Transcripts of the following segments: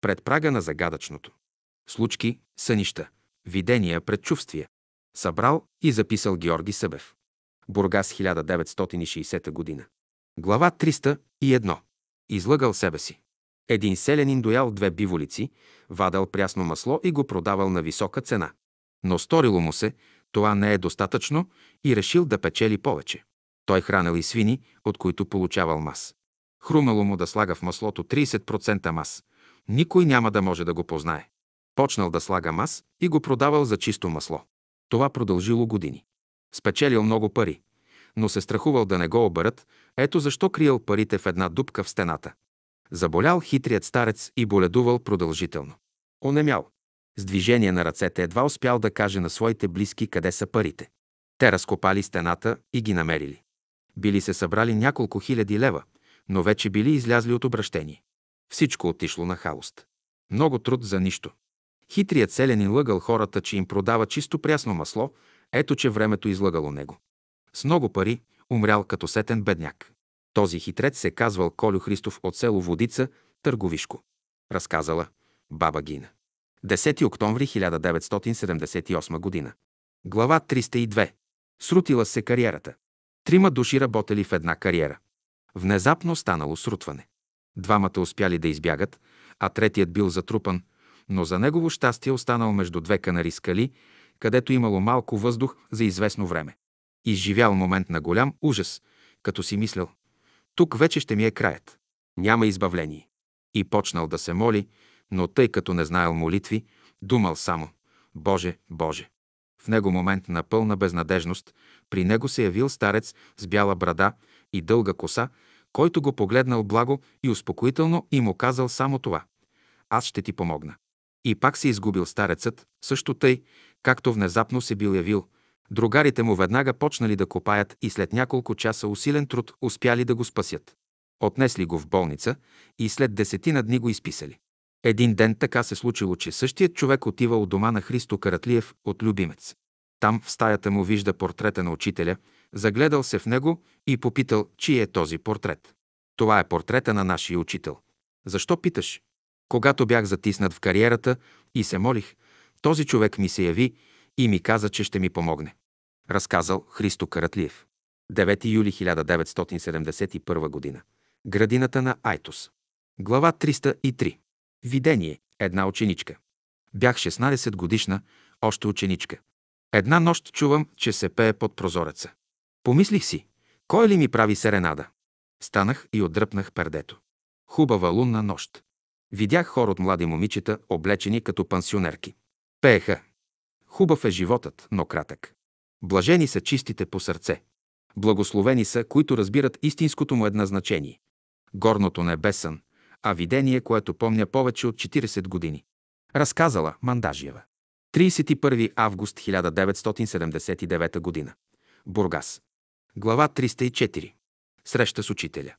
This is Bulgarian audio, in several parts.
пред прага на загадъчното. Случки, сънища, видения, предчувствия. Събрал и записал Георги Събев. Бургас 1960 година. Глава 301. Излъгал себе си. Един селянин доял две биволици, вадал прясно масло и го продавал на висока цена. Но сторило му се, това не е достатъчно и решил да печели повече. Той хранил и свини, от които получавал мас. Хрумало му да слага в маслото 30% мас. Никой няма да може да го познае. Почнал да слага мас и го продавал за чисто масло. Това продължило години. Спечелил много пари, но се страхувал да не го обърят, ето защо криел парите в една дупка в стената. Заболял хитрият старец и боледувал продължително. Онемял. С движение на ръцете едва успял да каже на своите близки къде са парите. Те разкопали стената и ги намерили. Били се събрали няколко хиляди лева, но вече били излязли от обращение. Всичко отишло на хаост. Много труд за нищо. Хитрият селянин лъгал хората, че им продава чисто прясно масло, ето че времето излъгало него. С много пари умрял като сетен бедняк. Този хитрец се казвал Колю Христов от село Водица, Търговишко. Разказала баба Гина. 10 октомври 1978 година. Глава 302. Срутила се кариерата. Трима души работели в една кариера. Внезапно станало срутване. Двамата успяли да избягат, а третият бил затрупан, но за негово щастие останал между две канари скали, където имало малко въздух за известно време. Изживял момент на голям ужас, като си мислял, тук вече ще ми е краят. Няма избавление. И почнал да се моли, но тъй като не знаел молитви, думал само Боже, Боже. В него момент на пълна безнадежност, при него се явил старец с бяла брада и дълга коса, който го погледнал благо и успокоително и му казал само това. Аз ще ти помогна. И пак се изгубил старецът, също тъй, както внезапно се бил явил. Другарите му веднага почнали да копаят и след няколко часа усилен труд успяли да го спасят. Отнесли го в болница и след десетина дни го изписали. Един ден така се случило, че същият човек отива от дома на Христо Каратлиев от Любимец. Там в стаята му вижда портрета на учителя, загледал се в него и попитал, чий е този портрет. Това е портрета на нашия учител. Защо питаш? Когато бях затиснат в кариерата и се молих, този човек ми се яви и ми каза, че ще ми помогне. Разказал Христо Каратлиев. 9 юли 1971 година. Градината на Айтос. Глава 303. Видение. Една ученичка. Бях 16 годишна, още ученичка. Една нощ чувам, че се пее под прозореца. Помислих си, кой ли ми прави серенада? Станах и отдръпнах пердето. Хубава лунна нощ. Видях хор от млади момичета, облечени като пансионерки. Пееха. Хубав е животът, но кратък. Блажени са чистите по сърце. Благословени са, които разбират истинското му едназначение. Горното небе сън, а видение, което помня повече от 40 години. Разказала Мандажиева. 31 август 1979 година. Бургас. Глава 304. Среща с учителя.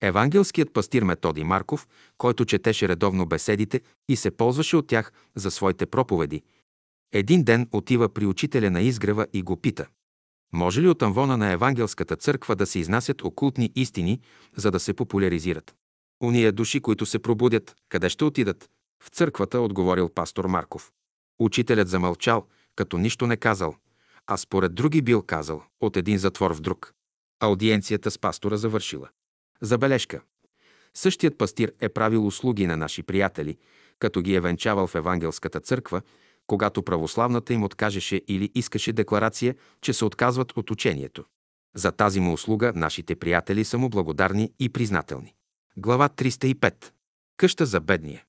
Евангелският пастир Методи Марков, който четеше редовно беседите и се ползваше от тях за своите проповеди, един ден отива при учителя на изгрева и го пита. Може ли от амвона на Евангелската църква да се изнасят окултни истини, за да се популяризират? Уния души, които се пробудят, къде ще отидат? В църквата, отговорил пастор Марков. Учителят замълчал, като нищо не казал, а според други бил казал, от един затвор в друг. Аудиенцията с пастора завършила. Забележка. Същият пастир е правил услуги на наши приятели, като ги е венчавал в Евангелската църква, когато православната им откажеше или искаше декларация, че се отказват от учението. За тази му услуга нашите приятели са му благодарни и признателни. Глава 305. Къща за бедния.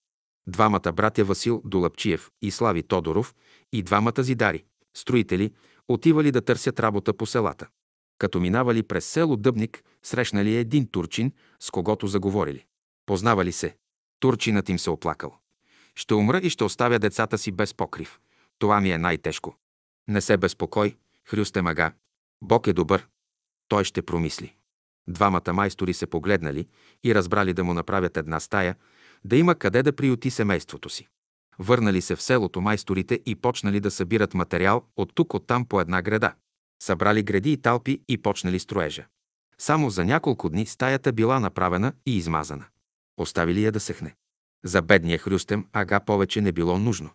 Двамата братя Васил Долапчиев и Слави Тодоров и двамата зидари, строители, отивали да търсят работа по селата. Като минавали през село Дъбник, срещнали един турчин, с когото заговорили. Познавали се. Турчинът им се оплакал. Ще умра и ще оставя децата си без покрив. Това ми е най-тежко. Не се безпокой, Хрюсте мага. Бог е добър. Той ще промисли. Двамата майстори се погледнали и разбрали да му направят една стая, да има къде да приюти семейството си. Върнали се в селото майсторите и почнали да събират материал от тук от там по една града. Събрали гради и талпи и почнали строежа. Само за няколко дни стаята била направена и измазана. Оставили я да съхне. За бедния Хрюстем ага повече не било нужно.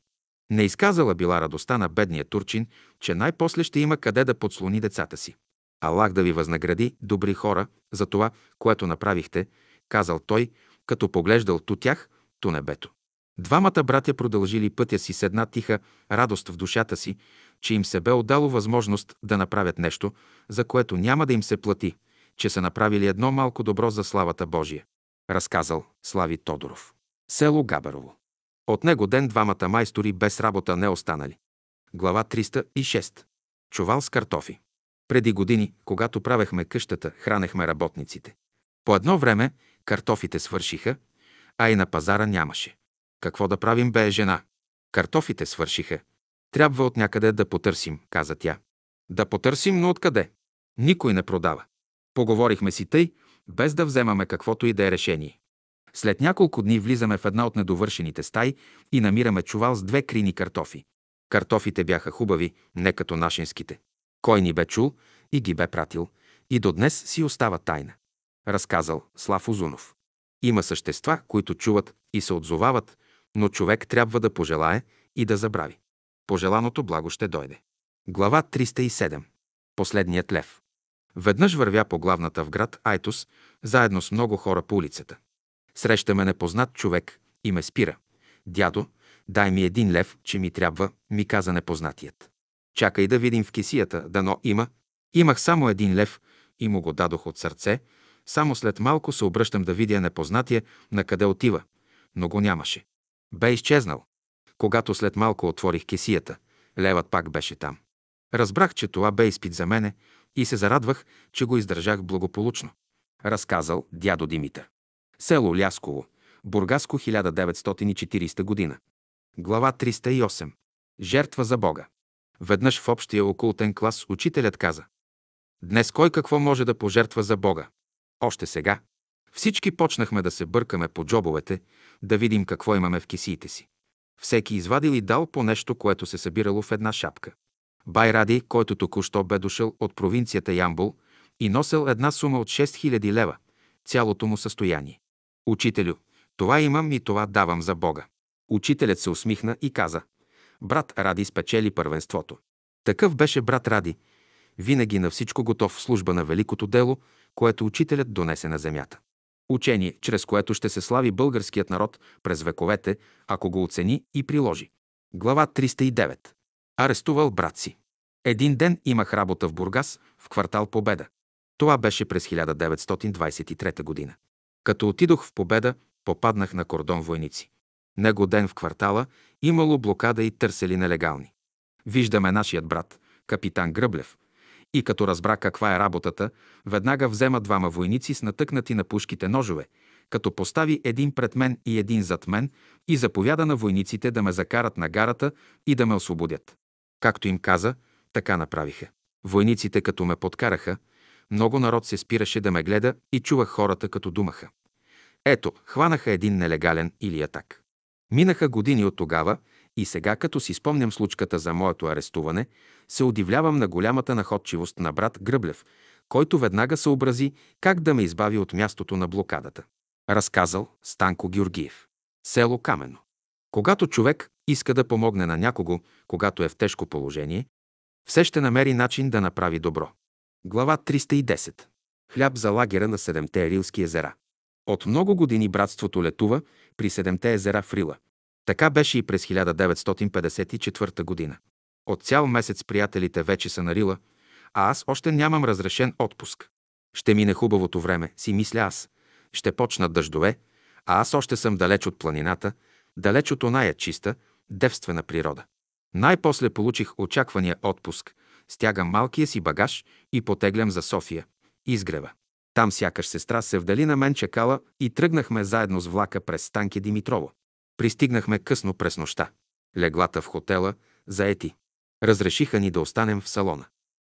Не изказала била радостта на бедния турчин, че най-после ще има къде да подслони децата си. Аллах да ви възнагради, добри хора, за това, което направихте, казал той, като поглеждал ту тях, ту небето. Двамата братя продължили пътя си с една тиха радост в душата си, че им се бе отдало възможност да направят нещо, за което няма да им се плати, че са направили едно малко добро за славата Божия. Разказал Слави Тодоров. Село Габарово. От него ден двамата майстори без работа не останали. Глава 306. Чувал с картофи. Преди години, когато правехме къщата, хранехме работниците. По едно време картофите свършиха, а и на пазара нямаше. Какво да правим, бе жена? Картофите свършиха. Трябва от някъде да потърсим, каза тя. Да потърсим, но откъде? Никой не продава. Поговорихме си тъй, без да вземаме каквото и да е решение. След няколко дни влизаме в една от недовършените стаи и намираме чувал с две крини картофи. Картофите бяха хубави, не като нашинските. Кой ни бе чул и ги бе пратил, и до днес си остава тайна. Разказал Слав Озунов. Има същества, които чуват и се отзовават, но човек трябва да пожелае и да забрави. Пожеланото благо ще дойде. Глава 307. Последният лев. Веднъж вървя по главната в град Айтос, заедно с много хора по улицата. Среща ме непознат човек и ме спира. Дядо, дай ми един лев, че ми трябва, ми каза непознатият. Чакай да видим в кисията, дано има. Имах само един лев и му го дадох от сърце. Само след малко се обръщам да видя непознатия на къде отива, но го нямаше. Бе изчезнал. Когато след малко отворих кесията, левът пак беше там. Разбрах, че това бе изпит за мене и се зарадвах, че го издържах благополучно. Разказал дядо Димитър. Село Лясково, Бургаско, 1940 година. Глава 308. Жертва за Бога. Веднъж в общия окултен клас учителят каза Днес кой какво може да пожертва за Бога? Още сега. Всички почнахме да се бъркаме по джобовете, да видим какво имаме в кисиите си. Всеки извадил и дал по нещо, което се събирало в една шапка. Бай Ради, който току-що бе дошъл от провинцията Ямбул и носел една сума от 6000 лева, цялото му състояние. Учителю, това имам и това давам за Бога. Учителят се усмихна и каза, брат Ради спечели първенството. Такъв беше брат Ради, винаги на всичко готов в служба на великото дело, което учителят донесе на земята. Учение, чрез което ще се слави българският народ през вековете, ако го оцени и приложи. Глава 309. Арестувал брат си. Един ден имах работа в Бургас, в квартал Победа. Това беше през 1923 година. Като отидох в Победа, попаднах на кордон войници. Него ден в квартала имало блокада и търсели нелегални. Виждаме нашият брат, капитан Гръблев, и като разбра каква е работата, веднага взема двама войници с натъкнати на пушките ножове, като постави един пред мен и един зад мен и заповяда на войниците да ме закарат на гарата и да ме освободят. Както им каза, така направиха. Войниците, като ме подкараха, много народ се спираше да ме гледа и чувах хората, като думаха. Ето, хванаха един нелегален или атак. Минаха години от тогава и сега, като си спомням случката за моето арестуване, се удивлявам на голямата находчивост на брат Гръблев, който веднага съобрази как да ме избави от мястото на блокадата. Разказал Станко Георгиев. Село Камено. Когато човек иска да помогне на някого, когато е в тежко положение, все ще намери начин да направи добро. Глава 310. Хляб за лагера на Седемте Рилски езера. От много години братството летува при Седемте езера в Рила. Така беше и през 1954 година. От цял месец приятелите вече са на Рила, а аз още нямам разрешен отпуск. Ще мине хубавото време, си мисля аз. Ще почнат дъждове, а аз още съм далеч от планината, далеч от оная чиста, девствена природа. Най-после получих очаквания отпуск, стягам малкия си багаж и потеглям за София, изгрева. Там сякаш сестра се вдали на мен чекала и тръгнахме заедно с влака през Станке Димитрово. Пристигнахме късно през нощта. Леглата в хотела, заети. Разрешиха ни да останем в салона.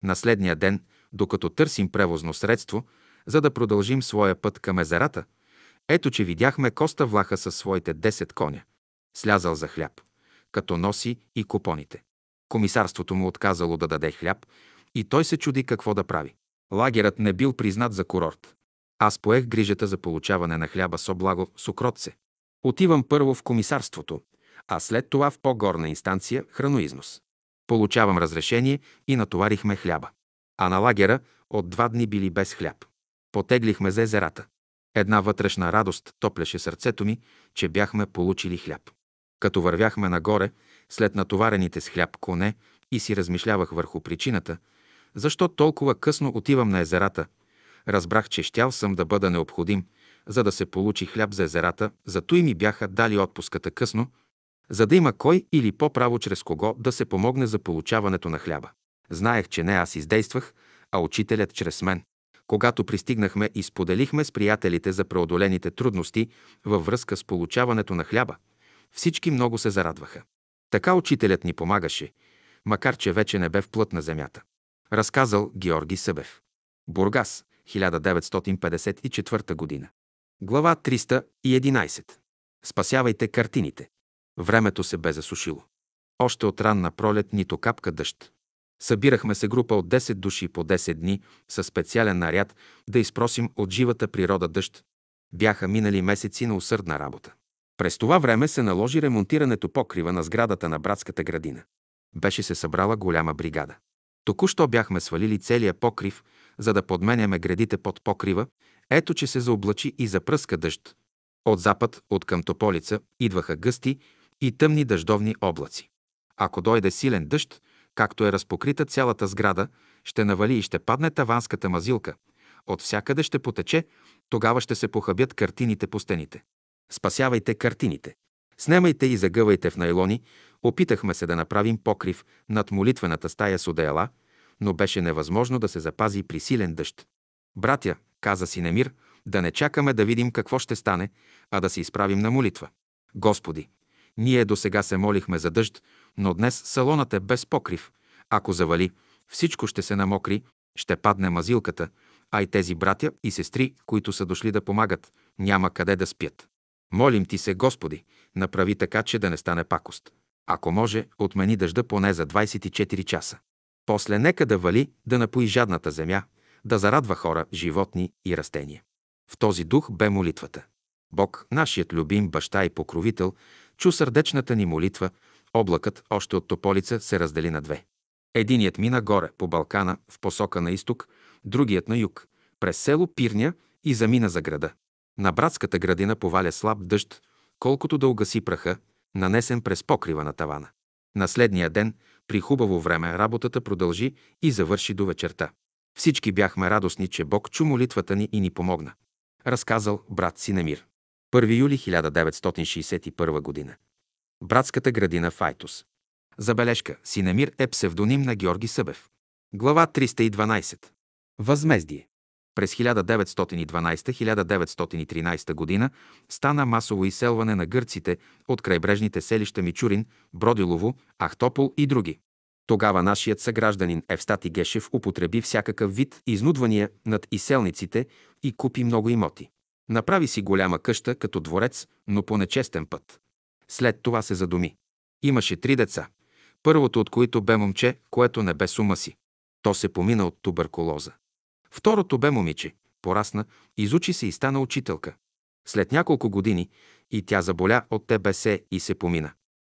На следния ден, докато търсим превозно средство, за да продължим своя път към езерата, ето, че видяхме Коста Влаха със своите 10 коня. Слязал за хляб, като носи и купоните. Комисарството му отказало да даде хляб и той се чуди какво да прави. Лагерът не бил признат за курорт. Аз поех грижата за получаване на хляба с облаго с укротце. Отивам първо в комисарството, а след това в по-горна инстанция храноизнос. Получавам разрешение и натоварихме хляба. А на лагера от два дни били без хляб. Потеглихме за езерата. Една вътрешна радост топляше сърцето ми, че бяхме получили хляб. Като вървяхме нагоре, след натоварените с хляб коне, и си размишлявах върху причината, защо толкова късно отивам на езерата, разбрах, че щял съм да бъда необходим, за да се получи хляб за езерата, зато и ми бяха дали отпуската късно, за да има кой или по-право чрез кого да се помогне за получаването на хляба. Знаех, че не аз издействах, а учителят чрез мен. Когато пристигнахме и споделихме с приятелите за преодолените трудности във връзка с получаването на хляба, всички много се зарадваха. Така учителят ни помагаше, макар че вече не бе в плът на земята. Разказал Георги Събев. Бургас, 1954 година. Глава 311. Спасявайте картините. Времето се бе засушило. Още от ранна пролет нито капка дъжд. Събирахме се група от 10 души по 10 дни със специален наряд да изпросим от живата природа дъжд. Бяха минали месеци на усърдна работа. През това време се наложи ремонтирането покрива на сградата на братската градина. Беше се събрала голяма бригада. Току-що бяхме свалили целия покрив, за да подменяме градите под покрива, ето че се заоблачи и запръска дъжд. От запад, от към Тополица, идваха гъсти и тъмни дъждовни облаци. Ако дойде силен дъжд, както е разпокрита цялата сграда, ще навали и ще падне таванската мазилка. От всякъде ще потече, тогава ще се похабят картините по стените. Спасявайте картините. Снемайте и загъвайте в найлони. Опитахме се да направим покрив над молитвената стая с одеяла, но беше невъзможно да се запази при силен дъжд. Братя, каза си Немир, да не чакаме да видим какво ще стане, а да се изправим на молитва. Господи, ние до сега се молихме за дъжд, но днес салонът е без покрив. Ако завали, всичко ще се намокри, ще падне мазилката, а и тези братя и сестри, които са дошли да помагат, няма къде да спят. Молим ти се, Господи, направи така, че да не стане пакост. Ако може, отмени дъжда поне за 24 часа. После нека да вали, да напои жадната земя, да зарадва хора, животни и растения. В този дух бе молитвата. Бог, нашият любим баща и покровител, чу сърдечната ни молитва, облакът още от Тополица се раздели на две. Единият мина горе, по Балкана, в посока на изток, другият на юг, през село Пирня и замина за града. На братската градина поваля слаб дъжд, колкото да угаси праха, нанесен през покрива на тавана. На следния ден, при хубаво време, работата продължи и завърши до вечерта. Всички бяхме радостни, че Бог чу молитвата ни и ни помогна. Разказал брат Синемир. 1 юли 1961 година. Братската градина Файтус. Забележка. Синемир е псевдоним на Георги Събев. Глава 312. Възмездие. През 1912-1913 година стана масово изселване на гърците от крайбрежните селища Мичурин, Бродилово, Ахтопол и други. Тогава нашият съгражданин Евстати Гешев употреби всякакъв вид изнудвания над изселниците и купи много имоти. Направи си голяма къща като дворец, но по нечестен път. След това се задуми. Имаше три деца. Първото от които бе момче, което не бе с ума си. То се помина от туберкулоза. Второто бе момиче. Порасна, изучи се и стана учителка. След няколко години и тя заболя от ТБС и се помина.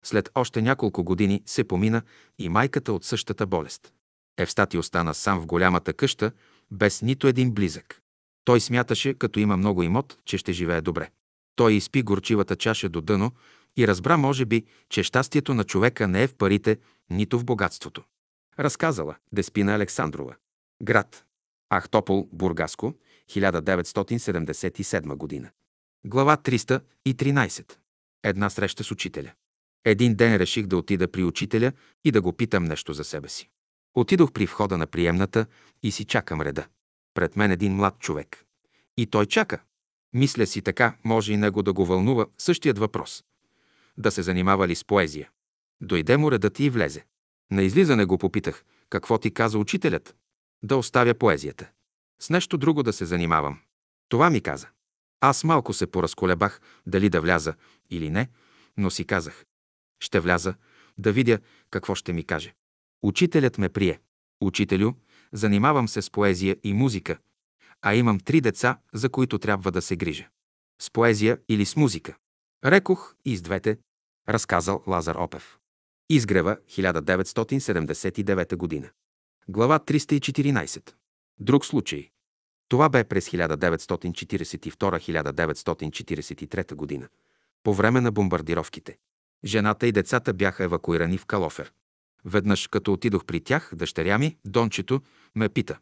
След още няколко години се помина и майката от същата болест. Евстати остана сам в голямата къща, без нито един близък. Той смяташе, като има много имот, че ще живее добре. Той изпи горчивата чаша до дъно и разбра, може би, че щастието на човека не е в парите, нито в богатството. Разказала Деспина Александрова. Град. Ахтопол, Бургаско, 1977 година. Глава 313. Една среща с учителя. Един ден реших да отида при учителя и да го питам нещо за себе си. Отидох при входа на приемната и си чакам реда. Пред мен един млад човек. И той чака. Мисля си така, може и него да го вълнува същият въпрос. Да се занимава ли с поезия? Дойде му редът и влезе. На излизане го попитах, какво ти каза учителят? Да оставя поезията. С нещо друго да се занимавам. Това ми каза. Аз малко се поразколебах дали да вляза или не, но си казах. Ще вляза, да видя какво ще ми каже. Учителят ме прие. Учителю, занимавам се с поезия и музика, а имам три деца, за които трябва да се грижа. С поезия или с музика. Рекох и с двете, разказал Лазар Опев. Изгрева 1979 година. Глава 314. Друг случай. Това бе през 1942-1943 година, по време на бомбардировките. Жената и децата бяха евакуирани в Калофер. Веднъж, като отидох при тях, дъщеря ми, Дончето, ме пита.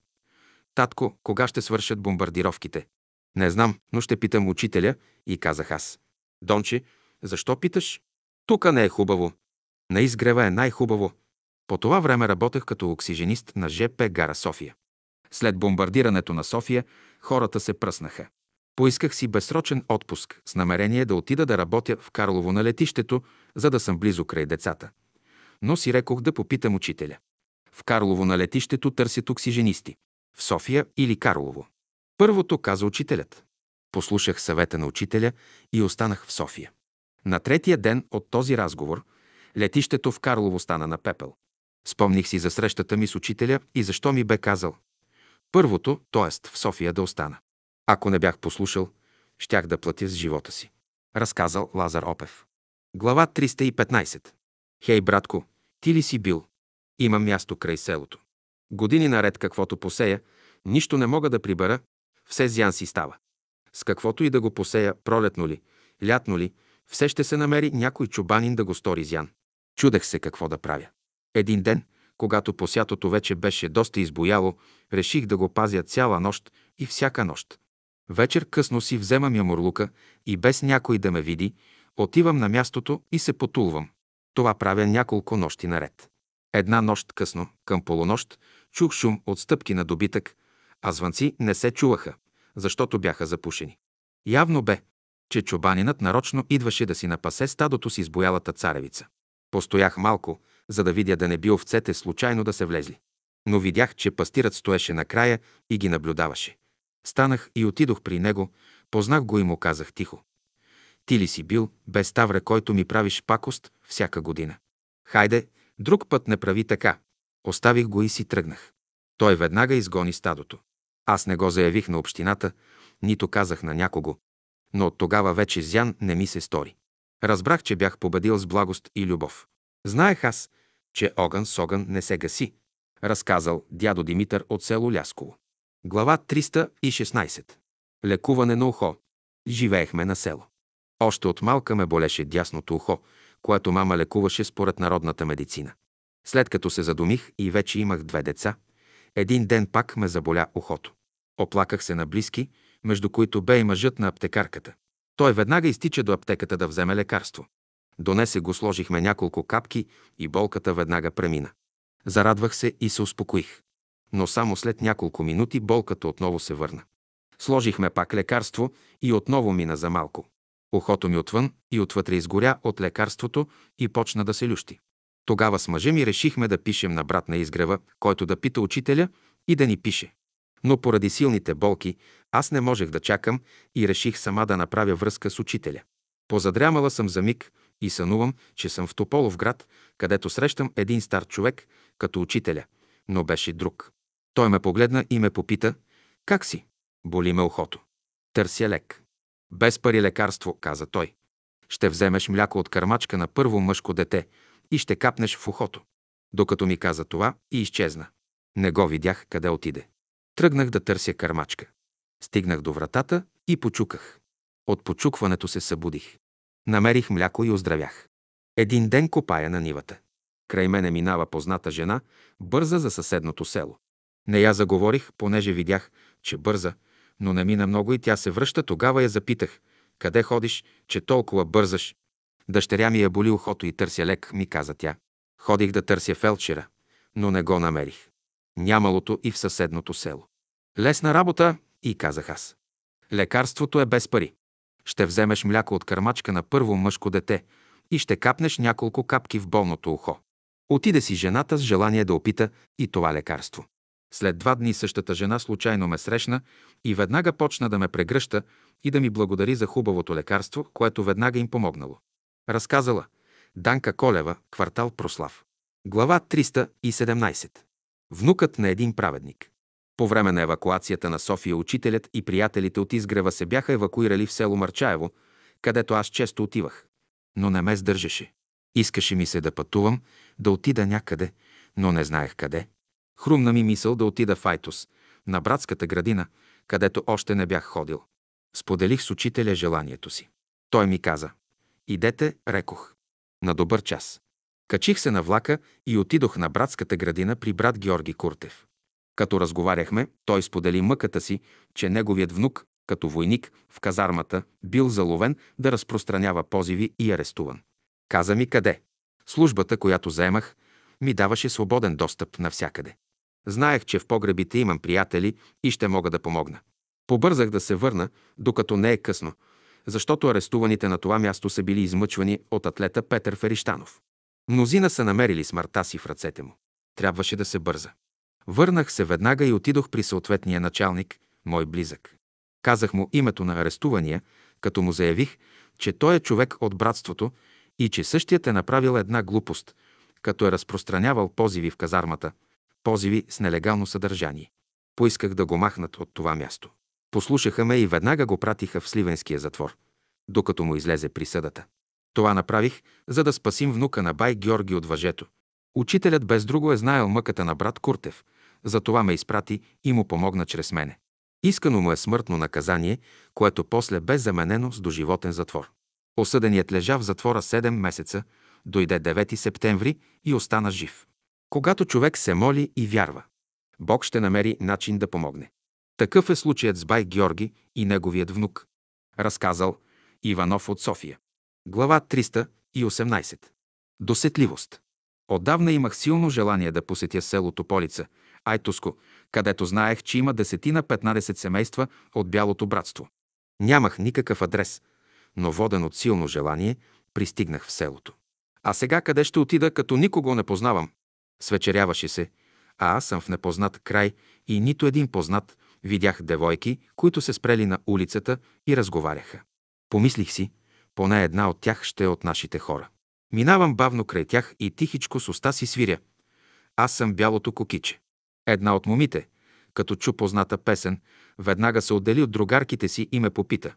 Татко, кога ще свършат бомбардировките? Не знам, но ще питам учителя и казах аз. Донче, защо питаш? Тука не е хубаво. На изгрева е най-хубаво. По това време работех като оксиженист на ЖП Гара София. След бомбардирането на София хората се пръснаха. Поисках си безсрочен отпуск с намерение да отида да работя в Карлово на летището, за да съм близо край децата. Но си рекох да попитам учителя. В Карлово на летището търсят оксиженисти. В София или Карлово. Първото каза учителят. Послушах съвета на учителя и останах в София. На третия ден от този разговор летището в Карлово стана на пепел. Спомних си за срещата ми с учителя и защо ми бе казал. Първото, т.е. в София да остана. Ако не бях послушал, щях да платя с живота си. Разказал Лазар Опев. Глава 315. Хей, братко, ти ли си бил? Има място край селото. Години наред каквото посея, нищо не мога да прибера, все зян си става. С каквото и да го посея, пролетно ли, лятно ли, все ще се намери някой чубанин да го стори зян. Чудех се какво да правя. Един ден, когато посятото вече беше доста избояло, реших да го пазя цяла нощ и всяка нощ. Вечер късно си вземам ямурлука и без някой да ме види, отивам на мястото и се потулвам. Това правя няколко нощи наред. Една нощ късно, към полунощ, чух шум от стъпки на добитък, а звънци не се чуваха, защото бяха запушени. Явно бе, че чобанинът нарочно идваше да си напасе стадото с избоялата царевица. Постоях малко, за да видя да не би овцете случайно да се влезли. Но видях, че пастирът стоеше накрая и ги наблюдаваше. Станах и отидох при него, познах го и му казах тихо. Ти ли си бил, без Ставре, който ми правиш пакост всяка година? Хайде, друг път не прави така. Оставих го и си тръгнах. Той веднага изгони стадото. Аз не го заявих на общината, нито казах на някого, но от тогава вече зян не ми се стори. Разбрах, че бях победил с благост и любов. Знаех аз, че огън с огън не се гаси, разказал дядо Димитър от село Лясково. Глава 316. Лекуване на ухо. Живеехме на село. Още от малка ме болеше дясното ухо, което мама лекуваше според народната медицина. След като се задумих и вече имах две деца, един ден пак ме заболя ухото. Оплаках се на близки, между които бе и мъжът на аптекарката. Той веднага изтича до аптеката да вземе лекарство. Донесе го, сложихме няколко капки и болката веднага премина. Зарадвах се и се успокоих. Но само след няколко минути болката отново се върна. Сложихме пак лекарство и отново мина за малко. Ухото ми отвън и отвътре изгоря от лекарството и почна да се лющи. Тогава с мъжа ми решихме да пишем на брат на изгрева, който да пита учителя и да ни пише. Но поради силните болки аз не можех да чакам и реших сама да направя връзка с учителя. Позадрямала съм за миг и сънувам, че съм в Тополов град, където срещам един стар човек, като учителя, но беше друг. Той ме погледна и ме попита, как си? Боли ме ухото. Търся лек. Без пари лекарство, каза той. Ще вземеш мляко от кърмачка на първо мъжко дете и ще капнеш в ухото. Докато ми каза това и изчезна. Не го видях къде отиде. Тръгнах да търся кърмачка. Стигнах до вратата и почуках. От почукването се събудих. Намерих мляко и оздравях. Един ден копая на нивата. Край мене минава позната жена, бърза за съседното село. Не я заговорих, понеже видях, че бърза, но не мина много и тя се връща. Тогава я запитах, къде ходиш, че толкова бързаш. Дъщеря ми е боли ухото и търся лек, ми каза тя. Ходих да търся фелчера, но не го намерих. Нямалото и в съседното село. Лесна работа, и казах аз. Лекарството е без пари. Ще вземеш мляко от кърмачка на първо мъжко дете и ще капнеш няколко капки в болното ухо. Отиде си жената с желание да опита и това лекарство. След два дни същата жена случайно ме срещна и веднага почна да ме прегръща и да ми благодари за хубавото лекарство, което веднага им помогнало. Разказала Данка Колева, квартал Прослав. Глава 317. Внукът на един праведник. По време на евакуацията на София учителят и приятелите от изгрева се бяха евакуирали в село Марчаево, където аз често отивах. Но не ме сдържаше. Искаше ми се да пътувам, да отида някъде, но не знаех къде. Хрумна ми мисъл да отида в Айтос, на братската градина, където още не бях ходил. Споделих с учителя желанието си. Той ми каза. Идете, рекох. На добър час. Качих се на влака и отидох на братската градина при брат Георги Куртев. Като разговаряхме, той сподели мъката си, че неговият внук, като войник в казармата, бил заловен да разпространява позиви и арестуван. Каза ми къде. Службата, която заемах, ми даваше свободен достъп навсякъде. Знаех, че в погребите имам приятели и ще мога да помогна. Побързах да се върна, докато не е късно, защото арестуваните на това място са били измъчвани от атлета Петър Фериштанов. Мнозина са намерили смъртта си в ръцете му. Трябваше да се бърза. Върнах се веднага и отидох при съответния началник, мой близък. Казах му името на арестувания, като му заявих, че той е човек от братството и че същият е направил една глупост, като е разпространявал позиви в казармата, позиви с нелегално съдържание. Поисках да го махнат от това място. Послушаха ме и веднага го пратиха в Сливенския затвор, докато му излезе присъдата. Това направих, за да спасим внука на бай Георги от въжето. Учителят без друго е знаел мъката на брат Куртев, затова ме изпрати и му помогна чрез мене. Искано му е смъртно наказание, което после бе заменено с доживотен затвор. Осъденият лежа в затвора 7 месеца, дойде 9 септември и остана жив. Когато човек се моли и вярва, Бог ще намери начин да помогне. Такъв е случаят с бай Георги и неговият внук. Разказал Иванов от София. Глава 318. Досетливост. Отдавна имах силно желание да посетя село Тополица, Айтоско, където знаех, че има десетина 15 семейства от Бялото братство. Нямах никакъв адрес, но воден от силно желание, пристигнах в селото. А сега къде ще отида, като никого не познавам? Свечеряваше се, а аз съм в непознат край и нито един познат. Видях девойки, които се спрели на улицата и разговаряха. Помислих си, поне една от тях ще е от нашите хора. Минавам бавно край тях и тихичко с уста си свиря. Аз съм бялото кокиче. Една от момите, като чу позната песен, веднага се отдели от другарките си и ме попита.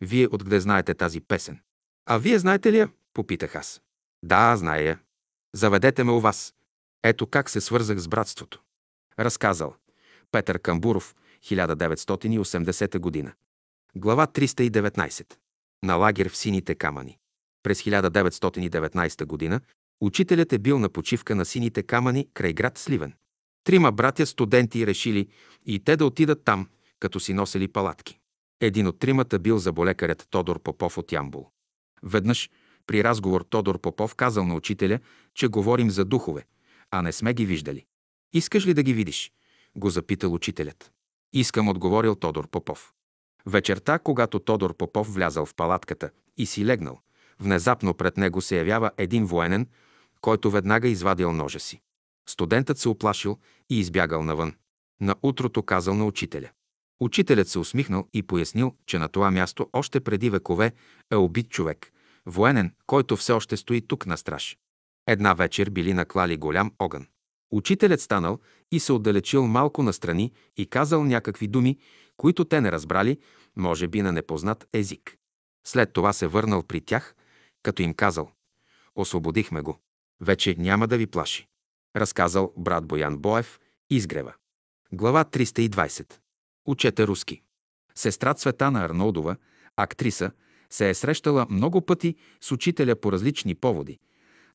Вие откъде знаете тази песен? А вие знаете ли я? Попитах аз. Да, зная. Заведете ме у вас. Ето как се свързах с братството. Разказал. Петър Камбуров, 1980 година. Глава 319. На лагер в сините камъни. През 1919 година учителят е бил на почивка на сините камъни край град Сливен. Трима братя студенти решили и те да отидат там, като си носили палатки. Един от тримата бил заболекарят Тодор Попов от Ямбул. Веднъж при разговор Тодор Попов казал на учителя, че говорим за духове, а не сме ги виждали. Искаш ли да ги видиш? го запитал учителят. Искам, отговорил Тодор Попов. Вечерта, когато Тодор Попов влязал в палатката и си легнал, внезапно пред него се явява един военен, който веднага извадил ножа си. Студентът се оплашил и избягал навън. На утрото казал на учителя. Учителят се усмихнал и пояснил, че на това място още преди векове е убит човек, военен, който все още стои тук на страж. Една вечер били наклали голям огън. Учителят станал и се отдалечил малко настрани и казал някакви думи, които те не разбрали, може би на непознат език. След това се върнал при тях, като им казал «Освободихме го. Вече няма да ви плаши». Разказал брат Боян Боев, изгрева. Глава 320. Учете руски. Сестра Цветана Арнолдова, актриса, се е срещала много пъти с учителя по различни поводи,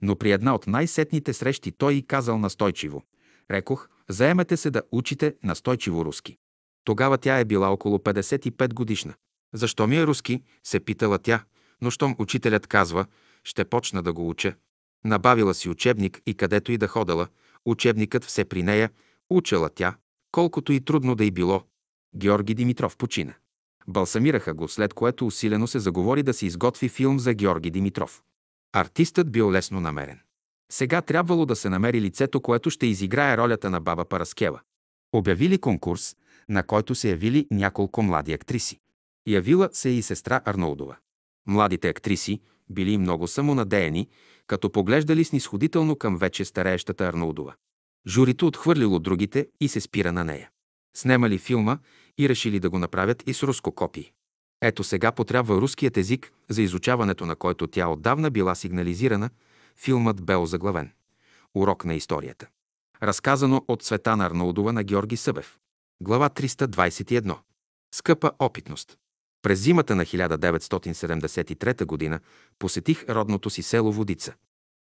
но при една от най-сетните срещи той и казал настойчиво. Рекох, заемете се да учите настойчиво руски. Тогава тя е била около 55 годишна. Защо ми е руски? се питала тя, но щом учителят казва, ще почна да го уча. Набавила си учебник и където и да ходала, учебникът все при нея, учела тя, колкото и трудно да й било. Георги Димитров почина. Балсамираха го, след което усилено се заговори да се изготви филм за Георги Димитров. Артистът бил лесно намерен. Сега трябвало да се намери лицето, което ще изиграе ролята на баба Параскева. Обявили конкурс, на който се явили няколко млади актриси. Явила се и сестра Арнолдова. Младите актриси били много самонадеяни, като поглеждали снисходително към вече стареещата Арнолдова. Журито отхвърлило другите и се спира на нея. Снемали филма и решили да го направят и с руско копие. Ето сега потрябва руският език, за изучаването на който тя отдавна била сигнализирана, филмът бе озаглавен. Урок на историята. Разказано от Светана Арнаудова на Георги Събев. Глава 321. Скъпа опитност. През зимата на 1973 г. посетих родното си село Водица.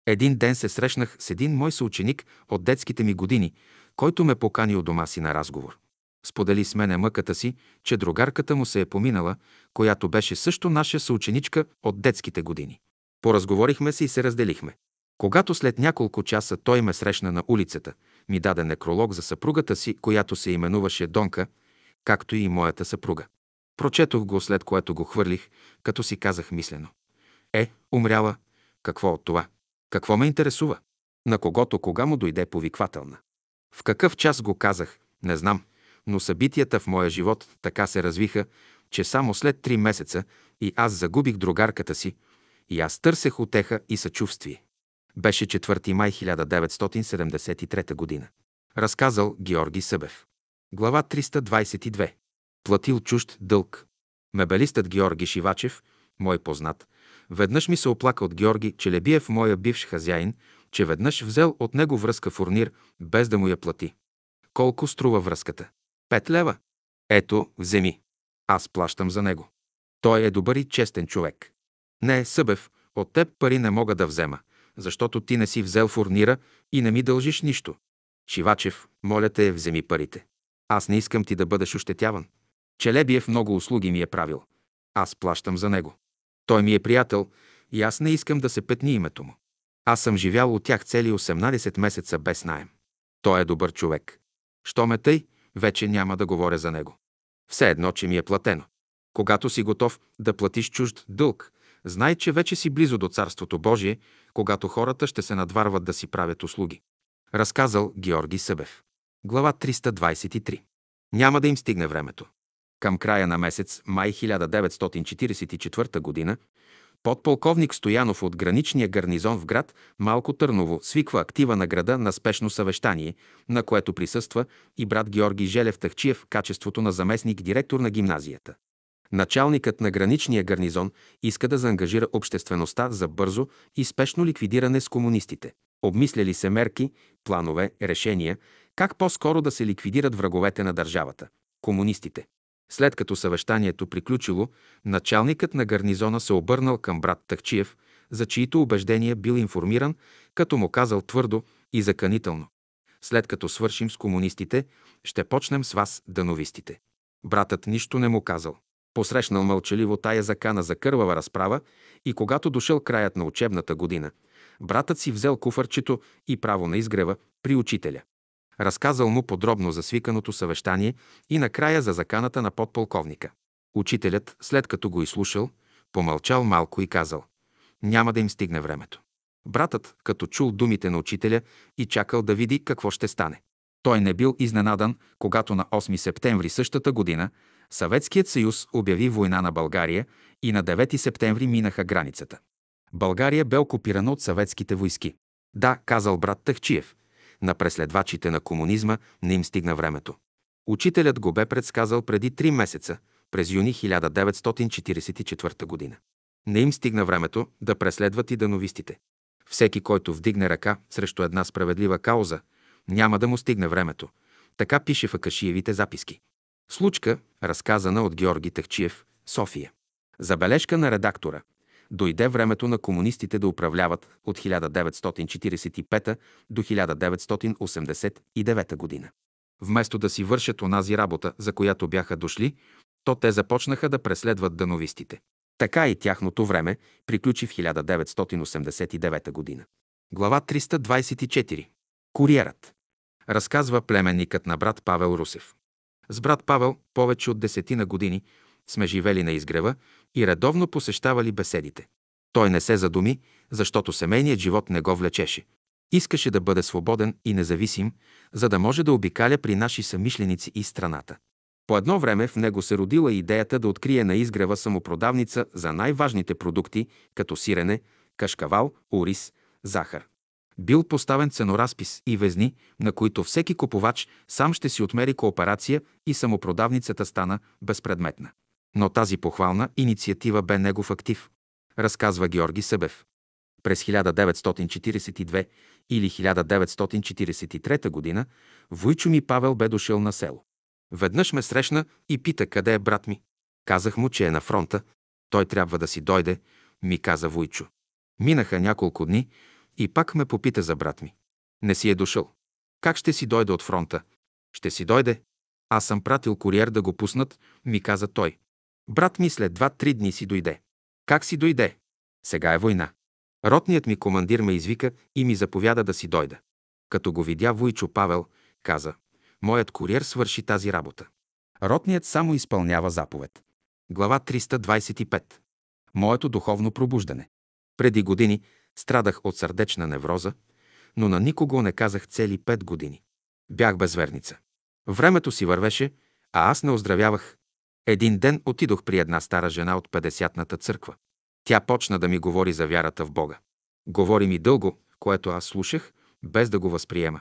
Един ден се срещнах с един мой съученик от детските ми години, който ме покани у дома си на разговор. Сподели с мене мъката си, че другарката му се е поминала, която беше също наша съученичка от детските години. Поразговорихме се и се разделихме. Когато след няколко часа той ме срещна на улицата, ми даде некролог за съпругата си, която се именуваше Донка, както и моята съпруга. Прочетох го, след което го хвърлих, като си казах мислено. Е, умряла, какво от това? Какво ме интересува? На когото кога му дойде повиквателна? В какъв час го казах, не знам, но събитията в моя живот така се развиха, че само след три месеца и аз загубих другарката си, и аз търсех отеха и съчувствие. Беше 4 май 1973 година. Разказал Георги Събев. Глава 322. Платил чужд дълг. Мебелистът Георги Шивачев, мой познат, веднъж ми се оплака от Георги Челебиев, моя бивш хазяин, че веднъж взел от него връзка фурнир, без да му я плати. Колко струва връзката? Пет лева. Ето, вземи. Аз плащам за него. Той е добър и честен човек. Не, Събев, от теб пари не мога да взема, защото ти не си взел фурнира и не ми дължиш нищо. Шивачев, моля те, вземи парите. Аз не искам ти да бъдеш ощетяван. Челебиев много услуги ми е правил. Аз плащам за него. Той ми е приятел и аз не искам да се петни името му. Аз съм живял от тях цели 18 месеца без наем. Той е добър човек. Що ме тъй, вече няма да говоря за него. Все едно, че ми е платено. Когато си готов да платиш чужд дълг, знай, че вече си близо до Царството Божие, когато хората ще се надварват да си правят услуги. Разказал Георги Събев. Глава 323. Няма да им стигне времето. Към края на месец май 1944 г. подполковник Стоянов от граничния гарнизон в град Малко Търново свиква актива на града на спешно съвещание, на което присъства и брат Георги Желев Тахчиев в качеството на заместник директор на гимназията. Началникът на граничния гарнизон иска да заангажира обществеността за бързо и спешно ликвидиране с комунистите. Обмисляли се мерки, планове, решения, как по-скоро да се ликвидират враговете на държавата – комунистите. След като съвещанието приключило, началникът на гарнизона се обърнал към брат Тахчиев, за чието убеждения бил информиран, като му казал твърдо и заканително. След като свършим с комунистите, ще почнем с вас, дановистите. Братът нищо не му казал. Посрещнал мълчаливо тая закана за кървава разправа и когато дошъл краят на учебната година, братът си взел куфарчето и право на изгрева при учителя. Разказал му подробно за свиканото съвещание и накрая за заканата на подполковника. Учителят, след като го изслушал, помълчал малко и казал «Няма да им стигне времето». Братът, като чул думите на учителя и чакал да види какво ще стане. Той не бил изненадан, когато на 8 септември същата година Съветският съюз обяви война на България и на 9 септември минаха границата. България бе окупирана от съветските войски. Да, казал брат Тахчиев, на преследвачите на комунизма не им стигна времето. Учителят го бе предсказал преди три месеца, през юни 1944 година. Не им стигна времето да преследват и дановистите. Всеки, който вдигне ръка срещу една справедлива кауза, няма да му стигне времето. Така пише в Акашиевите записки. Случка, разказана от Георги Тахчиев, София. Забележка на редактора. Дойде времето на комунистите да управляват от 1945 до 1989 година. Вместо да си вършат онази работа, за която бяха дошли, то те започнаха да преследват дановистите. Така и тяхното време приключи в 1989 година. Глава 324. Куриерът. Разказва племенникът на брат Павел Русев. С брат Павел повече от десетина години сме живели на изгрева и редовно посещавали беседите. Той не се задуми, защото семейният живот не го влечеше. Искаше да бъде свободен и независим, за да може да обикаля при наши самишленици и страната. По едно време в него се родила идеята да открие на изгрева самопродавница за най-важните продукти, като сирене, кашкавал, ориз, захар. Бил поставен ценоразпис и везни, на които всеки купувач сам ще си отмери кооперация и самопродавницата стана безпредметна. Но тази похвална инициатива бе негов актив, разказва Георги Събев. През 1942 или 1943 година Войчо ми Павел бе дошъл на село. Веднъж ме срещна и пита къде е брат ми. Казах му, че е на фронта. Той трябва да си дойде, ми каза Войчо. Минаха няколко дни и пак ме попита за брат ми. Не си е дошъл. Как ще си дойде от фронта? Ще си дойде. Аз съм пратил куриер да го пуснат, ми каза той. Брат ми след два-три дни си дойде. Как си дойде? Сега е война. Ротният ми командир ме извика и ми заповяда да си дойда. Като го видя Войчо Павел, каза, моят куриер свърши тази работа. Ротният само изпълнява заповед. Глава 325. Моето духовно пробуждане. Преди години страдах от сърдечна невроза, но на никого не казах цели пет години. Бях безверница. Времето си вървеше, а аз не оздравявах. Един ден отидох при една стара жена от 50-ната църква. Тя почна да ми говори за вярата в Бога. Говори ми дълго, което аз слушах, без да го възприема.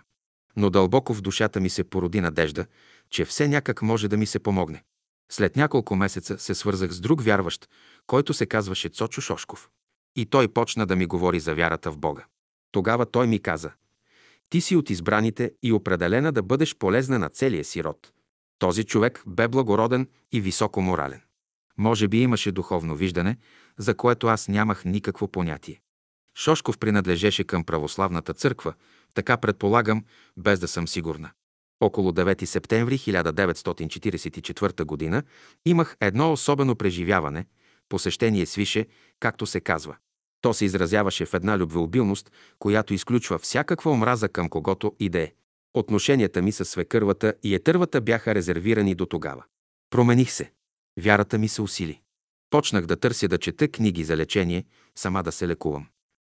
Но дълбоко в душата ми се породи надежда, че все някак може да ми се помогне. След няколко месеца се свързах с друг вярващ, който се казваше Цочо Шошков. И той почна да ми говори за вярата в Бога. Тогава той ми каза, ти си от избраните и определена да бъдеш полезна на целия си род. Този човек бе благороден и високо морален. Може би имаше духовно виждане, за което аз нямах никакво понятие. Шошков принадлежеше към православната църква, така предполагам, без да съм сигурна. Около 9 септември 1944 г. имах едно особено преживяване, посещение свише, както се казва. То се изразяваше в една любвеобилност, която изключва всякаква омраза към когото и да е. Отношенията ми с свекървата и етървата бяха резервирани до тогава. Промених се. Вярата ми се усили. Почнах да търся да чета книги за лечение, сама да се лекувам.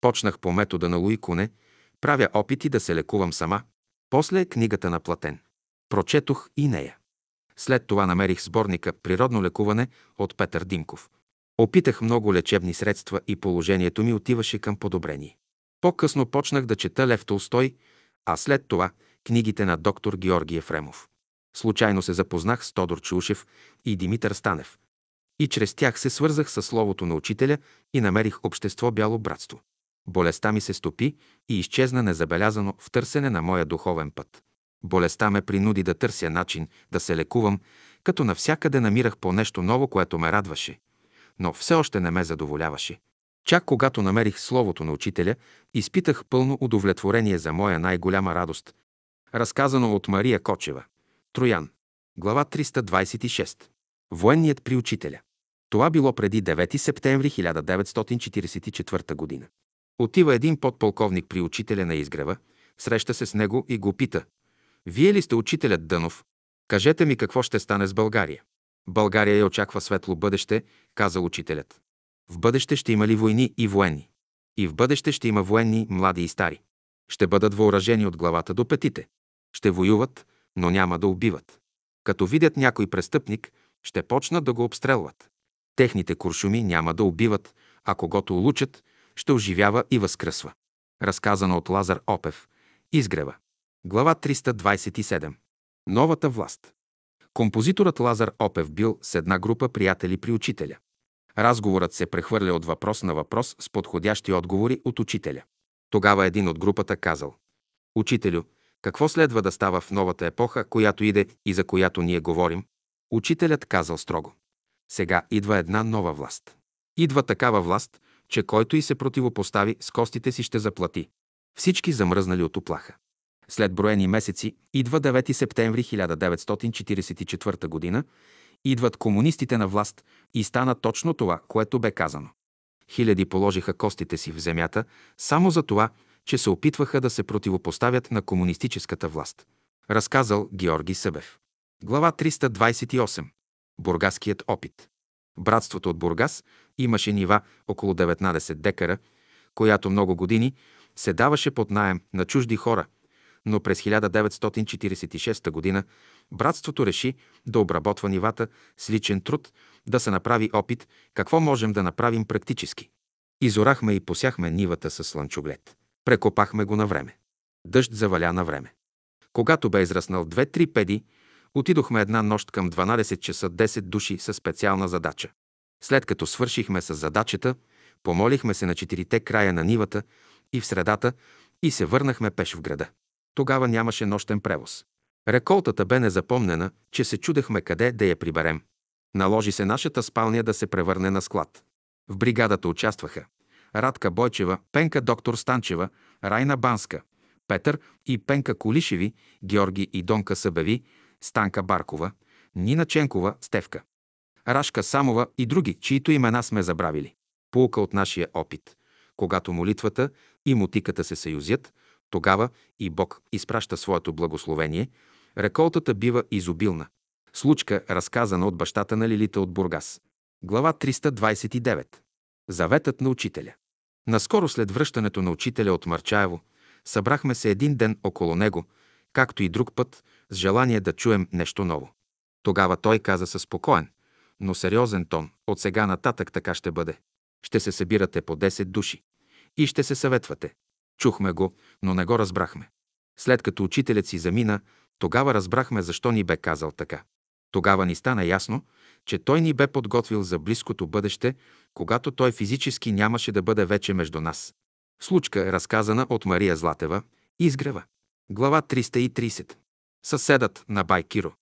Почнах по метода на Луи Куне, правя опити да се лекувам сама. После книгата на Платен. Прочетох и нея. След това намерих сборника «Природно лекуване» от Петър Димков. Опитах много лечебни средства и положението ми отиваше към подобрение. По-късно почнах да чета Лев Толстой, а след това книгите на доктор Георги Ефремов. Случайно се запознах с Тодор Чушев и Димитър Станев. И чрез тях се свързах с словото на учителя и намерих общество бяло братство. Болестта ми се стопи и изчезна незабелязано в търсене на моя духовен път. Болестта ме принуди да търся начин да се лекувам, като навсякъде намирах по нещо ново, което ме радваше, но все още не ме задоволяваше. Чак когато намерих Словото на Учителя, изпитах пълно удовлетворение за моя най-голяма радост. Разказано от Мария Кочева. Троян. Глава 326. Военният при учителя. Това било преди 9 септември 1944 година. Отива един подполковник при учителя на изгрева, среща се с него и го пита. Вие ли сте учителят Дънов? Кажете ми какво ще стане с България. България я очаква светло бъдеще, каза учителят. В бъдеще ще има ли войни и военни? И в бъдеще ще има военни, млади и стари. Ще бъдат въоръжени от главата до петите. Ще воюват, но няма да убиват. Като видят някой престъпник, ще почнат да го обстрелват. Техните куршуми няма да убиват, а когато улучат, ще оживява и възкръсва. Разказано от Лазар Опев. Изгрева. Глава 327. Новата власт. Композиторът Лазар Опев бил с една група приятели при учителя. Разговорът се прехвърля от въпрос на въпрос с подходящи отговори от учителя. Тогава един от групата казал «Учителю, какво следва да става в новата епоха, която иде и за която ние говорим?» Учителят казал строго «Сега идва една нова власт. Идва такава власт, че който и се противопостави, с костите си ще заплати. Всички замръзнали от оплаха. След броени месеци идва 9 септември 1944 година, идват комунистите на власт и стана точно това, което бе казано. Хиляди положиха костите си в земята само за това, че се опитваха да се противопоставят на комунистическата власт. Разказал Георги Събев. Глава 328. Бургаският опит. Братството от Бургас имаше нива около 19 декара, която много години се даваше под наем на чужди хора, но през 1946 г. братството реши да обработва нивата с личен труд, да се направи опит какво можем да направим практически. Изорахме и посяхме нивата с слънчоглед. Прекопахме го на време. Дъжд заваля на време. Когато бе израснал две-три педи, Отидохме една нощ към 12 часа 10 души със специална задача. След като свършихме с задачата, помолихме се на четирите края на нивата и в средата и се върнахме пеш в града. Тогава нямаше нощен превоз. Реколтата бе незапомнена, че се чудехме къде да я приберем. Наложи се нашата спалня да се превърне на склад. В бригадата участваха Радка Бойчева, Пенка доктор Станчева, Райна Банска, Петър и Пенка Колишеви, Георги и Донка Събеви, Станка Баркова, Нина Ченкова, Стевка, Рашка Самова и други, чието имена сме забравили. Полука от нашия опит. Когато молитвата и мутиката се съюзят, тогава и Бог изпраща своето благословение, реколтата бива изобилна. Случка, разказана от бащата на Лилита от Бургас. Глава 329. Заветът на учителя. Наскоро след връщането на учителя от Марчаево, събрахме се един ден около него, както и друг път, с желание да чуем нещо ново. Тогава той каза със спокоен, но сериозен тон, от сега нататък така ще бъде. Ще се събирате по 10 души и ще се съветвате. Чухме го, но не го разбрахме. След като учителят си замина, тогава разбрахме защо ни бе казал така. Тогава ни стана ясно, че той ни бе подготвил за близкото бъдеще, когато той физически нямаше да бъде вече между нас. Случка е разказана от Мария Златева, Изгрева. Глава 330. Съседът на Бай Киро.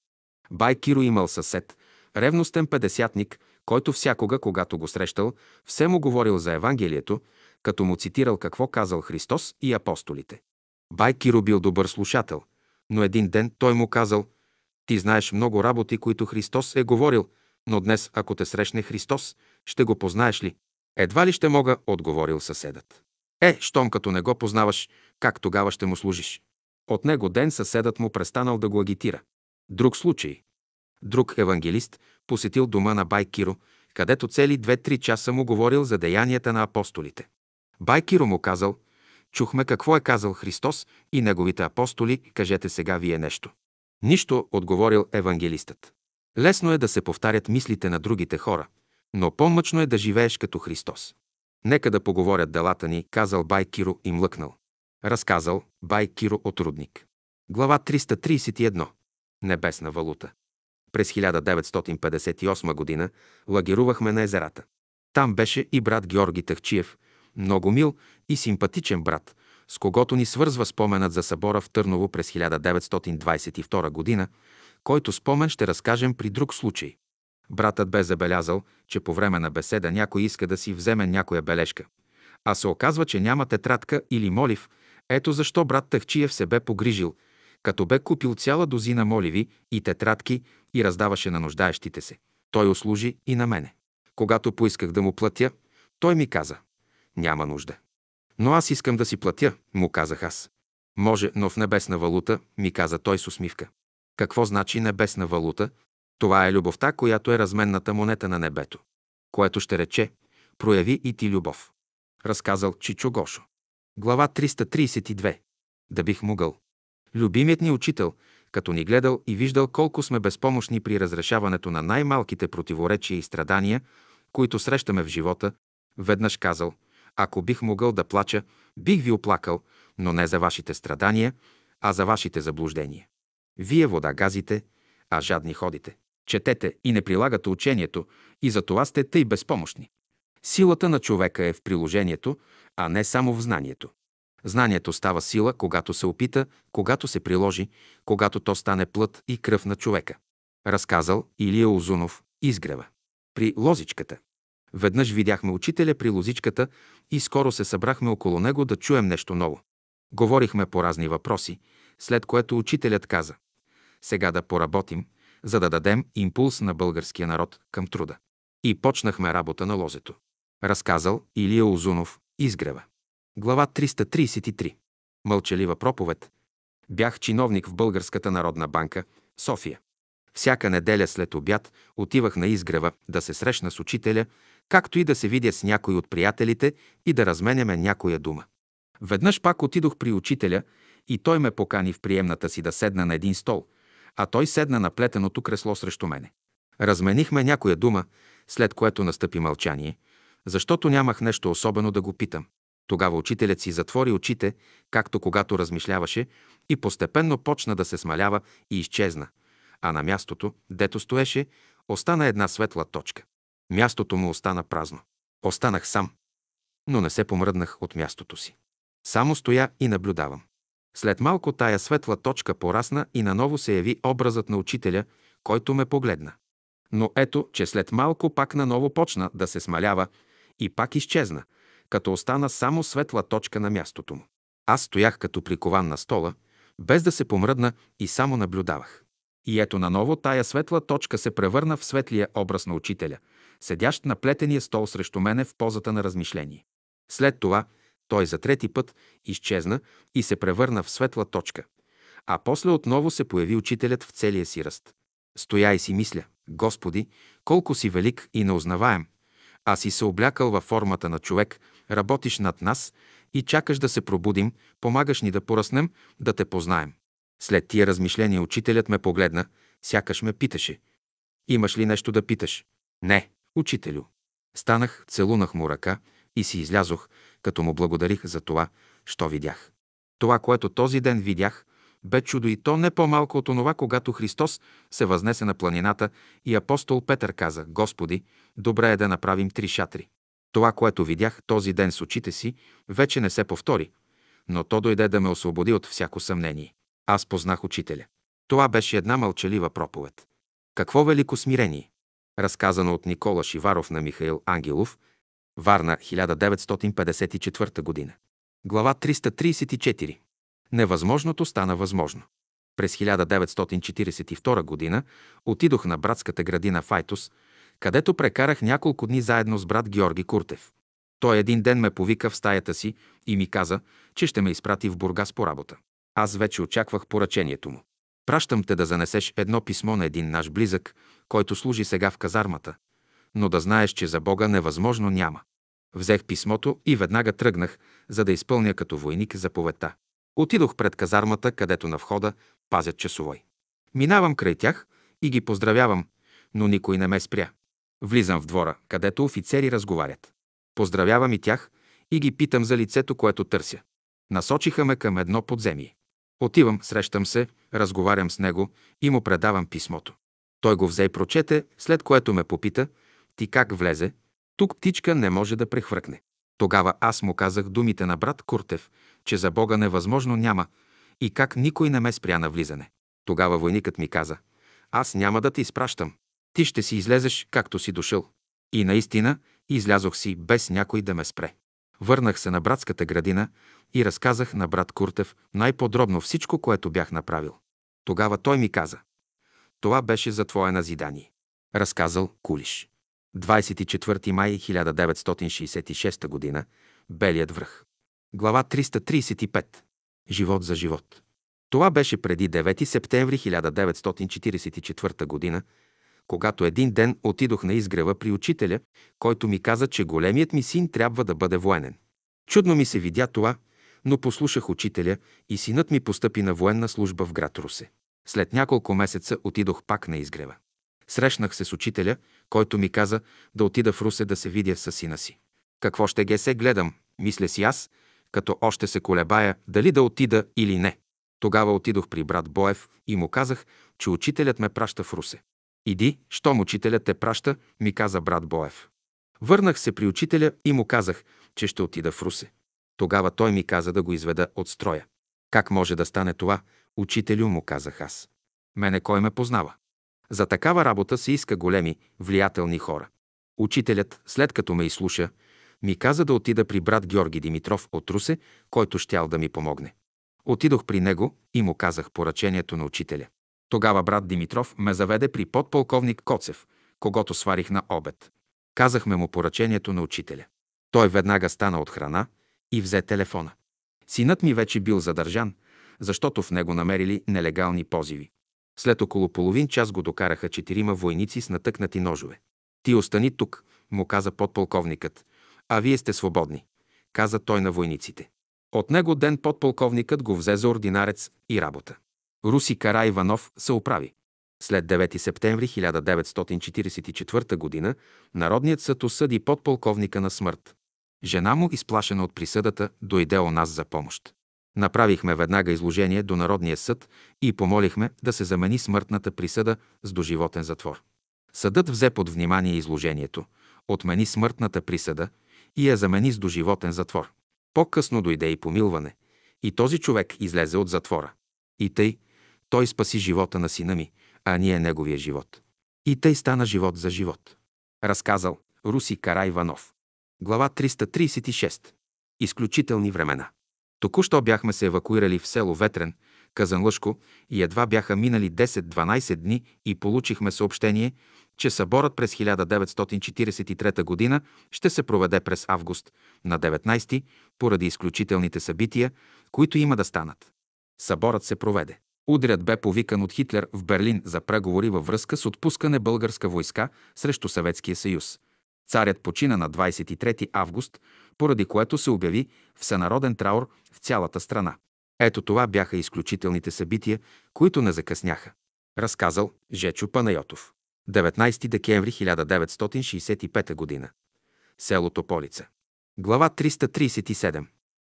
Бай Киро имал съсед, ревностен педесятник, който всякога, когато го срещал, все му говорил за Евангелието, като му цитирал какво казал Христос и апостолите. Бай Киро бил добър слушател, но един ден той му казал «Ти знаеш много работи, които Христос е говорил, но днес, ако те срещне Христос, ще го познаеш ли? Едва ли ще мога, отговорил съседът. Е, щом като не го познаваш, как тогава ще му служиш? От него ден съседът му престанал да го агитира. Друг случай. Друг евангелист посетил дома на Бай Киро, където цели две-три часа му говорил за деянията на апостолите. Бай Киро му казал, чухме какво е казал Христос и неговите апостоли, кажете сега вие нещо. Нищо, отговорил евангелистът. Лесно е да се повтарят мислите на другите хора, но по-мъчно е да живееш като Христос. Нека да поговорят делата ни, казал Бай Киро и млъкнал. Разказал Бай Киро от Рудник. Глава 331. Небесна валута. През 1958 година лагерувахме на езерата. Там беше и брат Георги Тахчиев, много мил и симпатичен брат, с когото ни свързва споменът за събора в Търново през 1922 година, който спомен ще разкажем при друг случай. Братът бе забелязал, че по време на беседа някой иска да си вземе някоя бележка, а се оказва, че няма тетрадка или молив. Ето защо брат Тахчиев се бе погрижил, като бе купил цяла дозина моливи и тетрадки и раздаваше на нуждаещите се. Той услужи и на мене. Когато поисках да му платя, той ми каза «Няма нужда». Но аз искам да си платя, му казах аз. Може, но в небесна валута, ми каза той с усмивка. Какво значи небесна валута? Това е любовта, която е разменната монета на небето. Което ще рече, прояви и ти любов. Разказал Чичо Гошо. Глава 332. Да бих могъл. Любимият ни учител, като ни гледал и виждал колко сме безпомощни при разрешаването на най-малките противоречия и страдания, които срещаме в живота, веднъж казал, ако бих могъл да плача, бих ви оплакал, но не за вашите страдания, а за вашите заблуждения. Вие вода газите, а жадни ходите. Четете и не прилагате учението, и за това сте тъй безпомощни. Силата на човека е в приложението, а не само в знанието. Знанието става сила, когато се опита, когато се приложи, когато то стане плът и кръв на човека. Разказал Илия Озунов, изгрева. При лозичката. Веднъж видяхме учителя при лозичката и скоро се събрахме около него да чуем нещо ново. Говорихме по разни въпроси, след което учителят каза сега да поработим, за да дадем импулс на българския народ към труда. И почнахме работа на лозето. Разказал Илия Озунов, изгрева. Глава 333. Мълчалива проповед. Бях чиновник в Българската народна банка, София. Всяка неделя след обяд отивах на изгрева да се срещна с учителя, както и да се видя с някой от приятелите и да разменяме някоя дума. Веднъж пак отидох при учителя и той ме покани в приемната си да седна на един стол, а той седна на плетеното кресло срещу мене. Разменихме някоя дума, след което настъпи мълчание, защото нямах нещо особено да го питам. Тогава учителят си затвори очите, както когато размишляваше, и постепенно почна да се смалява и изчезна, а на мястото, дето стоеше, остана една светла точка. Мястото му остана празно. Останах сам, но не се помръднах от мястото си. Само стоя и наблюдавам. След малко тая светла точка порасна и наново се яви образът на учителя, който ме погледна. Но ето, че след малко пак наново почна да се смалява и пак изчезна, като остана само светла точка на мястото му. Аз стоях като прикован на стола, без да се помръдна и само наблюдавах. И ето наново тая светла точка се превърна в светлия образ на учителя, седящ на плетения стол срещу мене в позата на размишление. След това той за трети път изчезна и се превърна в светла точка. А после отново се появи учителят в целия си ръст. Стоя и си мисля, Господи, колко си велик и неузнаваем. А си се облякал във формата на човек, работиш над нас и чакаш да се пробудим, помагаш ни да пораснем, да те познаем. След тия размишления учителят ме погледна, сякаш ме питаше. Имаш ли нещо да питаш? Не, учителю. Станах, целунах му ръка и си излязох, като му благодарих за това, що видях. Това, което този ден видях, бе чудо и то не по-малко от онова, когато Христос се възнесе на планината и апостол Петър каза, Господи, добре е да направим три шатри. Това, което видях този ден с очите си, вече не се повтори, но то дойде да ме освободи от всяко съмнение. Аз познах учителя. Това беше една мълчалива проповед. Какво велико смирение! Разказано от Никола Шиваров на Михаил Ангелов, Варна, 1954 година. Глава 334. Невъзможното стана възможно. През 1942 година отидох на братската градина Файтус, където прекарах няколко дни заедно с брат Георги Куртев. Той един ден ме повика в стаята си и ми каза, че ще ме изпрати в Бургас по работа. Аз вече очаквах поръчението му. Пращам те да занесеш едно писмо на един наш близък, който служи сега в казармата, но да знаеш, че за Бога невъзможно няма. Взех писмото и веднага тръгнах, за да изпълня като войник заповедта. Отидох пред казармата, където на входа пазят часовой. Минавам край тях и ги поздравявам, но никой не ме спря. Влизам в двора, където офицери разговарят. Поздравявам и тях и ги питам за лицето, което търся. Насочиха ме към едно подземие. Отивам, срещам се, разговарям с него и му предавам писмото. Той го взе и прочете, след което ме попита, ти как влезе? Тук птичка не може да прехвъркне. Тогава аз му казах думите на брат Куртев, че за Бога невъзможно няма и как никой не ме спря на влизане. Тогава войникът ми каза, аз няма да те изпращам. Ти ще си излезеш, както си дошъл. И наистина излязох си, без някой да ме спре. Върнах се на братската градина и разказах на брат Куртев най-подробно всичко, което бях направил. Тогава той ми каза, това беше за твое назидание. Разказал Кулиш. 24 май 1966 г. Белият връх. Глава 335. Живот за живот. Това беше преди 9 септември 1944 г., когато един ден отидох на изгрева при учителя, който ми каза, че големият ми син трябва да бъде военен. Чудно ми се видя това, но послушах учителя и синът ми постъпи на военна служба в град Русе. След няколко месеца отидох пак на изгрева. Срещнах се с учителя, който ми каза да отида в Русе да се видя с сина си. Какво ще ге се гледам, мисля си аз, като още се колебая дали да отида или не. Тогава отидох при брат Боев и му казах, че учителят ме праща в Русе. Иди, щом учителят те праща, ми каза брат Боев. Върнах се при учителя и му казах, че ще отида в Русе. Тогава той ми каза да го изведа от строя. Как може да стане това, учителю, му казах аз. Мене кой ме познава? За такава работа се иска големи, влиятелни хора. Учителят, след като ме изслуша, ми каза да отида при брат Георги Димитров от Русе, който щял да ми помогне. Отидох при него и му казах поръчението на учителя. Тогава брат Димитров ме заведе при подполковник Коцев, когато сварих на обед. Казахме му поръчението на учителя. Той веднага стана от храна и взе телефона. Синът ми вече бил задържан, защото в него намерили нелегални позиви. След около половин час го докараха четирима войници с натъкнати ножове. Ти остани тук, му каза подполковникът, а вие сте свободни, каза той на войниците. От него ден подполковникът го взе за ординарец и работа. Руси Кара Иванов се оправи. След 9 септември 1944 г. Народният съд осъди подполковника на смърт. Жена му, изплашена от присъдата, дойде у нас за помощ. Направихме веднага изложение до Народния съд и помолихме да се замени смъртната присъда с доживотен затвор. Съдът взе под внимание изложението, отмени смъртната присъда и я замени с доживотен затвор. По-късно дойде и помилване, и този човек излезе от затвора. И тъй, той спаси живота на сина ми, а ние неговия живот. И тъй стана живот за живот. Разказал Руси Кара Иванов. Глава 336. Изключителни времена. Току-що бяхме се евакуирали в село Ветрен, Казанлъшко и едва бяха минали 10-12 дни и получихме съобщение, че съборът през 1943 г. ще се проведе през август на 19 поради изключителните събития, които има да станат. Съборът се проведе. Удрят бе повикан от Хитлер в Берлин за преговори във връзка с отпускане българска войска срещу Съветския съюз. Царят почина на 23 август, поради което се обяви всенароден траур в цялата страна. Ето това бяха изключителните събития, които не закъсняха. Разказал Жечо Панайотов. 19 декември 1965 г. Село Тополица. Глава 337.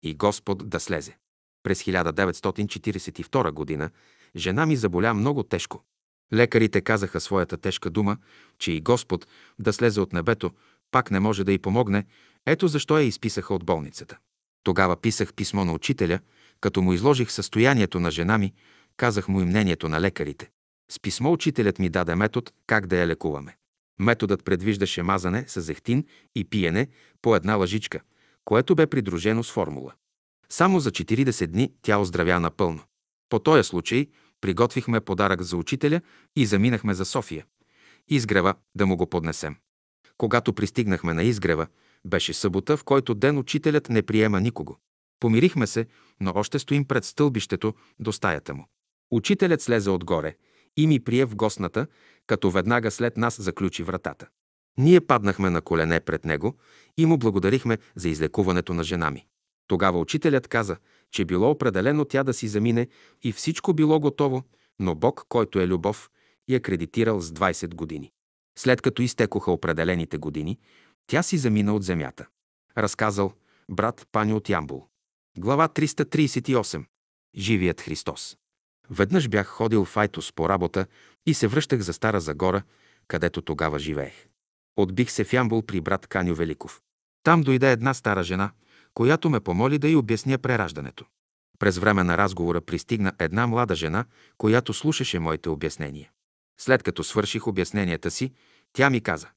И Господ да слезе. През 1942 г. жена ми заболя много тежко. Лекарите казаха своята тежка дума, че и Господ да слезе от небето, пак не може да й помогне, ето защо я изписаха от болницата. Тогава писах писмо на учителя, като му изложих състоянието на жена ми, казах му и мнението на лекарите. С писмо учителят ми даде метод как да я лекуваме. Методът предвиждаше мазане с зехтин и пиене по една лъжичка, което бе придружено с формула. Само за 40 дни тя оздравя напълно. По този случай приготвихме подарък за учителя и заминахме за София. Изгрева да му го поднесем. Когато пристигнахме на изгрева, беше събота, в който ден учителят не приема никого. Помирихме се, но още стоим пред стълбището до стаята му. Учителят слезе отгоре и ми прие в гостната, като веднага след нас заключи вратата. Ние паднахме на колене пред него и му благодарихме за излекуването на жена ми. Тогава учителят каза, че било определено тя да си замине и всичко било готово, но Бог, който е любов, я кредитирал с 20 години. След като изтекоха определените години, тя си замина от земята. Разказал брат Пани от Ямбул. Глава 338. Живият Христос. Веднъж бях ходил в Айтос по работа и се връщах за Стара Загора, където тогава живеех. Отбих се в Ямбул при брат Каню Великов. Там дойде една стара жена, която ме помоли да й обясня прераждането. През време на разговора пристигна една млада жена, която слушаше моите обяснения. След като свърших обясненията си, тя ми каза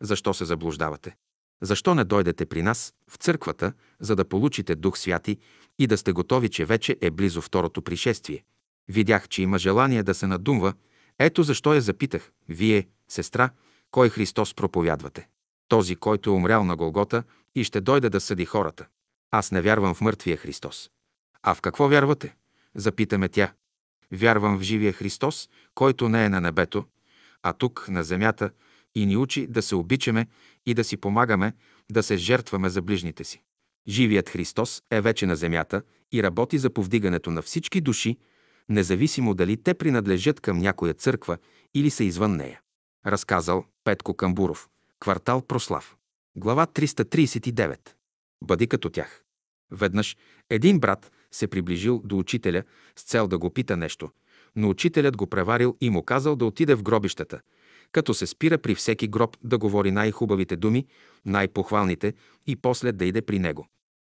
«Защо се заблуждавате? Защо не дойдете при нас в църквата, за да получите Дух Святи и да сте готови, че вече е близо второто пришествие?» Видях, че има желание да се надумва. Ето защо я запитах. Вие, сестра, кой Христос проповядвате? Този, който е умрял на Голгота и ще дойде да съди хората. Аз не вярвам в мъртвия Христос. А в какво вярвате? Запитаме тя. Вярвам в живия Христос, който не е на небето, а тук, на земята, и ни учи да се обичаме и да си помагаме, да се жертваме за ближните си. Живият Христос е вече на земята и работи за повдигането на всички души, независимо дали те принадлежат към някоя църква или са извън нея. Разказал Петко Камбуров. Квартал Прослав. Глава 339. Бъди като тях. Веднъж един брат се приближил до учителя с цел да го пита нещо, но учителят го преварил и му казал да отиде в гробищата, като се спира при всеки гроб да говори най-хубавите думи, най-похвалните и после да иде при него.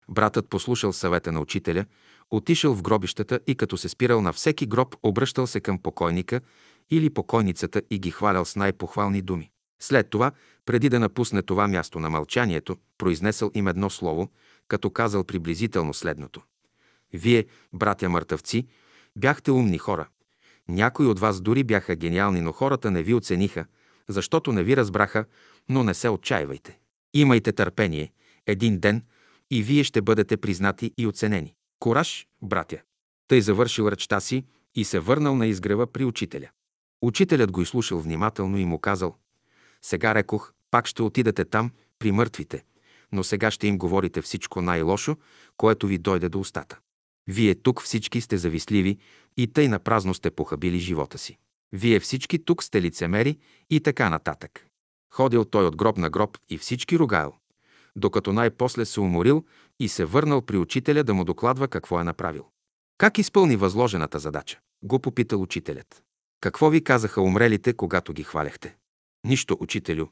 Братът послушал съвета на учителя, отишъл в гробищата и като се спирал на всеки гроб, обръщал се към покойника или покойницата и ги хвалял с най-похвални думи. След това, преди да напусне това място на мълчанието, произнесъл им едно слово, като казал приблизително следното. Вие, братя мъртъвци, бяхте умни хора. Някои от вас дори бяха гениални, но хората не ви оцениха, защото не ви разбраха, но не се отчаивайте. Имайте търпение. Един ден и вие ще бъдете признати и оценени. Кораж, братя! Тъй завършил речта си и се върнал на изгрева при учителя. Учителят го изслушал внимателно и му казал «Сега рекох, пак ще отидете там, при мъртвите, но сега ще им говорите всичко най-лошо, което ви дойде до устата. Вие тук всички сте завистливи и тъй на празно сте похабили живота си. Вие всички тук сте лицемери и така нататък. Ходил той от гроб на гроб и всички ругайл, докато най-после се уморил и се върнал при учителя да му докладва какво е направил. Как изпълни възложената задача? Го попитал учителят. Какво ви казаха умрелите, когато ги хваляхте? Нищо, учителю.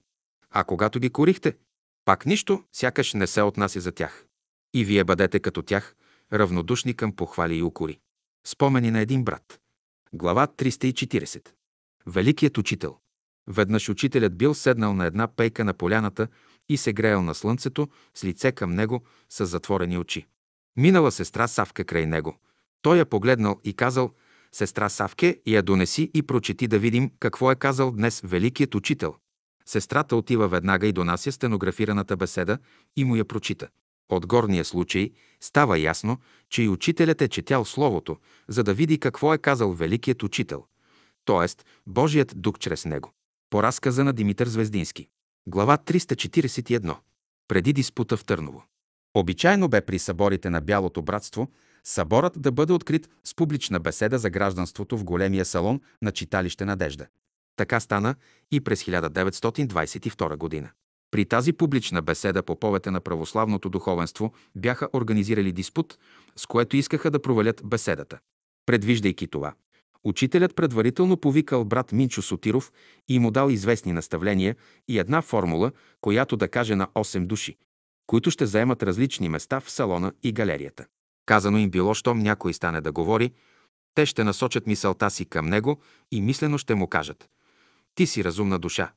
А когато ги корихте? Пак нищо, сякаш не се отнася за тях. И вие бъдете като тях, равнодушни към похвали и укори. Спомени на един брат. Глава 340. Великият учител. Веднъж учителят бил седнал на една пейка на поляната и се греял на слънцето с лице към него с затворени очи. Минала сестра Савка край него. Той я погледнал и казал, сестра Савке, я донеси и прочети да видим какво е казал днес великият учител. Сестрата отива веднага и донася стенографираната беседа и му я прочита. От горния случай става ясно, че и учителят е четял Словото, за да види какво е казал великият учител, т.е. Божият дух чрез него. По разказа на Димитър Звездински. Глава 341. Преди диспута в Търново. Обичайно бе при съборите на Бялото братство съборът да бъде открит с публична беседа за гражданството в големия салон на читалище Надежда. Така стана и през 1922 година. При тази публична беседа по повете на православното духовенство бяха организирали диспут, с което искаха да провалят беседата. Предвиждайки това, учителят предварително повикал брат Минчо Сотиров и му дал известни наставления и една формула, която да каже на 8 души, които ще заемат различни места в салона и галерията. Казано им било, щом някой стане да говори, те ще насочат мисълта си към него и мислено ще му кажат «Ти си разумна душа,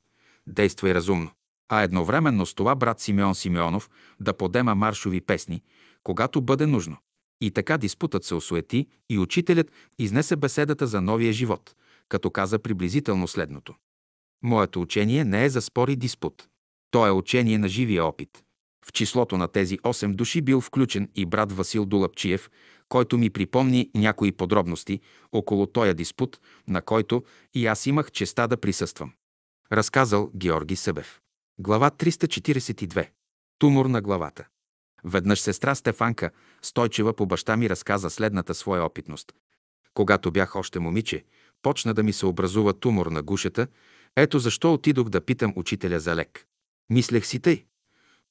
действай разумно» а едновременно с това брат Симеон Симеонов да подема маршови песни, когато бъде нужно. И така диспутът се осуети и учителят изнесе беседата за новия живот, като каза приблизително следното. Моето учение не е за спор и диспут. То е учение на живия опит. В числото на тези 8 души бил включен и брат Васил Дулапчиев, който ми припомни някои подробности около тоя диспут, на който и аз имах честа да присъствам. Разказал Георги Събев. Глава 342. Тумор на главата. Веднъж сестра Стефанка Стойчева по баща ми разказа следната своя опитност. Когато бях още момиче, почна да ми се образува тумор на гушата, ето защо отидох да питам учителя за лек. Мислех си тъй.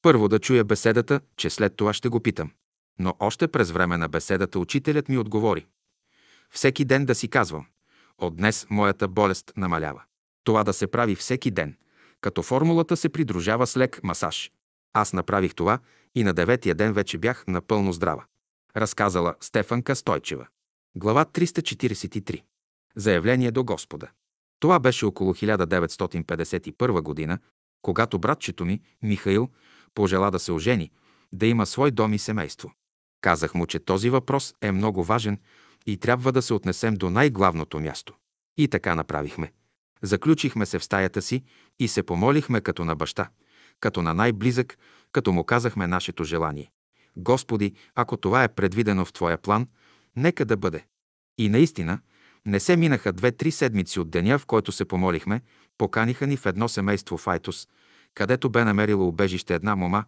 Първо да чуя беседата, че след това ще го питам. Но още през време на беседата учителят ми отговори. Всеки ден да си казвам. От днес моята болест намалява. Това да се прави всеки ден – като формулата се придружава с лек масаж. Аз направих това и на деветия ден вече бях напълно здрава. Разказала Стефанка Стойчева. Глава 343. Заявление до Господа. Това беше около 1951 година, когато братчето ми, Михаил, пожела да се ожени, да има свой дом и семейство. Казах му, че този въпрос е много важен и трябва да се отнесем до най-главното място. И така направихме. Заключихме се в стаята си и се помолихме като на баща, като на най-близък, като му казахме нашето желание. Господи, ако това е предвидено в Твоя план, нека да бъде. И наистина, не се минаха две-три седмици от деня, в който се помолихме, поканиха ни в едно семейство в Айтос, където бе намерила убежище една мома,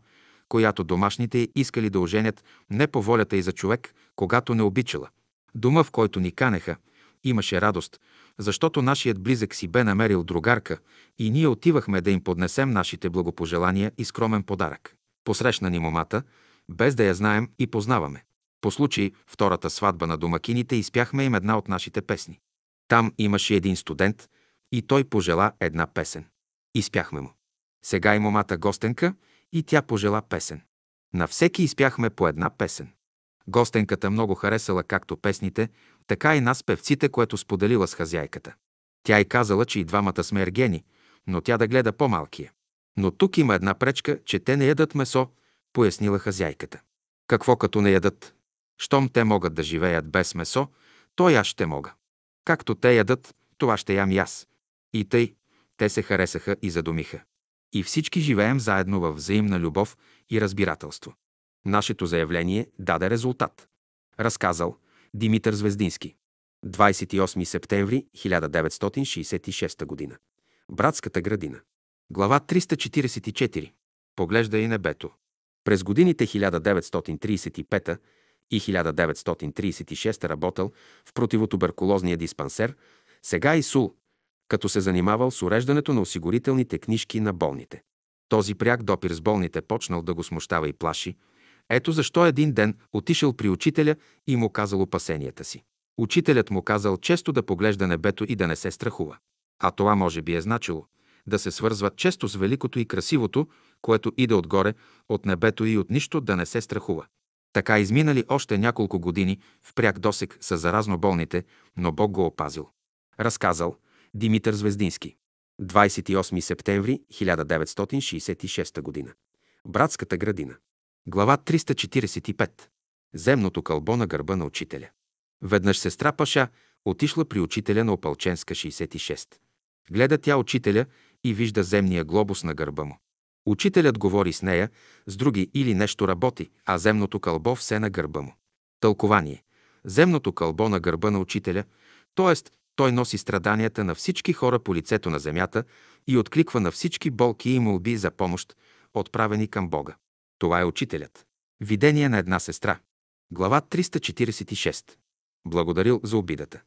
която домашните искали да оженят не по волята и за човек, когато не обичала. Дома, в който ни канеха, имаше радост, защото нашият близък си бе намерил другарка и ние отивахме да им поднесем нашите благопожелания и скромен подарък. Посрещна ни момата, без да я знаем и познаваме. По случай втората сватба на домакините изпяхме им една от нашите песни. Там имаше един студент и той пожела една песен. Изпяхме му. Сега и момата гостенка и тя пожела песен. На всеки изпяхме по една песен. Гостенката много харесала както песните, така и нас певците, което споделила с хазяйката. Тя й казала, че и двамата сме ергени, но тя да гледа по-малкия. Но тук има една пречка, че те не ядат месо, пояснила хазяйката. Какво като не ядат? Щом те могат да живеят без месо, то и аз ще мога. Както те ядат, това ще ям и аз. И тъй, те се харесаха и задумиха. И всички живеем заедно във взаимна любов и разбирателство. Нашето заявление даде резултат. Разказал Димитър Звездински. 28 септември 1966 г. Братската градина. Глава 344. Поглежда и небето. През годините 1935 и 1936 работил в противотуберкулозния диспансер, сега и СУЛ, като се занимавал с уреждането на осигурителните книжки на болните. Този пряк допир с болните почнал да го смущава и плаши, Ето защо един ден отишъл при учителя и му казал опасенията си. Учителят му казал често да поглежда небето и да не се страхува. А това може би е значило да се свързва често с великото и красивото, което иде отгоре, от небето и от нищо да не се страхува. Така изминали още няколко години в пряк досек с заразно болните, но Бог го опазил. Разказал Димитър Звездински. 28 септември 1966 г. Братската градина. Глава 345. Земното кълбо на гърба на учителя. Веднъж сестра Паша отишла при учителя на Опалченска 66. Гледа тя учителя и вижда земния глобус на гърба му. Учителят говори с нея, с други или нещо работи, а земното кълбо все на гърба му. Тълкование. Земното кълбо на гърба на учителя, т.е. той носи страданията на всички хора по лицето на земята и откликва на всички болки и молби за помощ, отправени към Бога. Това е учителят. Видение на една сестра. Глава 346. Благодарил за обидата.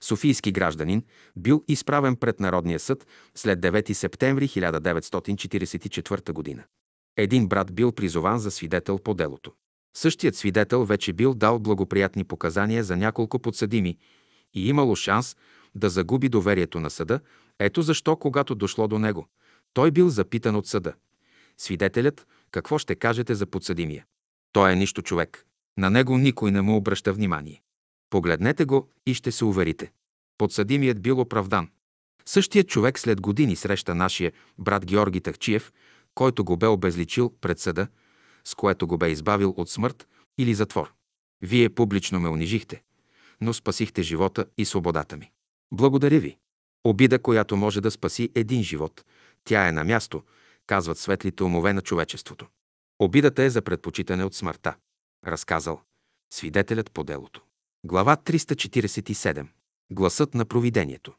Софийски гражданин, бил изправен пред Народния съд след 9 септември 1944 г. Един брат бил призован за свидетел по делото. Същият свидетел вече бил дал благоприятни показания за няколко подсъдими и имало шанс да загуби доверието на съда, ето защо, когато дошло до него, той бил запитан от съда. Свидетелят, какво ще кажете за подсъдимия? Той е нищо човек. На него никой не му обръща внимание. Погледнете го и ще се уверите. Подсъдимият бил оправдан. Същият човек след години среща нашия брат Георги Тахчиев, който го бе обезличил пред съда, с което го бе избавил от смърт или затвор. Вие публично ме унижихте, но спасихте живота и свободата ми. Благодаря ви. Обида, която може да спаси един живот, тя е на място, казват светлите умове на човечеството. Обидата е за предпочитане от смъртта, разказал свидетелят по делото. Глава 347. Гласът на провидението.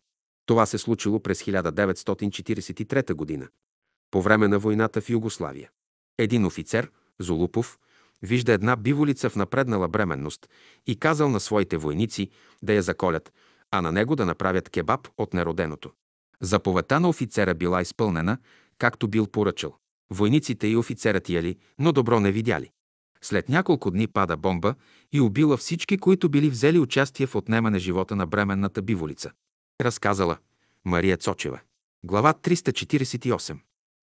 Това се случило през 1943 г. по време на войната в Югославия. Един офицер, Золупов, вижда една биволица в напреднала бременност и казал на своите войници да я заколят, а на него да направят кебаб от нероденото. Заповедта на офицера била изпълнена, както бил поръчал. Войниците и офицерът яли, но добро не видяли. След няколко дни пада бомба и убила всички, които били взели участие в отнемане живота на бременната биволица. Разказала Мария Цочева. Глава 348.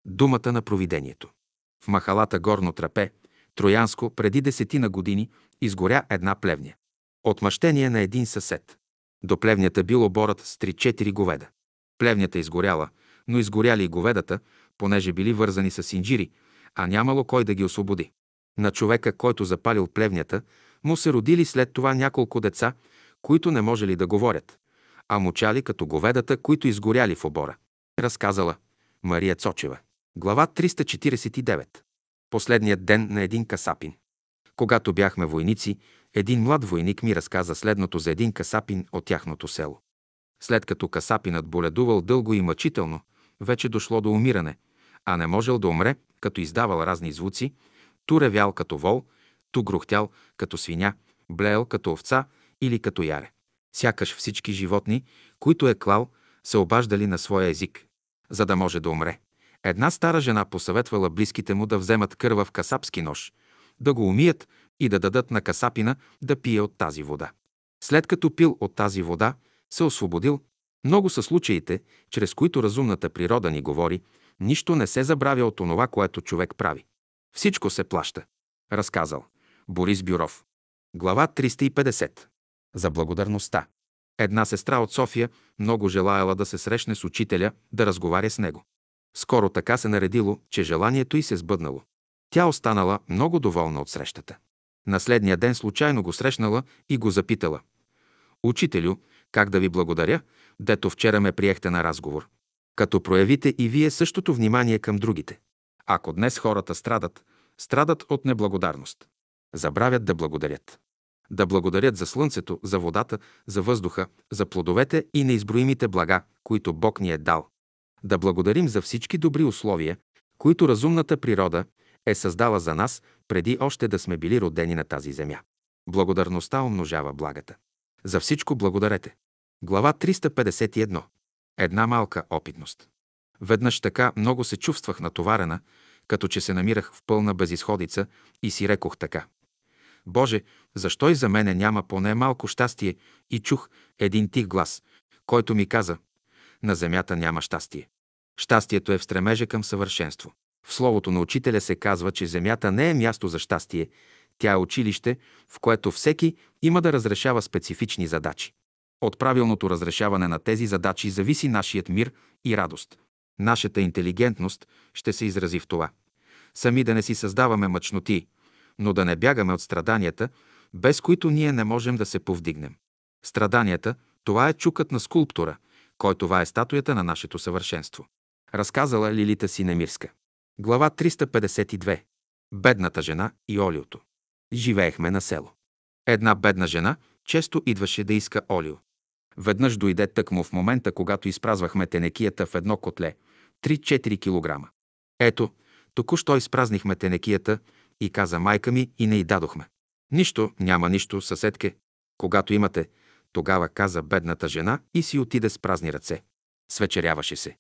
Думата на провидението. В махалата Горно Трапе, Троянско, преди десетина години, изгоря една плевня. Отмъщение на един съсед. До плевнята бил оборът с 3-4 говеда. Плевнята изгоряла, но изгоряли и говедата, понеже били вързани с инжири, а нямало кой да ги освободи. На човека, който запалил плевнята, му се родили след това няколко деца, които не можели да говорят, а мучали като говедата, които изгоряли в обора. Разказала Мария Цочева. Глава 349. Последният ден на един касапин. Когато бяхме войници, един млад войник ми разказа следното за един касапин от тяхното село. След като касапинът боледувал дълго и мъчително, вече дошло до умиране, а не можел да умре, като издавал разни звуци, Ту ревял като вол, ту грухтял като свиня, блеял като овца или като яре. Сякаш всички животни, които е клал, се обаждали на своя език, за да може да умре. Една стара жена посъветвала близките му да вземат кърва в касапски нож, да го умият и да дадат на касапина да пие от тази вода. След като пил от тази вода, се освободил. Много са случаите, чрез които разумната природа ни говори, нищо не се забравя от онова, което човек прави. Всичко се плаща. Разказал. Борис Бюров. Глава 350. За благодарността. Една сестра от София много желаяла да се срещне с учителя, да разговаря с него. Скоро така се наредило, че желанието й се сбъднало. Тя останала много доволна от срещата. На следния ден случайно го срещнала и го запитала. Учителю, как да ви благодаря, дето вчера ме приехте на разговор. Като проявите и вие същото внимание към другите. Ако днес хората страдат, страдат от неблагодарност. Забравят да благодарят. Да благодарят за слънцето, за водата, за въздуха, за плодовете и неизброимите блага, които Бог ни е дал. Да благодарим за всички добри условия, които разумната природа е създала за нас, преди още да сме били родени на тази земя. Благодарността умножава благата. За всичко благодарете. Глава 351. Една малка опитност. Веднъж така много се чувствах натоварена, като че се намирах в пълна безисходица и си рекох така. Боже, защо и за мене няма поне малко щастие? И чух един тих глас, който ми каза, на земята няма щастие. Щастието е в стремежа към съвършенство. В словото на учителя се казва, че земята не е място за щастие, тя е училище, в което всеки има да разрешава специфични задачи. От правилното разрешаване на тези задачи зависи нашият мир и радост. Нашата интелигентност ще се изрази в това. Сами да не си създаваме мъчноти, но да не бягаме от страданията, без които ние не можем да се повдигнем. Страданията – това е чукът на скулптура, който това е статуята на нашето съвършенство. Разказала Лилита Синемирска. Глава 352. Бедната жена и олиото. Живеехме на село. Една бедна жена често идваше да иска олио. Веднъж дойде тъкмо в момента, когато изпразвахме тенекията в едно котле – 3-4 кг. Ето, току-що изпразнихме тенекията и каза майка ми и не й дадохме. Нищо, няма нищо, съседке. Когато имате, тогава каза бедната жена и си отиде с празни ръце. Свечеряваше се.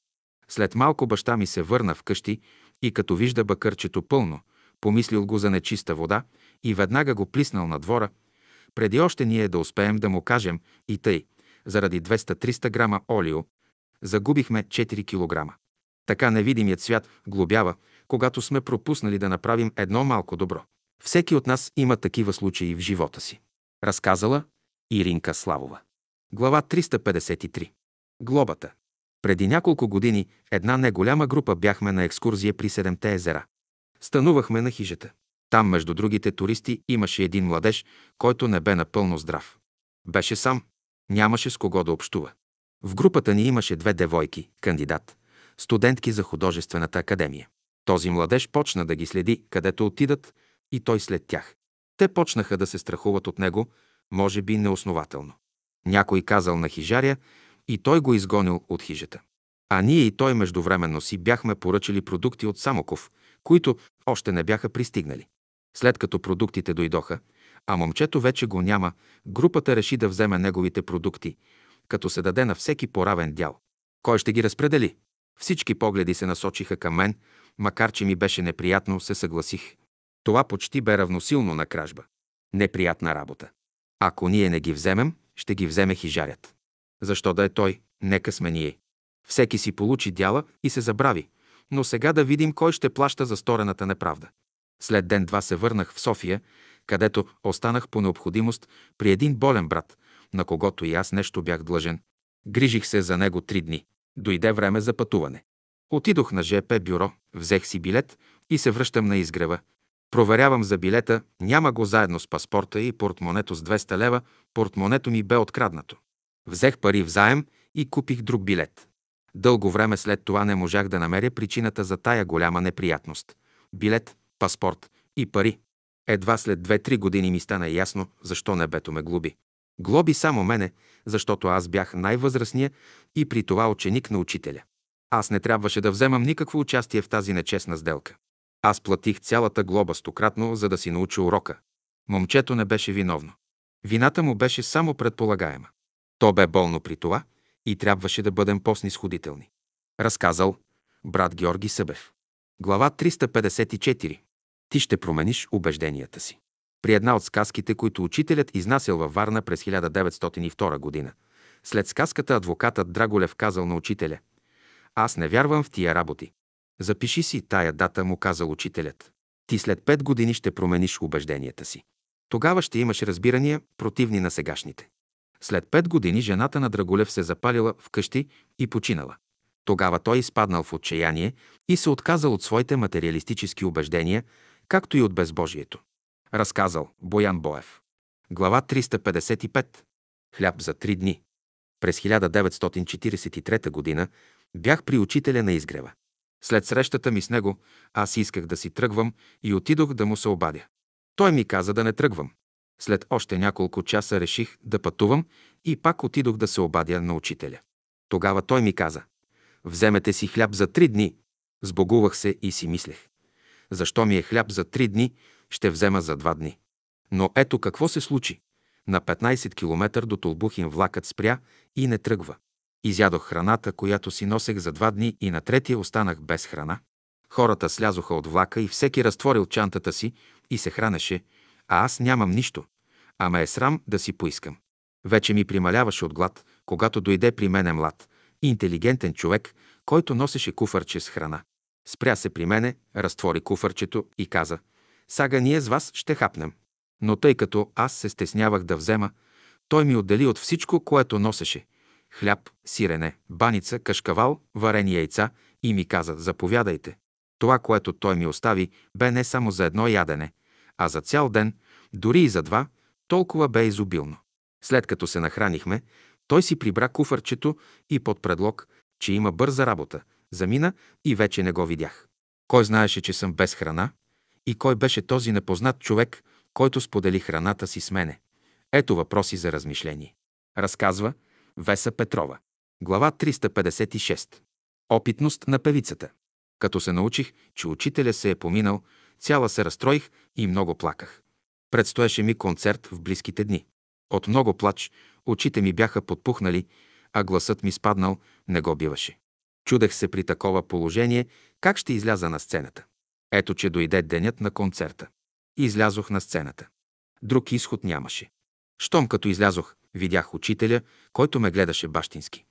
След малко баща ми се върна вкъщи и като вижда бакърчето пълно, помислил го за нечиста вода и веднага го плиснал на двора, преди още ние да успеем да му кажем и тъй, заради 200-300 грама олио, загубихме 4 килограма. Така невидимият свят глобява, когато сме пропуснали да направим едно малко добро. Всеки от нас има такива случаи в живота си. Разказала Иринка Славова. Глава 353. Глобата. Преди няколко години една неголяма група бяхме на екскурзия при Седемте езера. Станувахме на хижата. Там, между другите туристи, имаше един младеж, който не бе напълно здрав. Беше сам. Нямаше с кого да общува. В групата ни имаше две девойки, кандидат, студентки за художествената академия. Този младеж почна да ги следи, където отидат, и той след тях. Те почнаха да се страхуват от него, може би неоснователно. Някой казал на хижаря и той го изгонил от хижата. А ние и той междувременно си бяхме поръчали продукти от Самоков, които още не бяха пристигнали. След като продуктите дойдоха, а момчето вече го няма, групата реши да вземе неговите продукти, като се даде на всеки поравен дял. Кой ще ги разпредели? Всички погледи се насочиха към мен, макар че ми беше неприятно, се съгласих. Това почти бе равносилно на кражба. Неприятна работа. Ако ние не ги вземем, ще ги вземе хижарят. Защо да е той? Нека сме ние. Всеки си получи дяла и се забрави. Но сега да видим кой ще плаща за сторената неправда. След ден-два се върнах в София, където останах по необходимост при един болен брат, на когото и аз нещо бях длъжен. Грижих се за него три дни. Дойде време за пътуване. Отидох на ЖП бюро, взех си билет и се връщам на изгрева. Проверявам за билета, няма го заедно с паспорта и портмонето с 200 лева, портмонето ми бе откраднато. Взех пари в заем и купих друг билет. Дълго време след това не можах да намеря причината за тая голяма неприятност. Билет, паспорт и пари. Едва след 2-3 години ми стана ясно, защо небето ме глоби. Глоби само мене, защото аз бях най-възрастния и при това ученик на учителя. Аз не трябваше да вземам никакво участие в тази нечестна сделка. Аз платих цялата глоба стократно, за да си науча урока. Момчето не беше виновно. Вината му беше само предполагаема. То бе болно при това и трябваше да бъдем по-снисходителни. Разказал брат Георги Събев. Глава 354. Ти ще промениш убежденията си. При една от сказките, които учителят изнасял във Варна през 1902 година, след сказката адвокатът Драголев казал на учителя «Аз не вярвам в тия работи. Запиши си тая дата, му казал учителят. Ти след пет години ще промениш убежденията си. Тогава ще имаш разбирания, противни на сегашните. След пет години жената на Драголев се запалила вкъщи и починала. Тогава той изпаднал в отчаяние и се отказал от своите материалистически убеждения, както и от безбожието. Разказал Боян Боев. Глава 355. Хляб за три дни. През 1943 г. бях при учителя на изгрева. След срещата ми с него, аз исках да си тръгвам и отидох да му се обадя. Той ми каза да не тръгвам. След още няколко часа реших да пътувам и пак отидох да се обадя на учителя. Тогава той ми каза, вземете си хляб за три дни. Сбогувах се и си мислех. Защо ми е хляб за три дни, ще взема за два дни. Но ето какво се случи. На 15 км до Толбухин влакът спря и не тръгва. Изядох храната, която си носех за два дни и на третия останах без храна. Хората слязоха от влака и всеки разтворил чантата си и се хранеше, а аз нямам нищо, а ме е срам да си поискам. Вече ми прималяваше от глад, когато дойде при мене млад, интелигентен човек, който носеше куфарче с храна. Спря се при мене, разтвори куфарчето и каза «Сага ние с вас ще хапнем». Но тъй като аз се стеснявах да взема, той ми отдели от всичко, което носеше – хляб, сирене, баница, кашкавал, варени яйца и ми каза «Заповядайте». Това, което той ми остави, бе не само за едно ядене, а за цял ден, дори и за два, толкова бе изобилно. След като се нахранихме, той си прибра куфарчето и под предлог, че има бърза работа, замина и вече не го видях. Кой знаеше, че съм без храна? И кой беше този непознат човек, който сподели храната си с мене? Ето въпроси за размишление. Разказва Веса Петрова. Глава 356. Опитност на певицата. Като се научих, че учителя се е поминал, цяла се разстроих и много плаках. Предстоеше ми концерт в близките дни. От много плач очите ми бяха подпухнали, а гласът ми спаднал, не го биваше. Чудех се при такова положение как ще изляза на сцената. Ето, че дойде денят на концерта. Излязох на сцената. Друг изход нямаше. Щом като излязох, видях учителя, който ме гледаше бащински.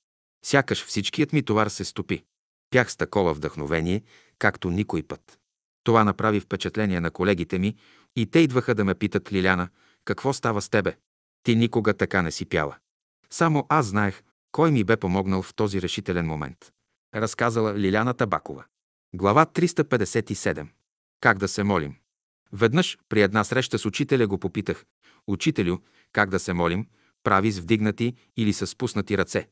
Сякаш всичкият ми товар се стопи. Пях с такова вдъхновение, както никой път. Това направи впечатление на колегите ми и те идваха да ме питат, Лиляна, какво става с тебе? Ти никога така не си пяла. Само аз знаех, кой ми бе помогнал в този решителен момент. Разказала Лиляна Табакова. Глава 357. Как да се молим? Веднъж при една среща с учителя го попитах. Учителю, как да се молим? Прави с вдигнати или с спуснати ръце?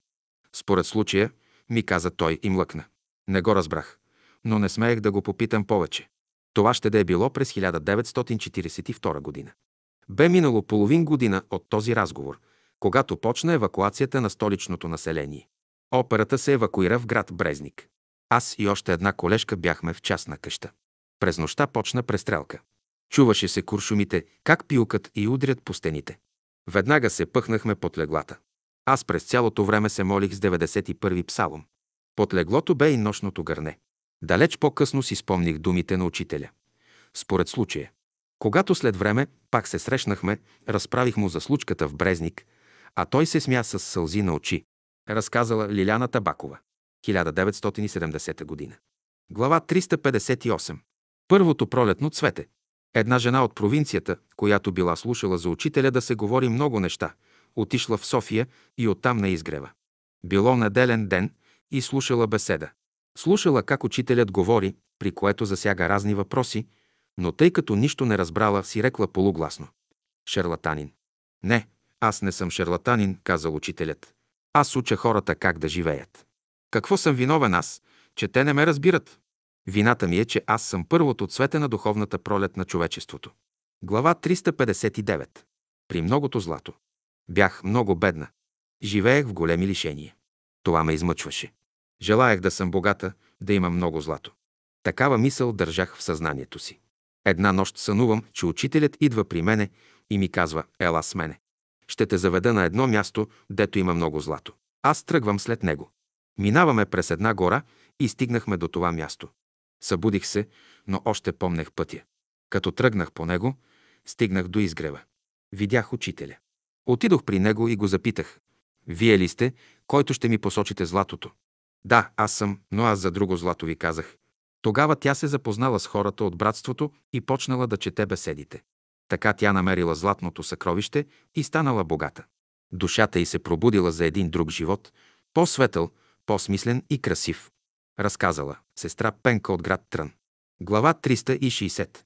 Според случая, ми каза той и млъкна. Не го разбрах, но не смеех да го попитам повече. Това ще да е било през 1942 година. Бе минало половин година от този разговор, когато почна евакуацията на столичното население. Операта се евакуира в град Брезник. Аз и още една колежка бяхме в частна къща. През нощта почна престрелка. Чуваше се куршумите, как пилкат и удрят по стените. Веднага се пъхнахме под леглата. Аз през цялото време се молих с 91-и псалом. Под леглото бе и нощното гърне. Далеч по-късно си спомних думите на учителя. Според случая. Когато след време пак се срещнахме, разправих му за случката в Брезник, а той се смя с сълзи на очи. Разказала Лиляна Табакова. 1970 година. Глава 358. Първото пролетно цвете. Една жена от провинцията, която била слушала за учителя да се говори много неща, отишла в София и оттам на изгрева. Било неделен ден и слушала беседа. Слушала как учителят говори, при което засяга разни въпроси, но тъй като нищо не разбрала, си рекла полугласно. Шарлатанин. Не, аз не съм шарлатанин, казал учителят. Аз уча хората как да живеят. Какво съм виновен аз, че те не ме разбират? Вината ми е, че аз съм първото цвете на духовната пролет на човечеството. Глава 359. При многото злато. Бях много бедна. Живеех в големи лишения. Това ме измъчваше. Желаях да съм богата, да имам много злато. Такава мисъл държах в съзнанието си. Една нощ сънувам, че учителят идва при мене и ми казва «Ела с мене. Ще те заведа на едно място, дето има много злато». Аз тръгвам след него. Минаваме през една гора и стигнахме до това място. Събудих се, но още помнех пътя. Като тръгнах по него, стигнах до изгрева. Видях учителя. Отидох при него и го запитах. Вие ли сте, който ще ми посочите златото? Да, аз съм, но аз за друго злато ви казах. Тогава тя се запознала с хората от братството и почнала да чете беседите. Така тя намерила златното съкровище и станала богата. Душата й се пробудила за един друг живот, по-светъл, по-смислен и красив. Разказала сестра Пенка от град Трън. Глава 360.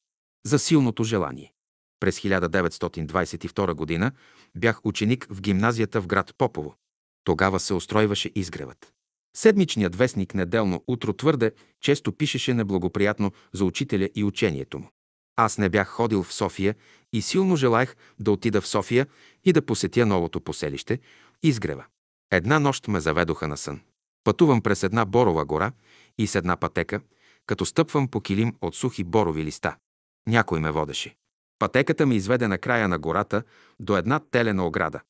За силното желание. През 1922 г. бях ученик в гимназията в град Попово. Тогава се устройваше изгревът. Седмичният вестник неделно утро твърде често пишеше неблагоприятно за учителя и учението му. Аз не бях ходил в София и силно желаях да отида в София и да посетя новото поселище – Изгрева. Една нощ ме заведоха на сън. Пътувам през една борова гора и с една пътека, като стъпвам по килим от сухи борови листа. Някой ме водеше. Пътеката ми изведе на края на гората до една телена ограда,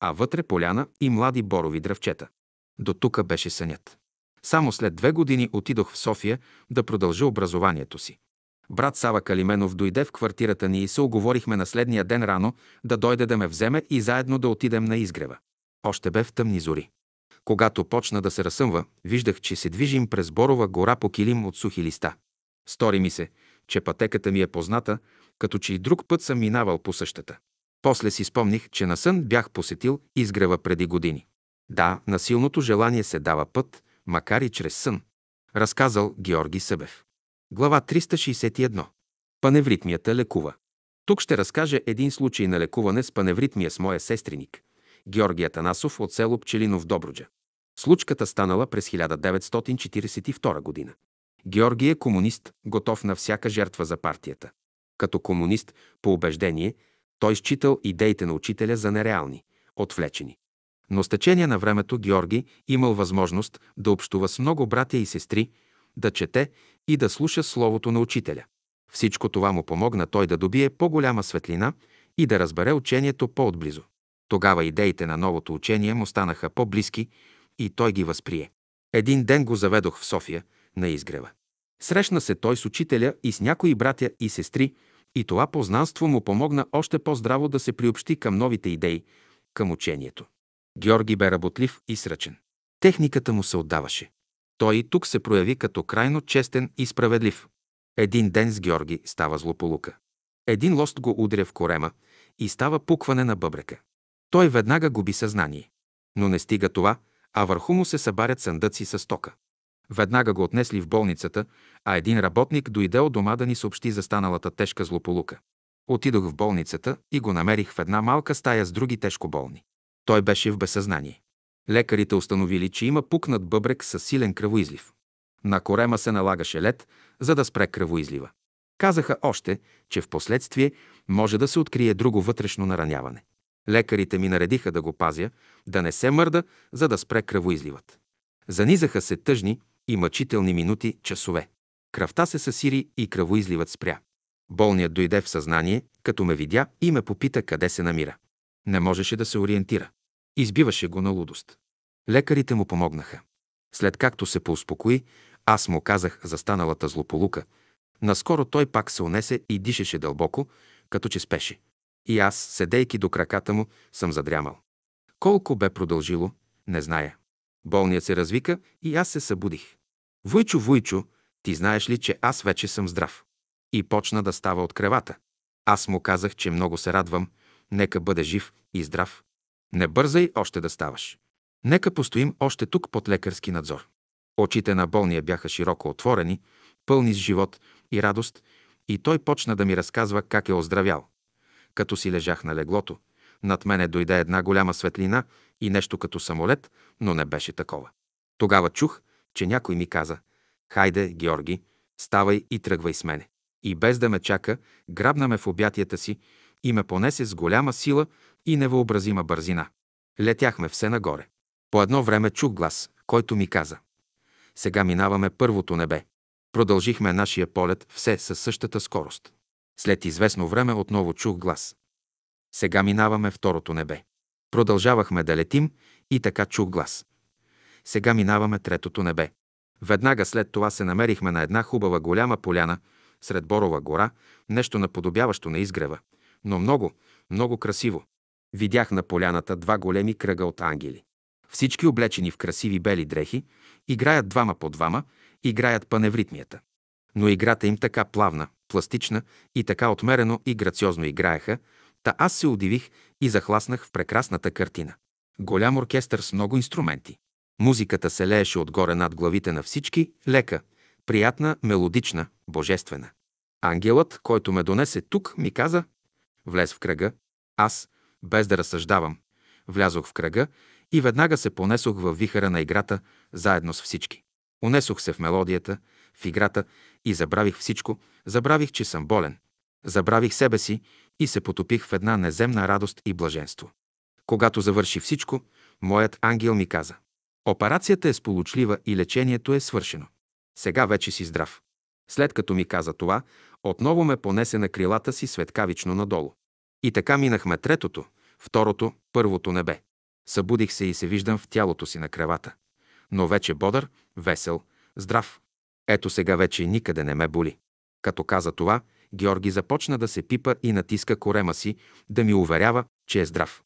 а вътре поляна и млади борови дръвчета. До тука беше сънят. Само след две години отидох в София да продължа образованието си. Брат Сава Калименов дойде в квартирата ни и се оговорихме на следния ден рано да дойде да ме вземе и заедно да отидем на изгрева. Още бе в тъмни зори. Когато почна да се разсъмва, виждах, че се движим през Борова гора по килим от сухи листа. Стори ми се, че пътеката ми е позната, като че и друг път съм минавал по същата. После си спомних, че на сън бях посетил изгрева преди години. Да, на силното желание се дава път, макар и чрез сън. Разказал Георги Събев. Глава 361. Паневритмията лекува. Тук ще разкажа един случай на лекуване с паневритмия с моя сестриник, Георги Атанасов от село Пчелинов Добруджа. Случката станала през 1942 година. Георги е комунист, готов на всяка жертва за партията. Като комунист, по убеждение, той считал идеите на учителя за нереални, отвлечени. Но с течение на времето Георги имал възможност да общува с много братя и сестри, да чете и да слуша словото на учителя. Всичко това му помогна той да добие по-голяма светлина и да разбере учението по-отблизо. Тогава идеите на новото учение му станаха по-близки и той ги възприе. Един ден го заведох в София, на изгрева. Срещна се той с учителя и с някои братя и сестри, и това познанство му помогна още по-здраво да се приобщи към новите идеи, към учението. Георги бе работлив и сръчен. Техниката му се отдаваше. Той и тук се прояви като крайно честен и справедлив. Един ден с Георги става злополука. Един лост го удря в корема и става пукване на бъбрека. Той веднага губи съзнание. Но не стига това, а върху му се събарят съндъци с тока. Веднага го отнесли в болницата, а един работник дойде от дома да ни съобщи за станалата тежка злополука. Отидох в болницата и го намерих в една малка стая с други тежко болни. Той беше в безсъзнание. Лекарите установили, че има пукнат бъбрек с силен кръвоизлив. На корема се налагаше лед, за да спре кръвоизлива. Казаха още, че в последствие може да се открие друго вътрешно нараняване. Лекарите ми наредиха да го пазя, да не се мърда, за да спре кръвоизливът. Занизаха се тъжни и мъчителни минути, часове. Кръвта се съсири и кръвоизливът спря. Болният дойде в съзнание, като ме видя и ме попита къде се намира. Не можеше да се ориентира. Избиваше го на лудост. Лекарите му помогнаха. След както се поуспокои, аз му казах за станалата злополука. Наскоро той пак се унесе и дишеше дълбоко, като че спеше. И аз, седейки до краката му, съм задрямал. Колко бе продължило, не зная. Болният се развика и аз се събудих. Войчо, Войчо, ти знаеш ли, че аз вече съм здрав? И почна да става от кревата. Аз му казах, че много се радвам, нека бъде жив и здрав. Не бързай още да ставаш. Нека постоим още тук под лекарски надзор. Очите на болния бяха широко отворени, пълни с живот и радост, и той почна да ми разказва как е оздравял. Като си лежах на леглото, над мене дойде една голяма светлина и нещо като самолет, но не беше такова. Тогава чух, че някой ми каза «Хайде, Георги, ставай и тръгвай с мене». И без да ме чака, грабна ме в обятията си и ме понесе с голяма сила и невъобразима бързина. Летяхме все нагоре. По едно време чух глас, който ми каза «Сега минаваме първото небе». Продължихме нашия полет все със същата скорост. След известно време отново чух глас. Сега минаваме второто небе. Продължавахме да летим и така чух глас. Сега минаваме третото небе. Веднага след това се намерихме на една хубава голяма поляна, сред Борова гора, нещо наподобяващо на изгрева, но много, много красиво. Видях на поляната два големи кръга от ангели. Всички облечени в красиви бели дрехи, играят двама по двама, играят паневритмията. Но играта им така плавна, пластична и така отмерено и грациозно играеха, та аз се удивих и захласнах в прекрасната картина. Голям оркестър с много инструменти. Музиката се лееше отгоре над главите на всички, лека, приятна, мелодична, божествена. Ангелът, който ме донесе тук, ми каза, влез в кръга. Аз, без да разсъждавам, влязох в кръга и веднага се понесох във вихара на играта, заедно с всички. Унесох се в мелодията, в играта и забравих всичко, забравих, че съм болен. Забравих себе си и се потопих в една неземна радост и блаженство. Когато завърши всичко, моят ангел ми каза Операцията е сполучлива и лечението е свършено. Сега вече си здрав. След като ми каза това, отново ме понесе на крилата си светкавично надолу. И така минахме третото, второто, първото небе. Събудих се и се виждам в тялото си на кревата. но вече бодър, весел, здрав. Ето сега вече никъде не ме боли. Като каза това, Георги започна да се пипа и натиска корема си, да ми уверява, че е здрав.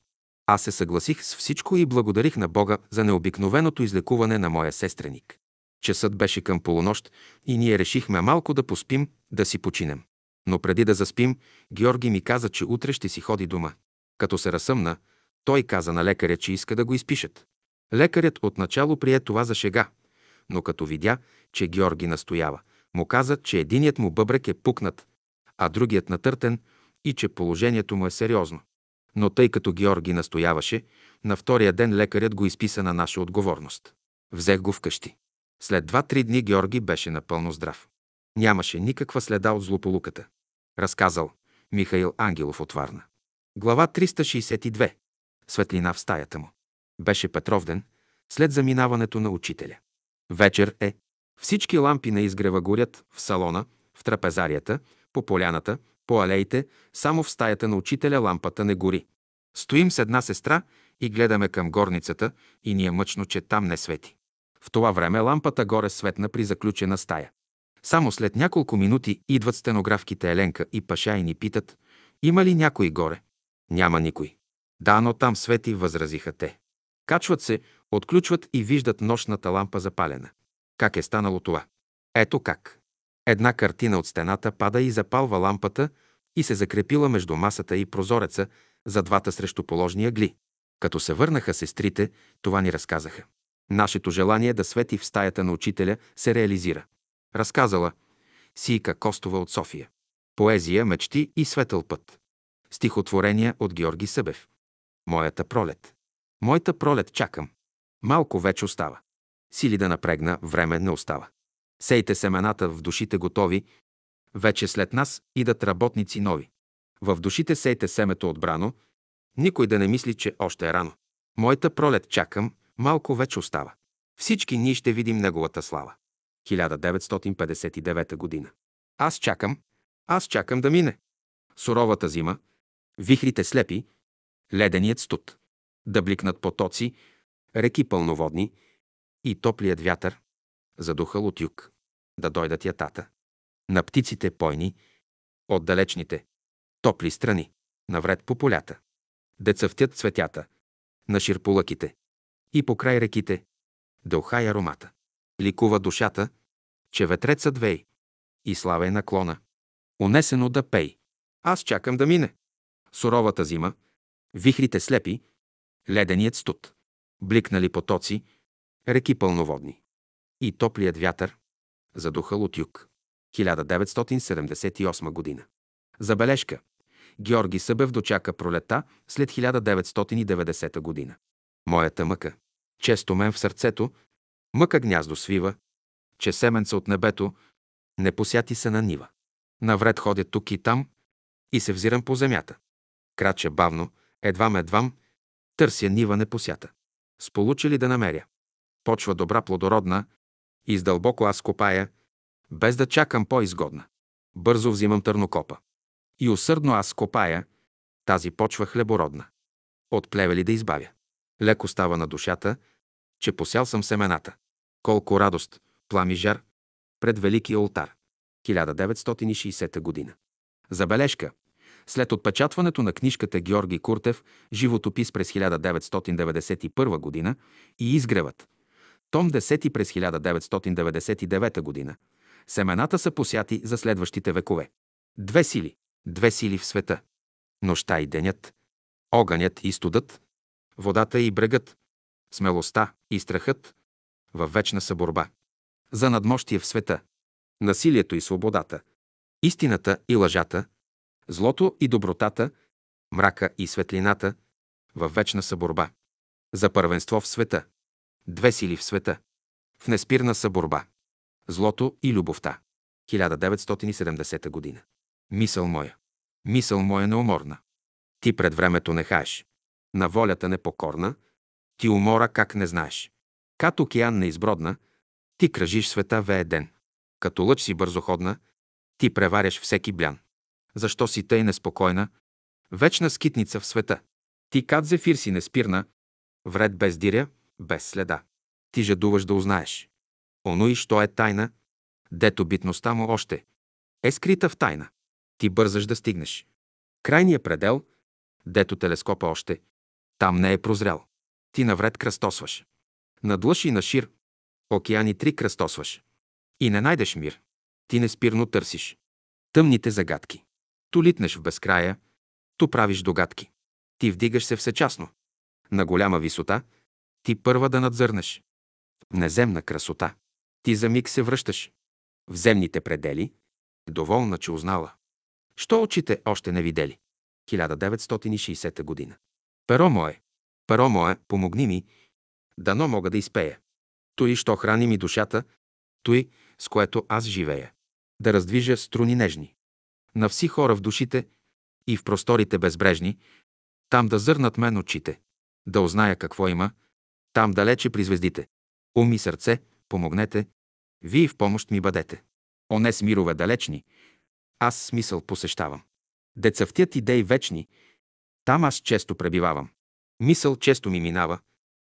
Аз се съгласих с всичко и благодарих на Бога за необикновеното излекуване на моя сестреник. Часът беше към полунощ и ние решихме малко да поспим, да си починем. Но преди да заспим, Георги ми каза, че утре ще си ходи дома. Като се разсъмна, той каза на лекаря, че иска да го изпишат. Лекарят отначало прие това за шега, но като видя, че Георги настоява, му каза, че единият му бъбрек е пукнат, а другият натъртен и че положението му е сериозно. Но тъй като Георги настояваше, на втория ден лекарят го изписа на наша отговорност. Взех го вкъщи. След два-три дни Георги беше напълно здрав. Нямаше никаква следа от злополуката. Разказал Михаил Ангелов от Варна. Глава 362. Светлина в стаята му. Беше Петровден, след заминаването на учителя. Вечер е. Всички лампи на изгрева горят в салона, в трапезарията, по поляната, по алеите, само в стаята на учителя лампата не гори. Стоим с една сестра и гледаме към горницата и ни е мъчно, че там не свети. В това време лампата горе светна при заключена стая. Само след няколко минути идват стенографките Еленка и Паша и ни питат, има ли някой горе? Няма никой. Да, но там свети, възразиха те. Качват се, отключват и виждат нощната лампа запалена. Как е станало това? Ето как. Една картина от стената пада и запалва лампата и се закрепила между масата и прозореца за двата срещуположни ъгли. Като се върнаха сестрите, това ни разказаха. Нашето желание да свети в стаята на учителя се реализира. Разказала Сийка Костова от София. Поезия, мечти и светъл път. Стихотворения от Георги Събев. Моята пролет. Моята пролет чакам. Малко вече остава. Сили да напрегна, време не остава. Сейте семената в душите готови, вече след нас идат работници нови. В душите сейте семето отбрано, никой да не мисли, че още е рано. Моята пролет чакам, малко вече остава. Всички ние ще видим неговата слава. 1959 година. Аз чакам, аз чакам да мине. Суровата зима, вихрите слепи, леденият студ, да бликнат потоци, реки пълноводни и топлият вятър, задухал от юг, да дойдат ятата. На птиците пойни, от далечните, топли страни, навред по полята. Да цъфтят цветята, на ширполъките и по край реките, да ухай аромата. Ликува душата, че ветрецът вей и слава е наклона. Унесено да пей. Аз чакам да мине. Суровата зима, вихрите слепи, леденият студ, бликнали потоци, реки пълноводни. И топлият вятър, задухал от юг. 1978 година. Забележка. Георги Събев дочака пролета след 1990 година. Моята мъка. Често мен в сърцето, мъка гняздо свива, че семенца от небето не посяти се на нива. Навред ходя тук и там и се взирам по земята. Крача бавно, едвам-едвам, търся нива непосята. Сполучи ли да намеря? Почва добра плодородна, и с дълбоко аз копая, без да чакам по-изгодна. Бързо взимам търнокопа. И усърдно аз копая, тази почва хлебородна. От плевели да избавя. Леко става на душата, че посял съм семената. Колко радост, плами жар, пред великия олтар. 1960 година. Забележка. След отпечатването на книжката Георги Куртев «Животопис» през 1991 година и изгревът, том 10 през 1999 година, семената са посяти за следващите векове. Две сили, две сили в света. Нощта и денят, огънят и студът, водата и брегът, смелостта и страхът. Във вечна съборба. За надмощие в света, насилието и свободата, истината и лъжата, злото и добротата, мрака и светлината, във вечна съборба. За първенство в света. Две сили в света. В неспирна съборба. Злото и любовта. 1970 година. Мисъл моя. Мисъл моя неуморна. Ти пред времето не хаеш. На волята непокорна. Ти умора как не знаеш. Като океан неизбродна, ти кръжиш света вее ден. Като лъч си бързоходна, ти преваряш всеки блян. Защо си тъй неспокойна? Вечна скитница в света. Ти кат зефир си неспирна, вред без диря, без следа. Ти жадуваш да узнаеш. Оно и що е тайна, дето битността му още е скрита в тайна. Ти бързаш да стигнеш. Крайният предел, дето телескопа още, там не е прозрял. Ти навред кръстосваш. Надлъж и на шир, океани три кръстосваш. И не найдеш мир. Ти неспирно търсиш. Тъмните загадки. Ту литнеш в безкрая, ту правиш догадки. Ти вдигаш се всечасно. На голяма висота, ти първа да надзърнеш. Неземна красота. Ти за миг се връщаш. В земните предели, доволна, че узнала. Що очите още не видели? 1960 година. Перо мое, перо мое, помогни ми, дано мога да изпея. Той, що храни ми душата, той, с което аз живея. Да раздвижа струни нежни. На вси хора в душите и в просторите безбрежни, там да зърнат мен очите, да узная какво има, там далече при звездите. Ум и сърце, помогнете, вие в помощ ми бъдете. Оне с мирове далечни, аз смисъл посещавам. Децъвтят идеи вечни, там аз често пребивавам. Мисъл често ми минава,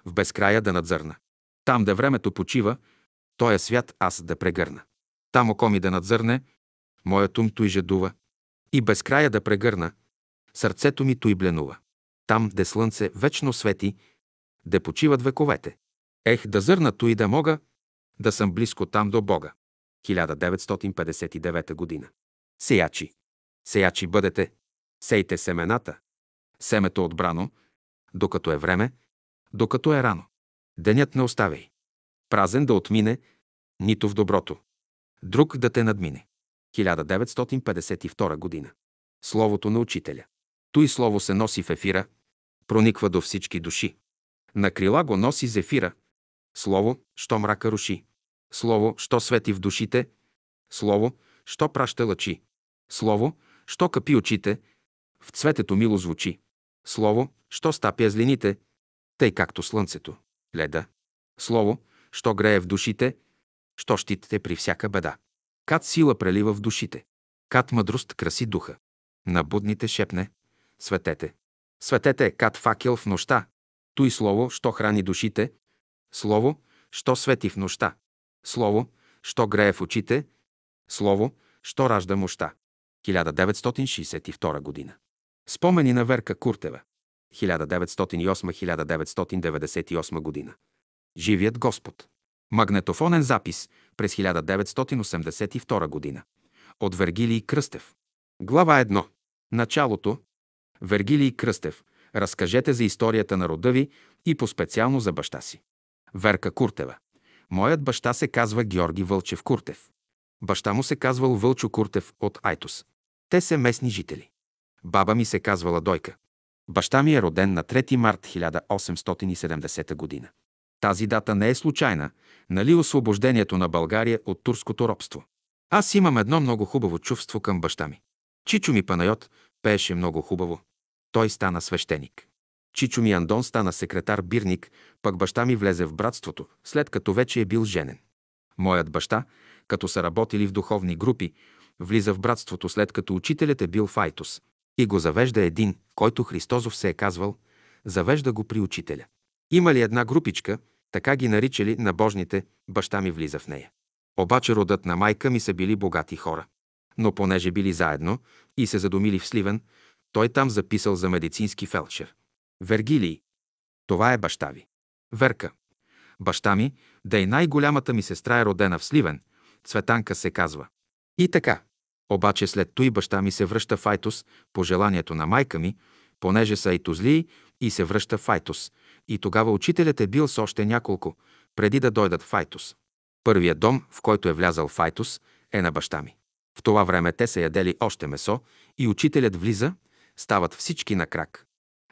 в безкрая да надзърна. Там, да времето почива, тоя свят аз да прегърна. Там око ми да надзърне, моят ум той жадува. И безкрая да прегърна, сърцето ми той бленува. Там, де слънце вечно свети, де почиват вековете. Ех, да зърна той да мога, да съм близко там до Бога. 1959 година. Сеячи. Сеячи бъдете. Сейте семената. Семето отбрано, докато е време, докато е рано. Денят не оставяй. Празен да отмине, нито в доброто. Друг да те надмине. 1952 година. Словото на учителя. Той слово се носи в ефира, прониква до всички души. На крила го носи зефира. Слово, що мрака руши. Слово, що свети в душите. Слово, що праща лъчи. Слово, що капи очите, в цветето мило звучи. Слово, що стапя злините, тъй както слънцето, леда. Слово, що грее в душите, що щитите при всяка беда. Кат сила прелива в душите. Кат мъдрост краси духа. На будните шепне Светете. Светете е кат факел в нощта. Той слово, що храни душите. Слово, що свети в нощта. Слово, що грее в очите. Слово, що ражда мощта. 1962 година. Спомени на Верка Куртева. 1908-1998 година. Живият Господ. Магнетофонен запис през 1982 година. От Вергилий Кръстев. Глава 1. Началото. Вергилий Кръстев. Разкажете за историята на рода ви и по-специално за баща си. Верка Куртева. Моят баща се казва Георги Вълчев Куртев. Баща му се казвал Вълчо Куртев от Айтос. Те са местни жители. Баба ми се казвала Дойка. Баща ми е роден на 3 март 1870 година. Тази дата не е случайна, нали освобождението на България от турското робство. Аз имам едно много хубаво чувство към баща ми. Чичо ми Панайот пееше много хубаво. Той стана свещеник. Чичо ми Андон стана секретар бирник, пък баща ми влезе в братството, след като вече е бил женен. Моят баща, като са работили в духовни групи, влиза в братството, след като учителят е бил Файтус. И го завежда един, който Христозов се е казвал, завежда го при учителя. Има ли една групичка, така ги наричали на божните, баща ми влиза в нея. Обаче родът на майка ми са били богати хора. Но понеже били заедно и се задумили в Сливен, той там записал за медицински фелчер. Вергилий. Това е баща ви. Верка. Баща ми, да и най-голямата ми сестра е родена в Сливен, Цветанка се казва. И така. Обаче след той баща ми се връща в Айтос по желанието на майка ми, понеже са айтозлии и се връща в Айтос. И тогава учителят е бил с още няколко, преди да дойдат в Айтос. Първият дом, в който е влязал в Айтос, е на баща ми. В това време те са ядели още месо и учителят влиза, стават всички на крак.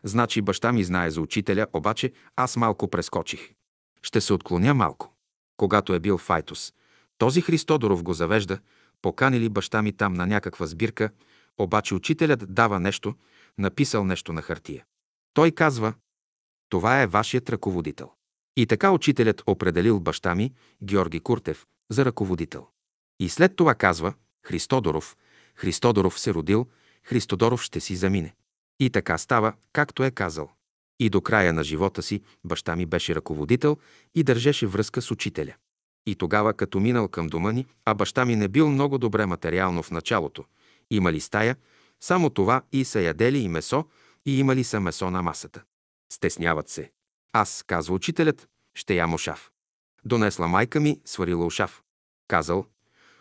Значи баща ми знае за учителя, обаче аз малко прескочих. Ще се отклоня малко. Когато е бил в Айтос, този Христодоров го завежда, поканили баща ми там на някаква сбирка, обаче учителят дава нещо, написал нещо на хартия. Той казва, това е вашият ръководител. И така учителят определил баща ми, Георги Куртев, за ръководител. И след това казва, Христодоров, Христодоров се родил, Христодоров ще си замине. И така става, както е казал. И до края на живота си баща ми беше ръководител и държеше връзка с учителя. И тогава, като минал към дома ни, а баща ми не бил много добре материално в началото, имали стая, само това и са ядели и месо, и имали са месо на масата. Стесняват се. Аз, казва учителят, ще ям ошав. Донесла майка ми, сварила ошав. Казал,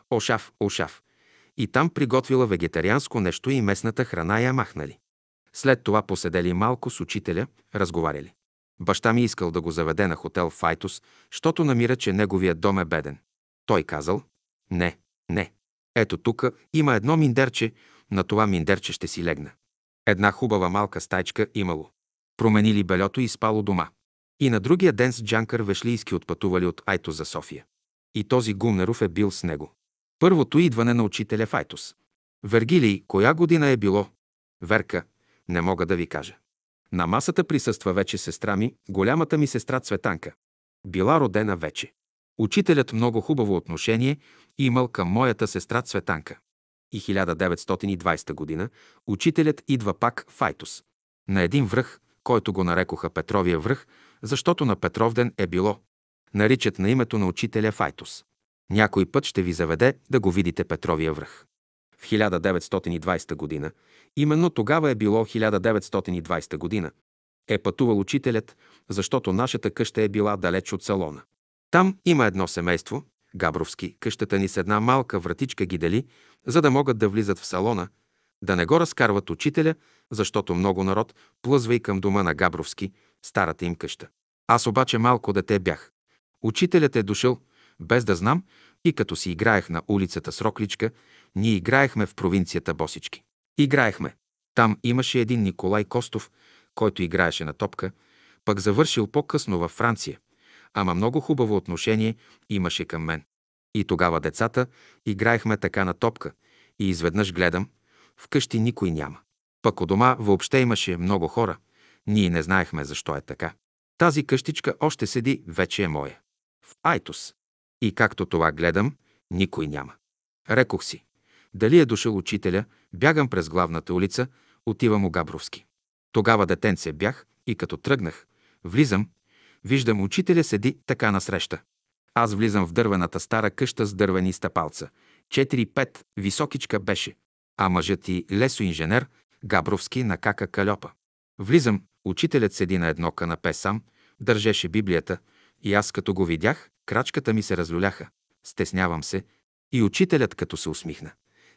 ошав, ошав. И там приготвила вегетарианско нещо и местната храна я махнали. След това поседели малко с учителя, разговаряли. Баща ми искал да го заведе на хотел Файтус, защото намира, че неговият дом е беден. Той казал, не, не. Ето тук има едно миндерче, на това миндерче ще си легна. Една хубава малка стайчка имало. Променили белето и спало дома. И на другия ден с Джанкър Вешлийски отпътували от Айто за София. И този Гумнеров е бил с него. Първото идване на учителя в Айтос. Вергилий, коя година е било? Верка, не мога да ви кажа. На масата присъства вече сестра ми, голямата ми сестра Цветанка. Била родена вече. Учителят много хубаво отношение имал към моята сестра Цветанка. И 1920 година учителят идва пак в Айтос. На един връх, който го нарекоха Петровия връх, защото на Петровден е било. Наричат на името на учителя Файтус. Някой път ще ви заведе да го видите Петровия връх. В 1920 година, именно тогава е било 1920 година, е пътувал учителят, защото нашата къща е била далеч от салона. Там има едно семейство, Габровски, къщата ни с една малка вратичка ги дели, за да могат да влизат в салона, да не го разкарват учителя, защото много народ плъзва и към дома на Габровски, старата им къща. Аз обаче малко дете бях. Учителят е дошъл, без да знам, и като си играех на улицата с Рокличка, ние играехме в провинцията Босички. Играехме. Там имаше един Николай Костов, който играеше на топка, пък завършил по-късно във Франция. Ама много хубаво отношение имаше към мен. И тогава децата играехме така на топка и изведнъж гледам, вкъщи никой няма. Пък у дома въобще имаше много хора. Ние не знаехме защо е така. Тази къщичка още седи, вече е моя. В Айтос. И както това гледам, никой няма. Рекох си. Дали е дошъл учителя, бягам през главната улица, отивам у Габровски. Тогава детенце бях и като тръгнах, влизам, виждам учителя седи така насреща. Аз влизам в дървената стара къща с дървени стъпалца. 4-5 високичка беше, а мъжът и лесоинженер Габровски на кака кальопа. Влизам, учителят седи на едно канапе сам, държеше Библията и аз като го видях, крачката ми се разлюляха. Стеснявам се и учителят като се усмихна.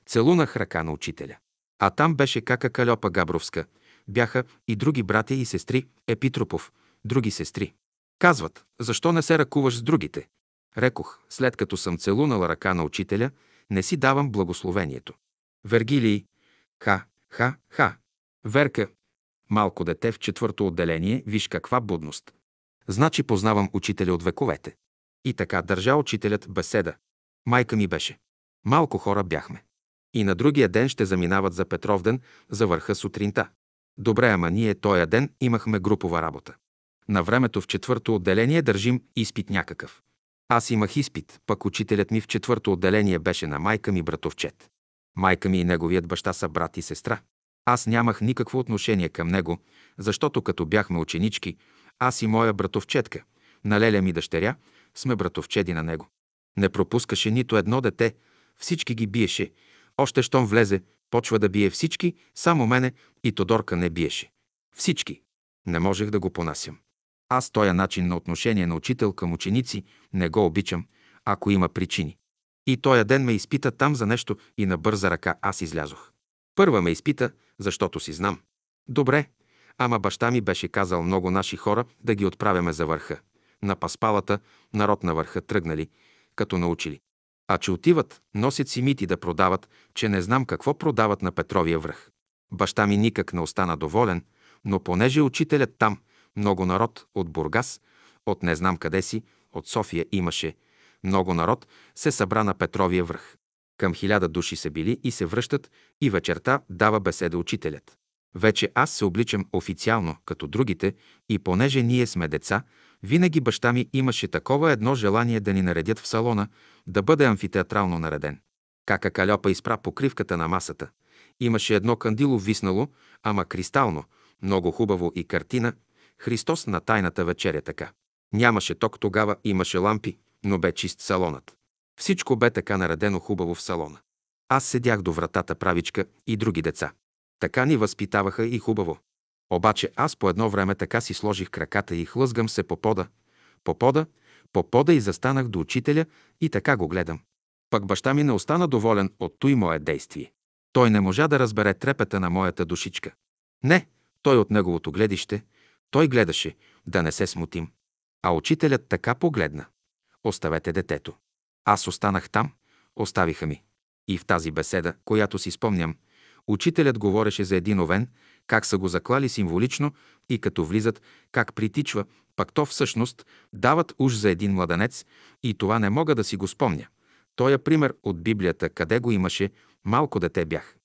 Целунах ръка на учителя. А там беше кака Калепа Габровска. Бяха и други братя и сестри, Епитропов, други сестри. Казват, защо не се ръкуваш с другите? Рекох, след като съм целунал ръка на учителя, не си давам благословението. Вергилий, ха, ха, ха. Верка, малко дете в четвърто отделение, виж каква будност. Значи познавам учителя от вековете. И така държа учителят беседа. Майка ми беше. Малко хора бяхме. И на другия ден ще заминават за Петровден, за върха сутринта. Добре, ама ние тоя ден имахме групова работа. На времето в четвърто отделение държим изпит някакъв. Аз имах изпит, пък учителят ми в четвърто отделение беше на майка ми братовчет. Майка ми и неговият баща са брат и сестра. Аз нямах никакво отношение към него, защото като бяхме ученички, аз и моя братовчетка, на леля ми дъщеря, сме братовчеди на него. Не пропускаше нито едно дете, всички ги биеше. Още щом влезе, почва да бие всички, само мене и Тодорка не биеше. Всички. Не можех да го понасям. Аз тоя начин на отношение на учител към ученици не го обичам, ако има причини. И тоя ден ме изпита там за нещо и на бърза ръка аз излязох. Първа ме изпита, защото си знам. Добре, ама баща ми беше казал много наши хора да ги отправяме за върха. На паспалата, народ на върха тръгнали, като научили. А че отиват, носят си мити да продават, че не знам какво продават на Петровия връх. Баща ми никак не остана доволен, но понеже учителят там, много народ от Бургас, от не знам къде си, от София имаше, много народ се събра на Петровия връх. Към хиляда души се били и се връщат и вечерта дава беседа учителят. Вече аз се обличам официално, като другите, и понеже ние сме деца, винаги баща ми имаше такова едно желание да ни наредят в салона, да бъде амфитеатрално нареден. Кака Калепа изпра покривката на масата. Имаше едно кандило виснало, ама кристално, много хубаво и картина, Христос на тайната вечеря така. Нямаше ток тогава, имаше лампи, но бе чист салонът. Всичко бе така наредено хубаво в салона. Аз седях до вратата правичка и други деца. Така ни възпитаваха и хубаво. Обаче аз по едно време така си сложих краката и хлъзгам се по пода, по пода, по пода и застанах до учителя и така го гледам. Пък баща ми не остана доволен от той мое действие. Той не можа да разбере трепета на моята душичка. Не, той от неговото гледище, той гледаше, да не се смутим. А учителят така погледна. Оставете детето. Аз останах там, оставиха ми. И в тази беседа, която си спомням, учителят говореше за един овен, как са го заклали символично и като влизат, как притичва, пак то всъщност дават уж за един младенец и това не мога да си го спомня. Тоя пример от Библията, къде го имаше, малко дете бях.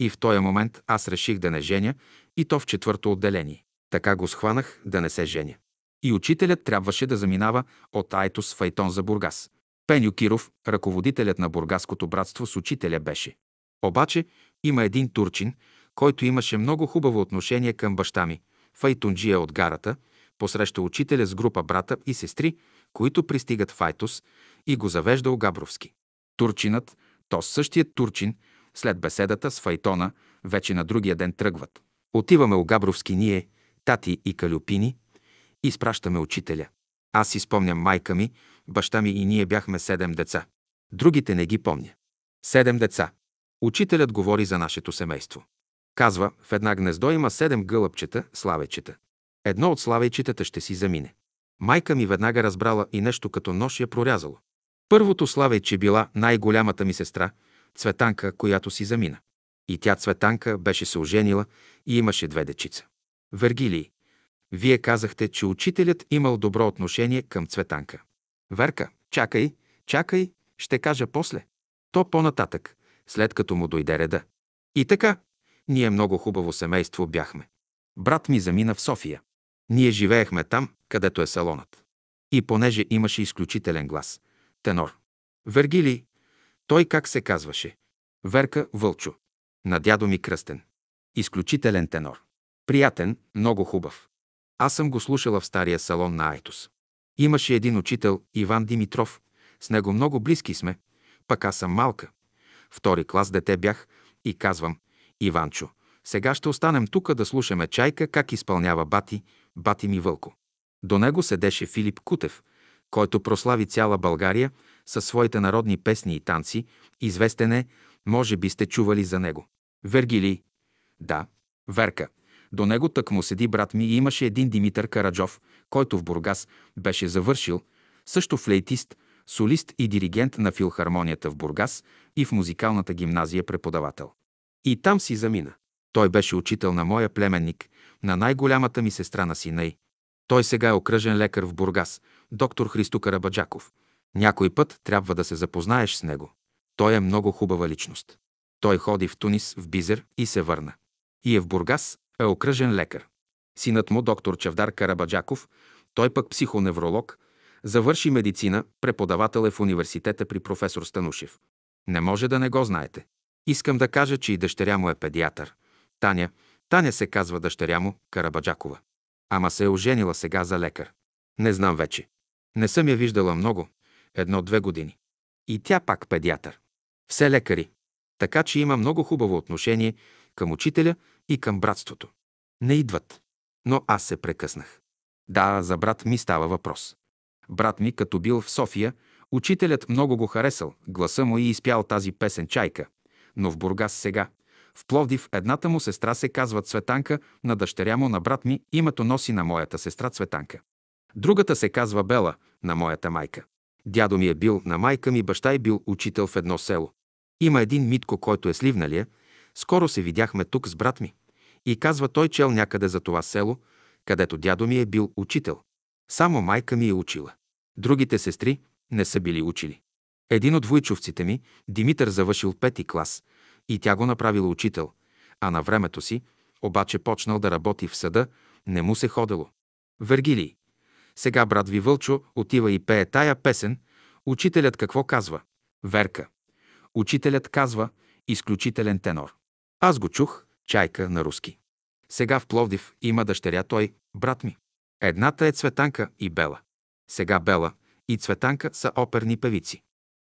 И в този момент аз реших да не женя и то в четвърто отделение. Така го схванах да не се женя. И учителят трябваше да заминава от Айтос в Айтон за Бургас. Пеню Киров, ръководителят на Бургаското братство с учителя беше. Обаче има един турчин, който имаше много хубаво отношение към баща ми, файтунджия от гарата, посреща учителя с група брата и сестри, които пристигат в Айтос и го завежда у Габровски. Турчинът, то същият турчин, след беседата с Файтона, вече на другия ден тръгват. Отиваме у Габровски ние, тати и калюпини, изпращаме учителя. Аз си спомням майка ми, баща ми и ние бяхме седем деца. Другите не ги помня. Седем деца. Учителят говори за нашето семейство. Казва, в една гнездо има седем гълъбчета, славечета. Едно от славейчетата ще си замине. Майка ми веднага разбрала и нещо като нож я прорязало. Първото славейче била най-голямата ми сестра, Цветанка, която си замина. И тя Цветанка беше се оженила и имаше две дечица. Вергилий, вие казахте, че учителят имал добро отношение към Цветанка. Верка, чакай, чакай, ще кажа после. То по-нататък, след като му дойде реда. И така, ние много хубаво семейство бяхме. Брат ми замина в София. Ние живеехме там, където е салонът. И понеже имаше изключителен глас – тенор. Вергилий, той как се казваше? Верка Вълчо. На дядо ми кръстен. Изключителен тенор. Приятен, много хубав. Аз съм го слушала в стария салон на Айтос. Имаше един учител, Иван Димитров. С него много близки сме. Пък аз съм малка. Втори клас дете бях и казвам, Иванчо, сега ще останем тука да слушаме чайка как изпълнява бати, бати ми вълко. До него седеше Филип Кутев, който прослави цяла България със своите народни песни и танци, известен е, може би сте чували за него. Вергилий. Да. Верка. До него тък му седи брат ми и имаше един Димитър Караджов, който в Бургас беше завършил, също флейтист, солист и диригент на филхармонията в Бургас и в музикалната гимназия преподавател. И там си замина. Той беше учител на моя племенник, на най-голямата ми сестра на сина. Той сега е окръжен лекар в Бургас, доктор Христо Карабаджаков. Някой път трябва да се запознаеш с него. Той е много хубава личност. Той ходи в Тунис, в Бизер и се върна. И е в Бургас, е окръжен лекар. Синът му, доктор Чавдар Карабаджаков, той пък психоневролог, завърши медицина, преподавател е в университета при професор Станушев. Не може да не го знаете. Искам да кажа, че и дъщеря му е педиатър. Таня, Таня се казва дъщеря му, Карабаджакова. Ама се е оженила сега за лекар. Не знам вече. Не съм я виждала много. Едно-две години. И тя пак педиатър. Все лекари. Така че има много хубаво отношение към учителя и към братството. Не идват. Но аз се прекъснах. Да, за брат ми става въпрос. Брат ми, като бил в София, учителят много го харесал, гласа му и изпял тази песен «Чайка». Но в Бургас сега, в Пловдив, едната му сестра се казва Цветанка, на дъщеря му на брат ми името носи на моята сестра Цветанка. Другата се казва Бела, на моята майка. Дядо ми е бил на майка ми, баща е бил учител в едно село. Има един Митко, който е сливналия. Скоро се видяхме тук с брат ми. И казва, той чел някъде за това село, където дядо ми е бил учител. Само майка ми е учила. Другите сестри не са били учили. Един от войчовците ми, Димитър, завършил пети клас и тя го направила учител, а на времето си, обаче почнал да работи в съда, не му се ходело. Вергилий. Сега брат ви Вълчо отива и пее тая песен. Учителят какво казва? Верка. Учителят казва изключителен тенор. Аз го чух, чайка на руски. Сега в Пловдив има дъщеря той, брат ми. Едната е Цветанка и Бела. Сега Бела и Цветанка са оперни певици.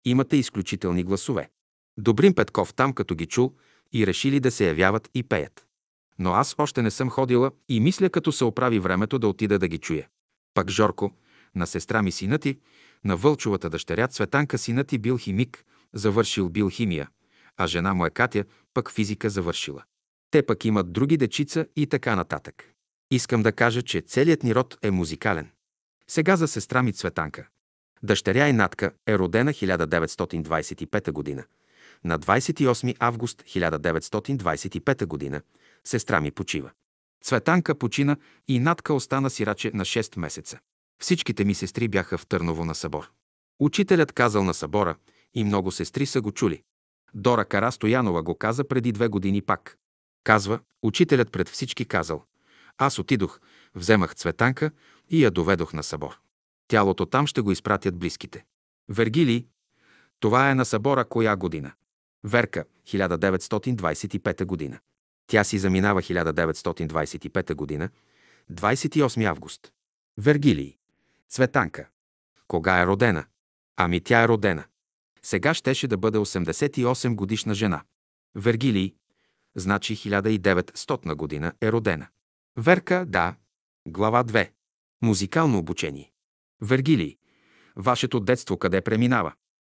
Имате изключителни гласове. Добрин Петков там като ги чул и решили да се явяват и пеят. Но аз още не съм ходила и мисля като се оправи времето да отида да ги чуя. Пак Жорко, на сестра ми синът ти, на Вълчовата дъщеря Цветанка синът ти бил химик, завършил бил химия, а жена му е Катя, пък физика завършила. Те пък имат други дечица и така нататък. Искам да кажа, че целият ни род е музикален. Сега за сестра ми Цветанка. Дъщеря и Натка е родена 1925 година. На 28 август 1925 година сестра ми почива. Цветанка почина и Натка остана сираче на 6 месеца. Всичките ми сестри бяха в Търново на събор. Учителят казал на събора и много сестри са го чули. Дора Кара Стоянова го каза преди две години пак. Казва, учителят пред всички казал. Аз отидох, вземах Цветанка и я доведох на събор. Тялото там ще го изпратят близките. Вергилий, това е на събора коя година? Верка, 1925 година. Тя си заминава 1925 година, 28 август. Вергилий. Цветанка. Кога е родена? Ами тя е родена. Сега щеше да бъде 88 годишна жена. Вергилий. Значи 1900 година е родена. Верка, да. Глава 2. Музикално обучение. Вергилий. Вашето детство къде преминава?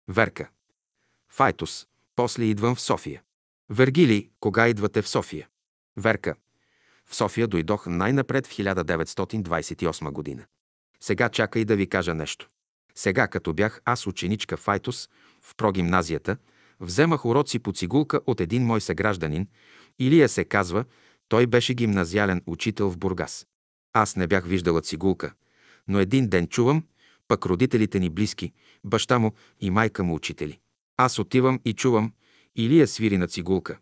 Верка. Файтус. После идвам в София. Вергилий, кога идвате в София? Верка. В София дойдох най-напред в 1928 година. Сега чакай да ви кажа нещо. Сега, като бях аз ученичка в Айтос, в прогимназията, вземах уроци по цигулка от един мой съгражданин, Илия се казва, той беше гимназиален учител в Бургас. Аз не бях виждала цигулка, но един ден чувам, пък родителите ни близки, баща му и майка му учители. Аз отивам и чувам, Илия свири на цигулка.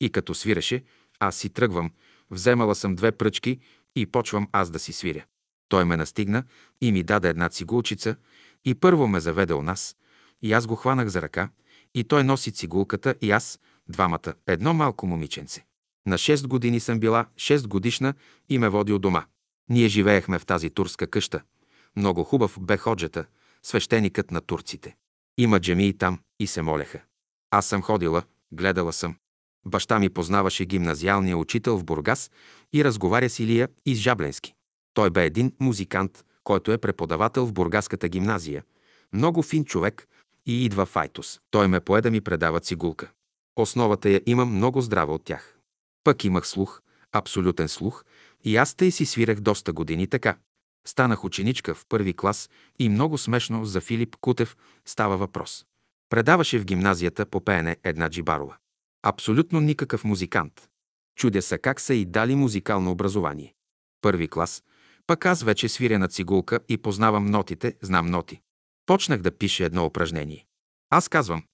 И като свиреше, аз си тръгвам, вземала съм две пръчки и почвам аз да си свиря. Той ме настигна и ми даде една цигулчица и първо ме заведе у нас. И аз го хванах за ръка и той носи цигулката и аз, двамата, едно малко момиченце. На 6 години съм била 6 годишна и ме води от дома. Ние живеехме в тази турска къща. Много хубав бе ходжета, свещеникът на турците. Има джемии там и се молеха. Аз съм ходила, гледала съм. Баща ми познаваше гимназиалния учител в Бургас и разговаря с Илия из Жабленски. Той бе един музикант, който е преподавател в Бургаската гимназия. Много фин човек и идва в Айтос. Той ме пое да ми предава цигулка. Основата я имам много здрава от тях. Пък имах слух, абсолютен слух, и аз тъй си свирах доста години така. Станах ученичка в първи клас и много смешно за Филип Кутев става въпрос. Предаваше в гимназията по пеене една джибарова. Абсолютно никакъв музикант. Чудя се как са и дали музикално образование. Първи клас, пък аз вече свиря на цигулка и познавам нотите, знам ноти. Почнах да пиша едно упражнение. Аз казвам,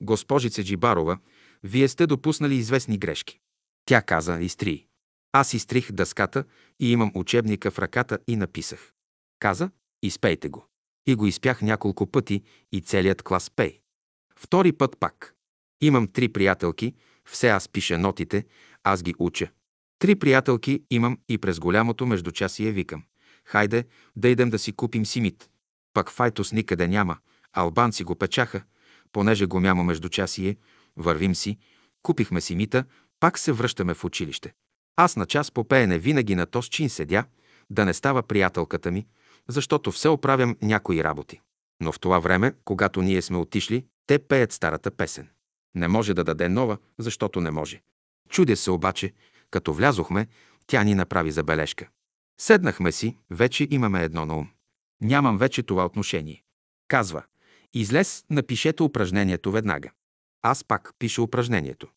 госпожице Джибарова, вие сте допуснали известни грешки. Тя каза, изтри. Аз изтрих дъската и имам учебника в ръката и написах. Каза, изпейте го. И го изпях няколко пъти и целият клас пей. Втори път пак. Имам три приятелки, все аз пиша нотите, аз ги уча. Три приятелки имам и през голямото междучасие викам. Хайде, да идем да си купим симит. Пак файтос никъде няма. Албанци го печаха, понеже го няма междучасие. Вървим си, купихме симита, пак се връщаме в училище. Аз на час по пеене винаги на този чин седя, да не става приятелката ми, защото все оправям някои работи. Но в това време, когато ние сме отишли, те пеят старата песен. Не може да даде нова, защото не може. Чудя се обаче, като влязохме, тя ни направи забележка. Седнахме си, вече имаме едно на ум. Нямам вече това отношение. Казва, излез, напишете упражнението веднага. Аз пак пиша упражнението.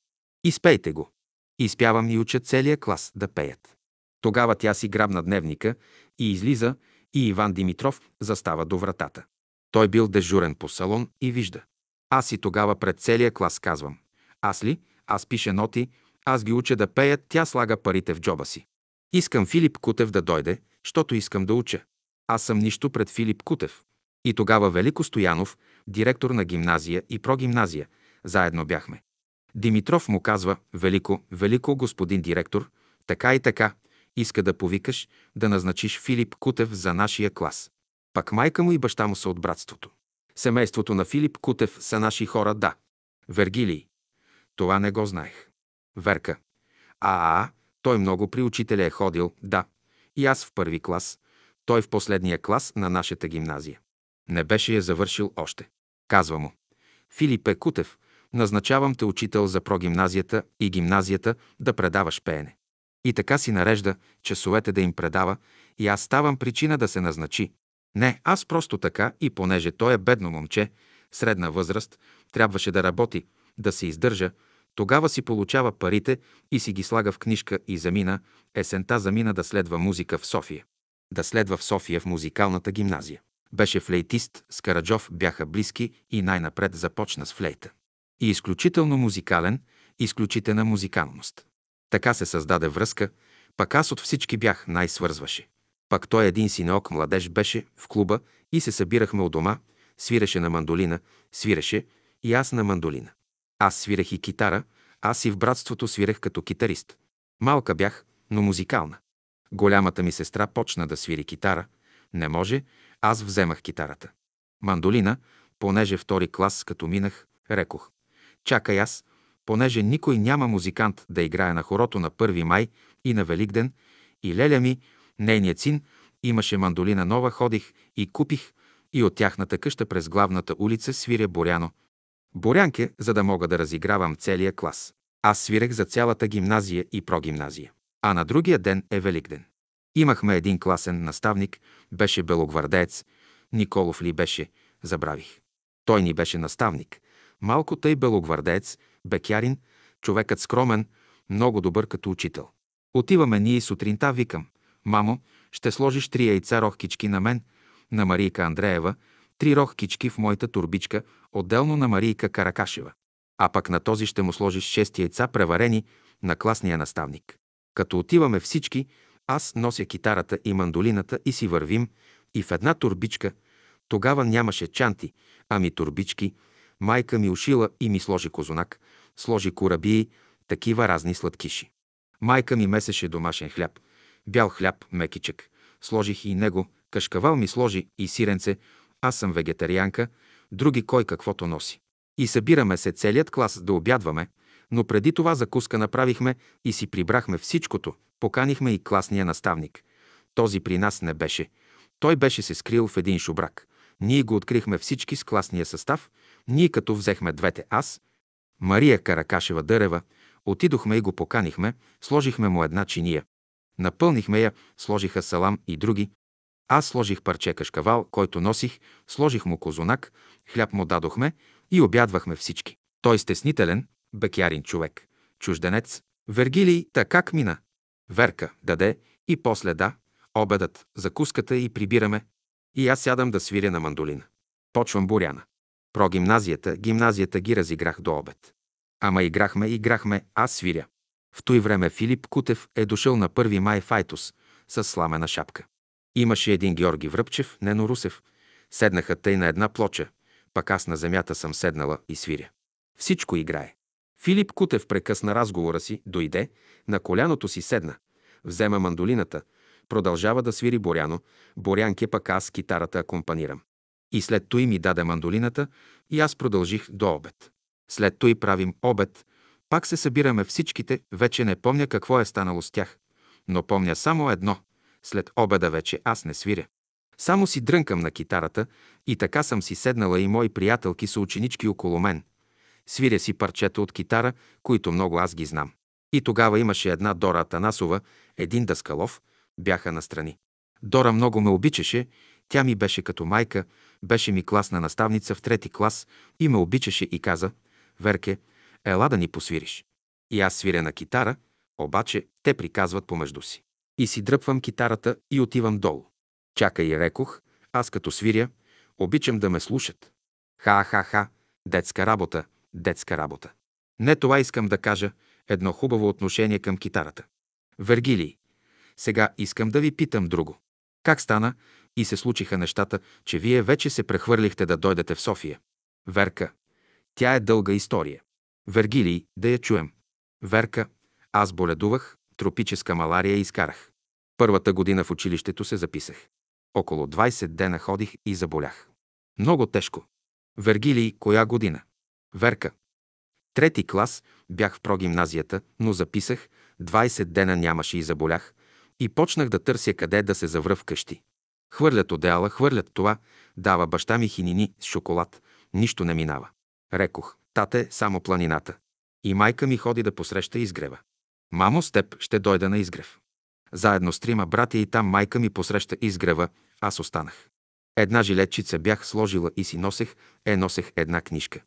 Изпейте го. Изпявам и уча целия клас да пеят. Тогава тя си грабна дневника и излиза, и Иван Димитров застава до вратата. Той бил дежурен по салон и вижда. Аз и тогава пред целия клас казвам. Аз ли? Аз пиша ноти, аз ги уча да пеят, тя слага парите в джоба си. Искам Филип Кутев да дойде, защото искам да уча. Аз съм нищо пред Филип Кутев. И тогава Велико Стоянов, директор на гимназия и прогимназия, заедно бяхме. Димитров му казва, Велико, Велико, господин директор, така и така, Иска да повикаш, да назначиш Филип Кутев за нашия клас. Пак майка му и баща му са от братството. Семейството на Филип Кутев са наши хора, да. Вергилий. Това не го знаех. Верка. А, а, той много при учителя е ходил, да. И аз в първи клас, той в последния клас на нашата гимназия. Не беше я завършил още. Казва му. Филипе Кутев, назначавам те учител за прогимназията и гимназията да предаваш пеене. И така си нарежда часовете да им предава и аз ставам причина да се назначи. Не, аз просто така и понеже той е бедно момче, средна възраст, трябваше да работи, да се издържа, тогава си получава парите и си ги слага в книжка и замина, есента замина да следва музика в София. Да следва в София в музикалната гимназия. Беше флейтист, с Караджов бяха близки и най-напред започна с флейта. И изключително музикален, изключителна музикалност. Така се създаде връзка, пък аз от всички бях най-свързваше. Пак той един синеок младеж беше в клуба и се събирахме у дома, свиреше на мандолина, свиреше и аз на мандолина. Аз свирах и китара, аз и в братството свирах като китарист. Малка бях, но музикална. Голямата ми сестра почна да свири китара. Не може, аз вземах китарата. Мандолина, понеже втори клас, като минах, рекох. Чакай аз, понеже никой няма музикант да играе на хорото на 1 май и на Великден, и леля ми, нейният син, имаше мандолина нова, ходих и купих, и от тяхната къща през главната улица свиря Боряно. Борянке, за да мога да разигравам целия клас. Аз свирех за цялата гимназия и прогимназия. А на другия ден е Великден. Имахме един класен наставник, беше белогвардеец, Николов ли беше, забравих. Той ни беше наставник. Малко тъй белогвардеец, бекярин, човекът скромен, много добър като учител. Отиваме ние сутринта, викам. Мамо, ще сложиш три яйца рохкички на мен, на Марийка Андреева, три рохкички в моята турбичка, отделно на Марийка Каракашева. А пък на този ще му сложиш шест яйца, преварени на класния наставник. Като отиваме всички, аз нося китарата и мандолината и си вървим, и в една турбичка, тогава нямаше чанти, ами турбички, майка ми ушила и ми сложи козунак, сложи корабии, такива разни сладкиши. Майка ми месеше домашен хляб, бял хляб, мекичек. Сложих и него, кашкавал ми сложи и сиренце, аз съм вегетарианка, други кой каквото носи. И събираме се целият клас да обядваме, но преди това закуска направихме и си прибрахме всичкото, поканихме и класния наставник. Този при нас не беше. Той беше се скрил в един шубрак. Ние го открихме всички с класния състав, ние като взехме двете аз, Мария Каракашева Дърева, отидохме и го поканихме, сложихме му една чиния. Напълнихме я, сложиха салам и други. Аз сложих парче кашкавал, който носих, сложих му козунак, хляб му дадохме и обядвахме всички. Той стеснителен, бекярин човек, чужденец. Вергилий, така мина? Верка, даде и после да, обедът, закуската и прибираме. И аз сядам да свиря на мандолина. Почвам буряна. Про гимназията, гимназията ги разиграх до обед. Ама играхме, играхме, аз свиря. В той време Филип Кутев е дошъл на 1 май в Айтос с сламена шапка. Имаше един Георги Връбчев, Нено Русев. Седнаха тъй на една плоча, пък аз на земята съм седнала и свиря. Всичко играе. Филип Кутев прекъсна разговора си, дойде, на коляното си седна, взема мандолината, продължава да свири Боряно, Борянке пък аз китарата акомпанирам. И след той ми даде мандолината и аз продължих до обед. След той правим обед, пак се събираме всичките, вече не помня какво е станало с тях, но помня само едно. След обеда вече аз не свиря. Само си дрънкам на китарата и така съм си седнала и мои приятелки са ученички около мен. Свиря си парчета от китара, които много аз ги знам. И тогава имаше една Дора Атанасова, един Даскалов, бяха настрани. Дора много ме обичаше, тя ми беше като майка, беше ми класна наставница в трети клас и ме обичаше и каза, Верке, ела да ни посвириш. И аз свиря на китара, обаче те приказват помежду си. И си дръпвам китарата и отивам долу. Чакай, рекох, аз като свиря, обичам да ме слушат. Ха-ха-ха, детска работа, детска работа. Не това искам да кажа, едно хубаво отношение към китарата. Вергилий, сега искам да ви питам друго. Как стана и се случиха нещата, че вие вече се прехвърлихте да дойдете в София? Верка, тя е дълга история. Вергилий, да я чуем. Верка, аз боледувах, тропическа малария изкарах. Първата година в училището се записах. Около 20 дена ходих и заболях. Много тежко. Вергилий, коя година? Верка. Трети клас бях в прогимназията, но записах, 20 дена нямаше и заболях, и почнах да търся къде да се завра вкъщи. Хвърлят одеяла, хвърлят това, дава баща ми хинини с шоколад, нищо не минава. Рекох, тате, само планината. И майка ми ходи да посреща изгрева. Мамо, с теб ще дойда на изгрев. Заедно с трима братя и там майка ми посреща изгрева, аз останах. Една жилетчица бях сложила и си носех, е носех една книжка.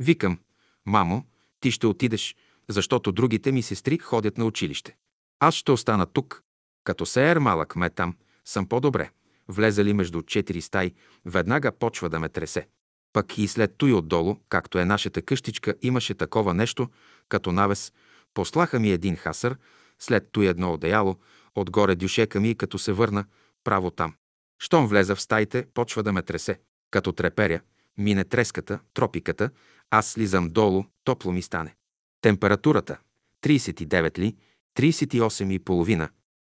Викам, мамо, ти ще отидеш, защото другите ми сестри ходят на училище. Аз ще остана тук. Като сеер малък ме там, съм по-добре. Влезали между четири стаи, веднага почва да ме тресе. Пък и след той отдолу, както е нашата къщичка, имаше такова нещо, като навес. Послаха ми един хасър, след той едно одеяло, отгоре дюшека ми, като се върна, право там. Щом влеза в стаите, почва да ме тресе. Като треперя, мине треската, тропиката, аз слизам долу, топло ми стане. Температурата 39 ли, 38 и половина.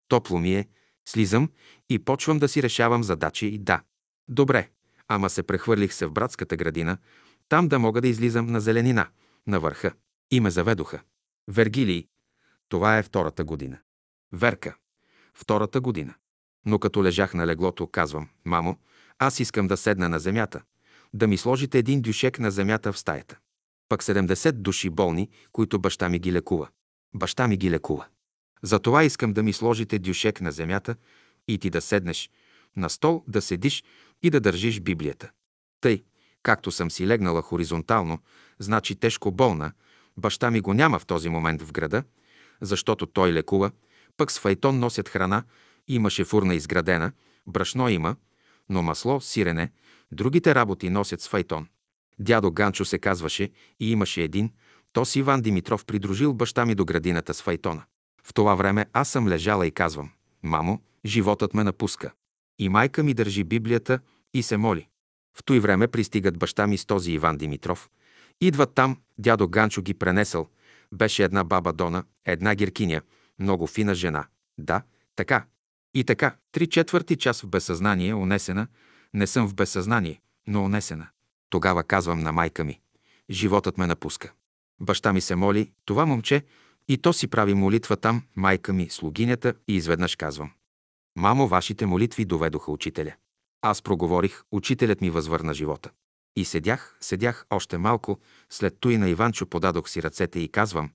Топло ми е, слизам и почвам да си решавам задачи и да. Добре, ама се прехвърлих се в братската градина, там да мога да излизам на зеленина, на върха. И ме заведоха. Вергилий. Това е втората година. Верка. Втората година. Но като лежах на леглото, казвам, мамо, аз искам да седна на земята, да ми сложите един дюшек на земята в стаята. Пък 70 души болни, които баща ми ги лекува. Баща ми ги лекува. Затова искам да ми сложите дюшек на земята и ти да седнеш, на стол да седиш и да държиш Библията. Тъй, както съм си легнала хоризонтално, значи тежко болна, баща ми го няма в този момент в града, защото той лекува, пък с файтон носят храна, имаше фурна изградена, брашно има, но масло, сирене, другите работи носят с файтон. Дядо Ганчо се казваше и имаше един, то си Иван Димитров придружил баща ми до градината с файтона. В това време аз съм лежала и казвам, мамо, животът ме напуска. И майка ми държи Библията и се моли. В той време пристигат баща ми с този Иван Димитров. Идват там, дядо Ганчо ги пренесъл. Беше една баба Дона, една гиркиня, много фина жена. Да, така. И така, три четвърти час в безсъзнание, унесена. Не съм в безсъзнание, но унесена. Тогава казвам на майка ми. Животът ме напуска. Баща ми се моли, това момче, и то си прави молитва там, майка ми, слугинята, и изведнъж казвам. Мамо, вашите молитви доведоха учителя. Аз проговорих, учителят ми възвърна живота. И седях, седях още малко, след той на Иванчо подадох си ръцете и казвам,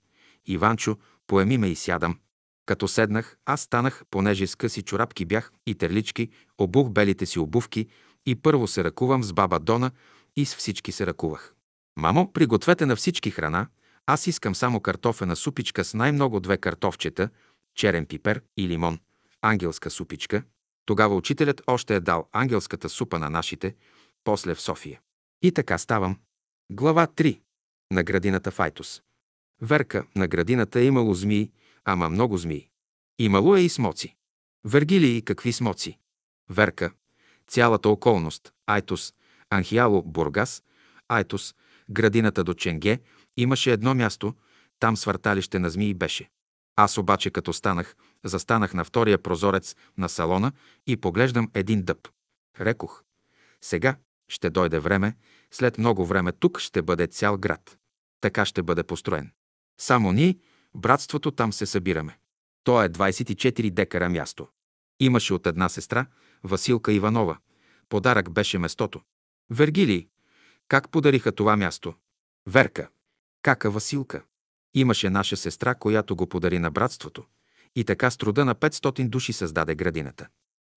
Иванчо, поеми ме и сядам. Като седнах, аз станах, понеже с къси чорапки бях и терлички, обух белите си обувки и първо се ръкувам с баба Дона и с всички се ръкувах. Мамо, пригответе на всички храна, аз искам само картофена супичка с най-много две картофчета, черен пипер и лимон, ангелска супичка. Тогава учителят още е дал ангелската супа на нашите, после в София. И така ставам. Глава 3. На градината Файтус. Верка, на градината е имало змии, ама много змии. Имало е и смоци. Вергилии, какви смоци? Верка, цялата околност, Айтус, Анхиало, Бургас, Айтус, градината до Ченге, имаше едно място, там свърталище на змии беше. Аз обаче като станах, застанах на втория прозорец на салона и поглеждам един дъб. Рекох, сега ще дойде време, след много време тук ще бъде цял град. Така ще бъде построен. Само ние, братството, там се събираме. То е 24 декара място. Имаше от една сестра, Василка Иванова. Подарък беше местото. Вергилий. Как подариха това място? Верка. Кака Василка. Имаше наша сестра, която го подари на братството. И така с труда на 500 души създаде градината.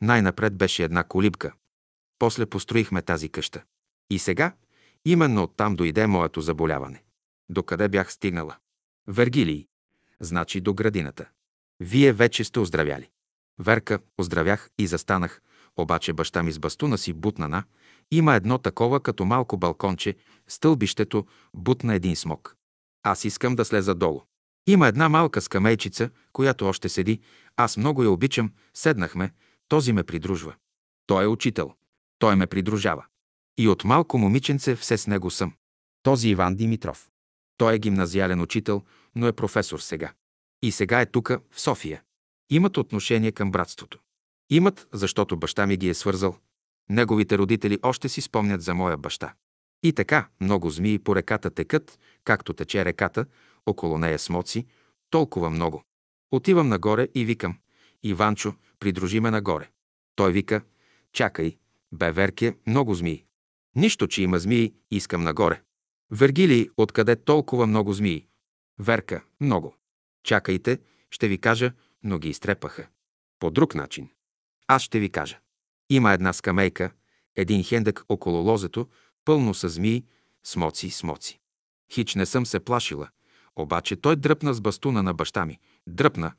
Най-напред беше една колибка. После построихме тази къща. И сега, именно оттам дойде моето заболяване. Докъде бях стигнала? Вергилий. Значи до градината. Вие вече сте оздравяли. Верка, оздравях и застанах, обаче баща ми с бастуна си бутна на. Има едно такова като малко балконче, стълбището, бутна един смок. Аз искам да слеза долу. Има една малка скамейчица, която още седи. Аз много я обичам. Седнахме. Този ме придружва. Той е учител. Той ме придружава. И от малко момиченце все с него съм. Този Иван Димитров. Той е гимназиален учител, но е професор сега. И сега е тука, в София. Имат отношение към братството. Имат, защото баща ми ги е свързал. Неговите родители още си спомнят за моя баща. И така, много змии по реката текат, както тече реката, около нея смоци, толкова много. Отивам нагоре и викам, Иванчо, придружи ме нагоре. Той вика, чакай, бе Верке, много змии. Нищо, че има змии, искам нагоре. Вергилий, откъде толкова много змии? Верка, много. Чакайте, ще ви кажа, но ги изтрепаха. По друг начин. Аз ще ви кажа. Има една скамейка, един хендък около лозето, пълно с змии, смоци, смоци. Хич не съм се плашила, обаче той дръпна с бастуна на баща ми. Дръпна.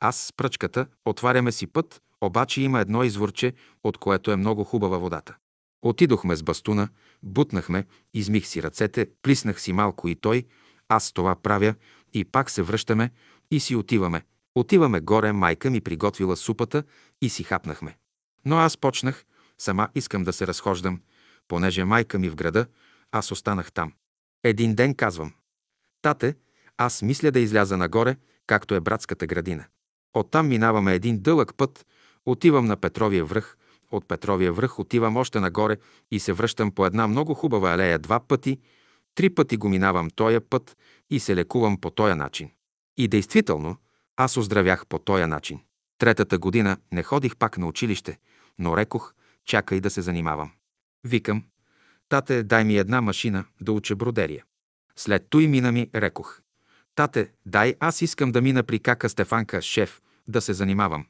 Аз с пръчката отваряме си път, обаче има едно изворче, от което е много хубава водата. Отидохме с бастуна, бутнахме, измих си ръцете, плиснах си малко и той, аз това правя и пак се връщаме и си отиваме. Отиваме горе, майка ми приготвила супата и си хапнахме. Но аз почнах, сама искам да се разхождам, понеже майка ми в града, аз останах там. Един ден казвам, тате, аз мисля да изляза нагоре, както е братската градина. Оттам минаваме един дълъг път, отивам на Петровия връх, от Петровия връх отивам още нагоре и се връщам по една много хубава алея два пъти, три пъти го минавам тоя път и се лекувам по тоя начин. И действително, аз оздравях по тоя начин. Третата година не ходих пак на училище, но рекох, чакай да се занимавам. Викам, тате, дай ми една машина да уча бродерия. След той мина ми, рекох. Тате, дай, аз искам да мина при кака Стефанка, шеф, да се занимавам.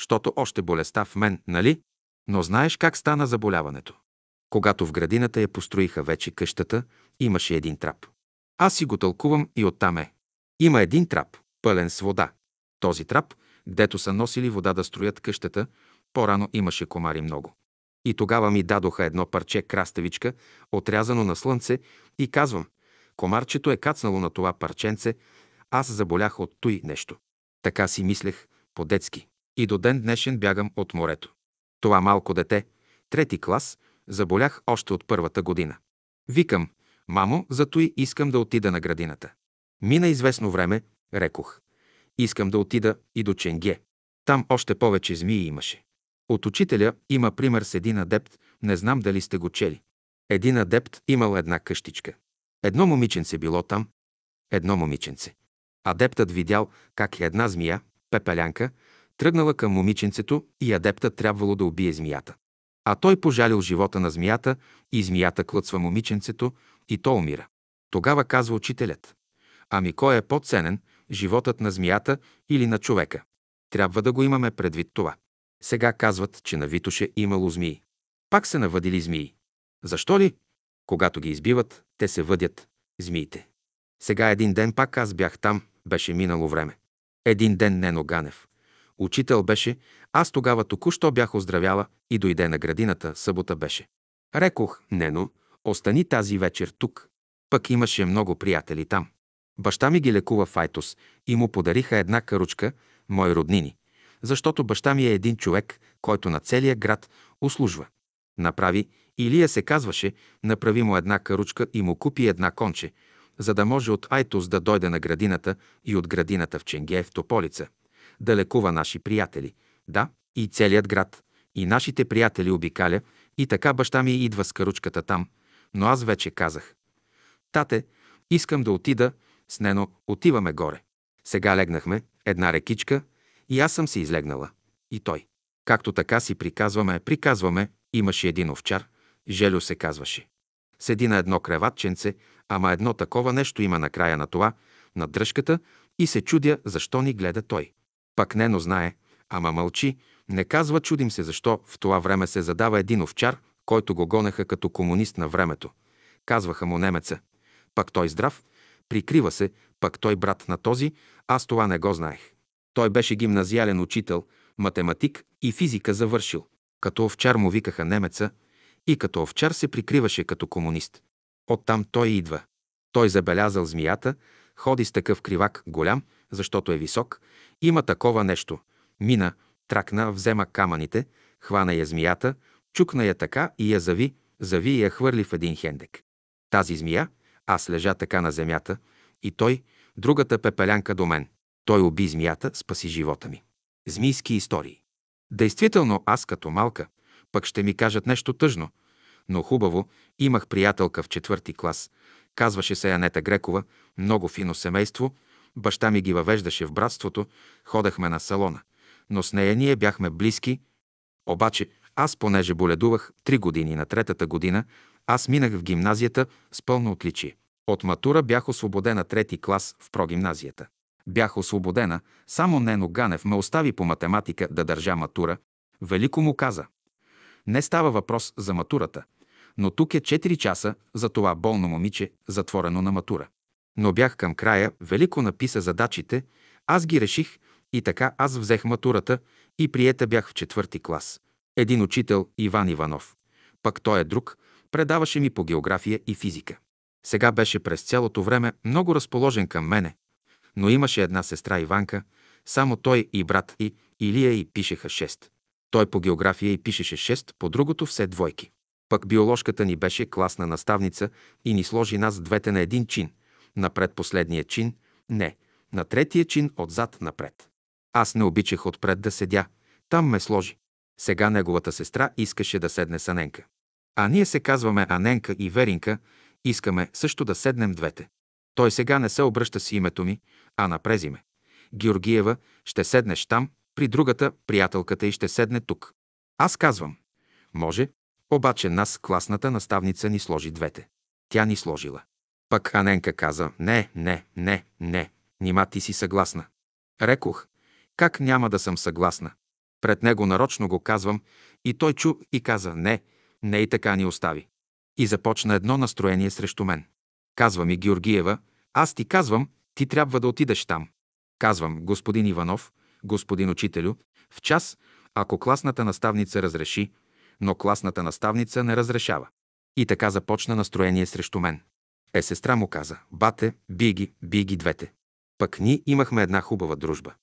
Щото още болестта в мен, нали? Но знаеш как стана заболяването? Когато в градината я построиха вече къщата, имаше един трап. Аз си го тълкувам и оттам е. Има един трап, пълен с вода. Този трап, гдето са носили вода да строят къщата, по-рано имаше комари много. И тогава ми дадоха едно парче краставичка, отрязано на слънце, и казвам, комарчето е кацнало на това парченце, аз заболях от той нещо. Така си мислех, по-детски. И до ден днешен бягам от морето. Това малко дете, трети клас, заболях още от първата година. Викам, мамо, зато и искам да отида на градината. Мина известно време, рекох. Искам да отида и до Ченге. Там още повече змии имаше. От учителя има пример с един адепт, не знам дали сте го чели. Един адепт имал една къщичка. Едно момиченце било там, едно момиченце. Адептът видял как една змия, пепелянка, тръгнала към момиченцето и адептът трябвало да убие змията. А той пожалил живота на змията и змията клъцва момиченцето и то умира. Тогава казва учителят. Ами кой е по-ценен, животът на змията или на човека? Трябва да го имаме предвид това. Сега казват, че на Витоше имало змии. Пак се навъдили змии. Защо ли? Когато ги избиват, те се въдят, змиите. Сега един ден пак аз бях там, беше минало време. Един ден Нено Ганев. Учител беше, аз тогава току-що бях оздравяла и дойде на градината, събота беше. Рекох, Нено, остани тази вечер тук. Пък имаше много приятели там. Баща ми ги лекува в Айтос и му подариха една каручка, мои роднини, защото баща ми е един човек, който на целия град услужва. Направи, Илия се казваше, направи му една каручка и му купи една конче, за да може от Айтос да дойде на градината и от градината в Ченге в Тополица, да лекува наши приятели. Да, и целият град, и нашите приятели обикаля, и така баща ми идва с каручката там, но аз вече казах. Тате, искам да отида, с Нено отиваме горе. Сега легнахме, една рекичка, и аз съм се излегнала. И той. Както така си приказваме, приказваме, имаше един овчар, Желю се казваше. Седи на едно креватченце, ама едно такова нещо има на края на това, на дръжката, и се чудя защо ни гледа той. Пак Нено знае, ама мълчи, не казва чудим се защо в това време се задава един овчар, който го гонеха като комунист на времето. Казваха му немеца. Пак той здрав, прикрива се, пак той брат на този, аз това не го знаех. Той беше гимназиален учител, математик и физика завършил. Като овчар му викаха немеца и като овчар се прикриваше като комунист. Оттам той идва. Той забелязал змията, ходи с такъв кривак голям, защото е висок, има такова нещо. Мина, тракна, взема камъните, хвана я змията, чукна я така и я зави, зави и я хвърли в един хендек. Тази змия, аз лежа така на земята, и той, другата пепелянка до мен. Той уби змията, спаси живота ми. Змийски истории. Действително, аз като малка, пък ще ми кажат нещо тъжно, но хубаво, имах приятелка в четвърти клас. Казваше се Анета Грекова, много фино семейство. Баща ми ги въвеждаше в братството, ходехме на салона. Но с нея ние бяхме близки. Обаче, аз, понеже боледувах три години на третата година, аз минах в гимназията с пълно отличие. От матура бях освободена трети клас в прогимназията. Бях освободена, само Нено Ганев ме остави по математика да държа матура. Велико му каза. Не става въпрос за матурата, но тук е 4 часа за това болно момиче, затворено на матура. Но бях към края, Велико написа задачите, аз ги реших и така аз взех матурата и приета бях в четвърти клас. Един учител, Иван Иванов, пък той е друг, предаваше ми по география и физика. Сега беше през цялото време много разположен към мене, но имаше една сестра Иванка, само той и брат и Илия и пишеха 6. Той по география и пишеше 6, по другото все двойки. Пък биоложката ни беше класна наставница и ни сложи нас двете на един чин. Напред последния чин, не, на третия чин отзад напред. Аз не обичах отпред да седя, там ме сложи. Сега неговата сестра искаше да седне с Аненка. А ние се казваме Аненка и Веринка, искаме също да седнем двете. Той сега не се обръща с името ми, а напрези ме. Георгиева, ще седнеш там, при другата, приятелката и ще седне тук. Аз казвам. Може, обаче нас класната наставница ни сложи двете. Тя ни сложила. Пък Аненка каза, не, не, не, не, нима ти си съгласна. Рекох, как няма да съм съгласна. Пред него нарочно го казвам и той чу и каза, не, не и така ни остави. И започна едно настроение срещу мен. Казва ми Георгиева, аз ти казвам, ти трябва да отидеш там. Казвам, господин Иванов, господин учителю, в час, ако класната наставница разреши, но класната наставница не разрешава. И така започна настроение срещу мен. Е, сестра му каза, бате, би ги, би двете. Пък ние имахме една хубава дружба.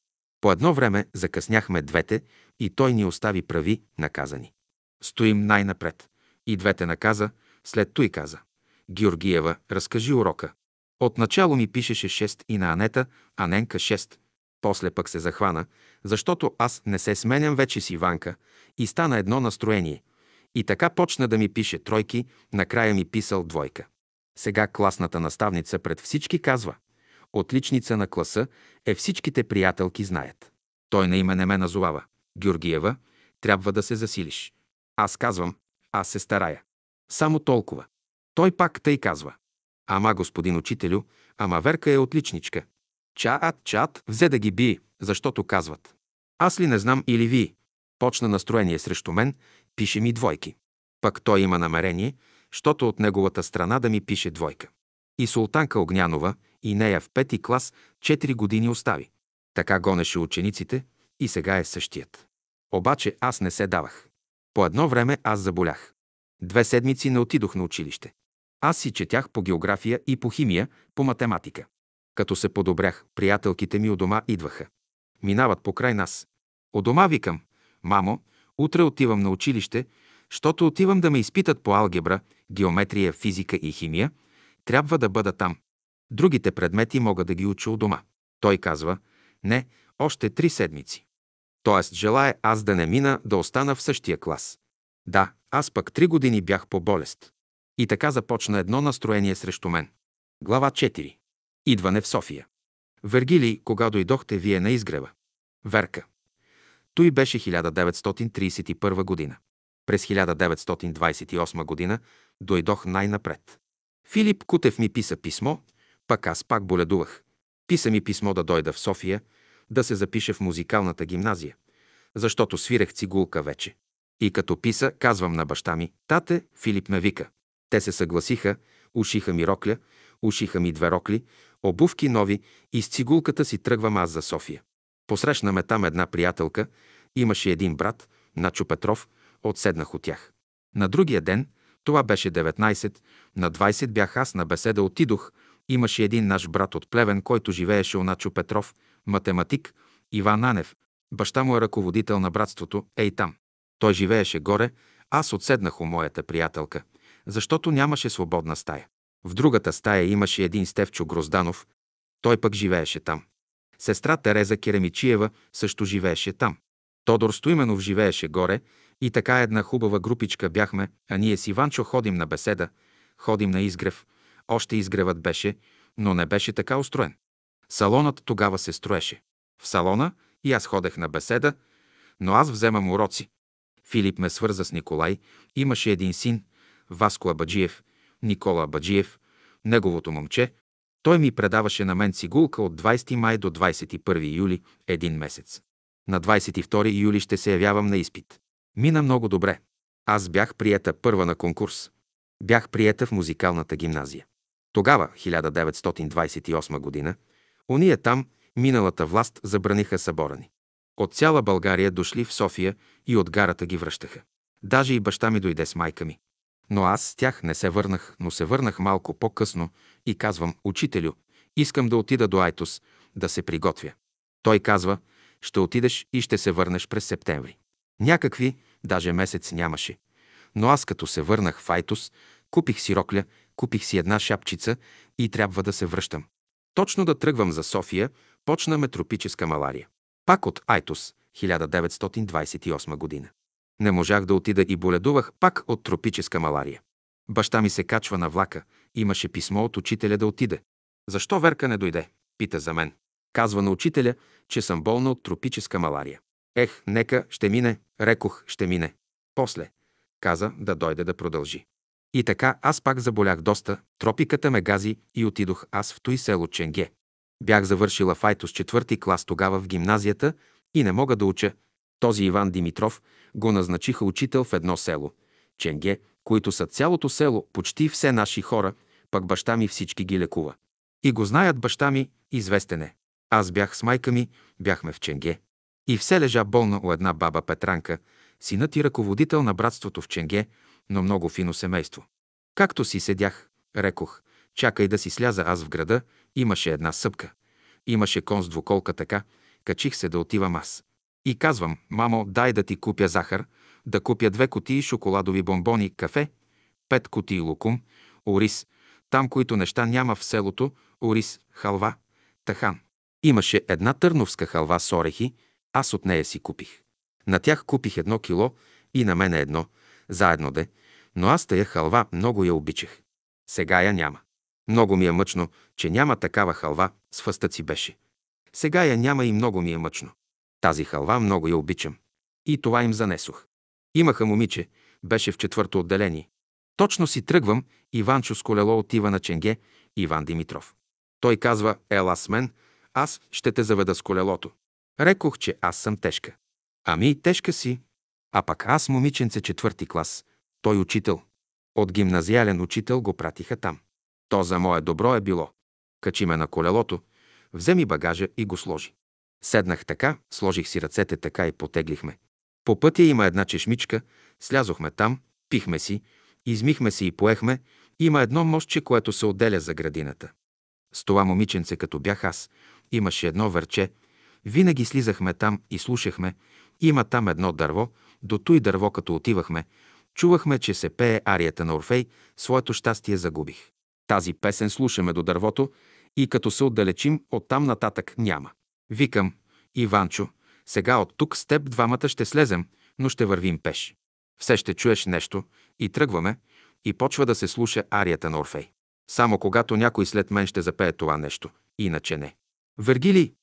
По едно време закъсняхме двете и той ни остави прави, наказани. Стоим най-напред. И двете наказа, след той каза. Георгиева, разкажи урока. Отначало ми пишеше 6 и на Анета, а Ненка 6. После пък се захвана, защото аз не се сменям вече с Иванка и стана едно настроение. И така почна да ми пише тройки, накрая ми писал двойка. Сега класната наставница пред всички казва Отличница на класа е всичките приятелки знаят. Той на име не ме назовава. Георгиева, трябва да се засилиш. Аз казвам, аз се старая. Само толкова. Той пак тъй казва. Ама, господин учителю, ама Верка е отличничка. Чаат, чаат, взе да ги би, защото казват. Аз ли не знам или ви? Почна настроение срещу мен, пише ми двойки. Пък той има намерение, щото от неговата страна да ми пише двойка. И султанка Огнянова, и нея в пети клас, 4 години остави. Така гонеше учениците и сега е същият. Обаче аз не се давах. По едно време аз заболях. Две седмици не отидох на училище. Аз си четях по география и по химия, по математика. Като се подобрях, приятелките ми у дома идваха. Минават покрай нас. У дома викам, мамо, утре отивам на училище, щото отивам да ме изпитат по алгебра, геометрия, физика и химия, трябва да бъда там. Другите предмети мога да ги уча у дома. Той казва, не, още три седмици. Тоест, желая аз да не мина, да остана в същия клас. Да, аз пък три години бях по болест. И така започна едно настроение срещу мен. Глава 4. Идване в София. Вергилий, кога дойдохте вие на изгрева? Верка. Той беше 1931 година. През 1928 година дойдох най-напред. Филип Кутев ми писа писмо, пък аз пак боледувах. Писа ми писмо да дойда в София, да се запише в музикалната гимназия, защото свирех цигулка вече. И като писа, казвам на баща ми, тате, Филип ме вика. Те се съгласиха, ушиха ми рокля, ушиха ми две рокли, обувки нови и с цигулката си тръгвам аз за София. Посрещна ме там една приятелка, имаше един брат, Начо Петров, отседнах от тях. На другия ден, това беше 19, на 20 бях аз на беседа отидох, имаше един наш брат от Плевен, който живееше у Начо Петров, математик, Иван Анев, баща му е ръководител на братството, ей там. Той живееше горе, аз отседнах у моята приятелка, защото нямаше свободна стая. В другата стая имаше един Стевчо Грозданов, той пък живееше там. Сестра Тереза Керемичиева също живееше там. Тодор Стоименов живееше горе и така една хубава групичка бяхме, а ние с Иванчо ходим на беседа, ходим на изгрев. Още изгревът беше, но не беше така устроен. Салонът тогава се строеше. В салона и аз ходех на беседа, но аз вземам уроци. Филип ме свърза с Николай. Имаше един син, Васко Абаджиев, Никола Абаджиев, неговото момче. Той ми предаваше на мен цигулка от 20 май до 21 юли, един месец. На 22 юли ще се явявам на изпит. Мина много добре. Аз бях приета първа на конкурс. Бях приета в музикалната гимназия. Тогава, 1928 година, уния там, миналата власт, забраниха събора ни. От цяла България дошли в София и от гарата ги връщаха. Даже и баща ми дойде с майка ми. Но аз с тях не се върнах, но се върнах малко по-късно и казвам, учителю, искам да отида до Айтос, да се приготвя. Той казва, ще отидеш и ще се върнеш през септември. Някакви, даже месец нямаше. Но аз като се върнах в Айтос, купих си рокля, купих си една шапчица и трябва да се връщам. Точно да тръгвам за София, почна ме тропическа малария. Пак от Айтос, 1928 година. Не можах да отида и боледувах пак от тропическа малария. Баща ми се качва на влака. Имаше писмо от учителя да отиде. Защо Верка не дойде? Пита за мен. Казва на учителя, че съм болна от тропическа малария. Ех, нека, ще мине. Рекох, ще мине. После. Каза да дойде да продължи. И така аз пак заболях доста, тропиката ме гази и отидох аз в той село Ченге. Бях завършила файто с четвърти клас тогава в гимназията и не мога да уча. Този Иван Димитров го назначиха учител в едно село, Ченге, които са цялото село, почти все наши хора, пък баща ми всички ги лекува. И го знаят баща ми, известен е. Аз бях с майка ми, бяхме в Ченге. И все лежа болна у една баба Петранка, синът и ръководител на братството в Ченге, но много фино семейство. Както си седях, рекох, чакай да си сляза аз в града, имаше една съпка. Имаше кон с двуколка така, качих се да отивам аз. И казвам, мамо, дай да ти купя захар, да купя две котии шоколадови бомбони, кафе, пет котии лукум, ориз, там, които неща няма в селото, ориз, халва, тахан. Имаше една търновска халва с орехи, аз от нея си купих. На тях купих едно кило и на мене едно, заедно де, но аз тая халва много я обичах. Сега я няма. Много ми е мъчно, че няма такава халва, с фъстъци беше. Сега я няма и много ми е мъчно. Тази халва много я обичам. И това им занесох. Имаха момиче, беше в четвърто отделение. Точно си тръгвам, Иванчо с колело отива на Ченге, Иван Димитров. Той казва, ела с мен, аз ще те заведа с колелото. Рекох, че аз съм тежка. Ами, тежка си. А пък аз момиченце четвърти клас. Той учител. От гимназиален учител го пратиха там. То за мое добро е било. Качи ме на колелото, вземи багажа и го сложи. Седнах така, сложих си ръцете така и потеглихме. По пътя има една чешмичка, слязохме там, пихме си, измихме се и поехме, има едно мостче, което се отделя за градината. С това момиченце, като бях аз, имаше едно върче, винаги слизахме там и слушахме, има там едно дърво, до той дърво, като отивахме, чувахме, че се пее арията на Орфей, своето щастие загубих. Тази песен слушаме до дървото и като се отдалечим, оттам нататък няма. Викам, Иванчо, сега от тук с теб двамата ще слезем, но ще вървим пеш. Все ще чуеш нещо и тръгваме и почва да се слуша арията на Орфей. Само когато някой след мен ще запее това нещо, иначе не. Вергили,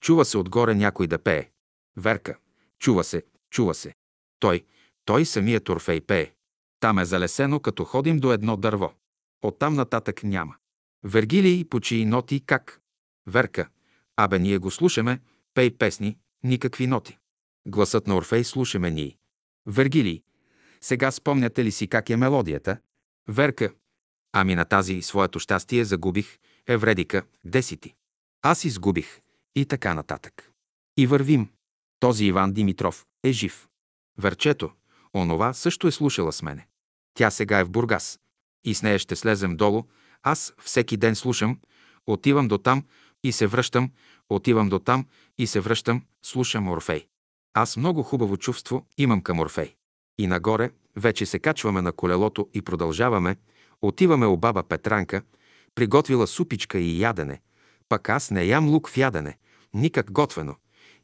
чува се отгоре някой да пее. Верка, чува се, чува се. Той, той самият Орфей пее. Там е залесено, като ходим до едно дърво. Оттам нататък няма. Вергилий почи ноти как? Верка, абе ние го слушаме, пей песни, никакви ноти. Гласът на Орфей слушаме ние. Вергилий, сега спомняте ли си как е мелодията? Верка, ами на тази своето щастие загубих, Евредика, де си ти? Аз изгубих и така нататък. И вървим. Този Иван Димитров е жив. Верчето, онова също е слушала с мене. Тя сега е в Бургас. И с нея ще слезем долу. Аз всеки ден слушам, отивам до там и се връщам, отивам до там и се връщам, слушам Орфей. Аз много хубаво чувство имам към Орфей. И нагоре вече се качваме на колелото и продължаваме. Отиваме у баба Петранка, приготвила супичка и ядене. Пък аз не ям лук в ядене, никак готвено.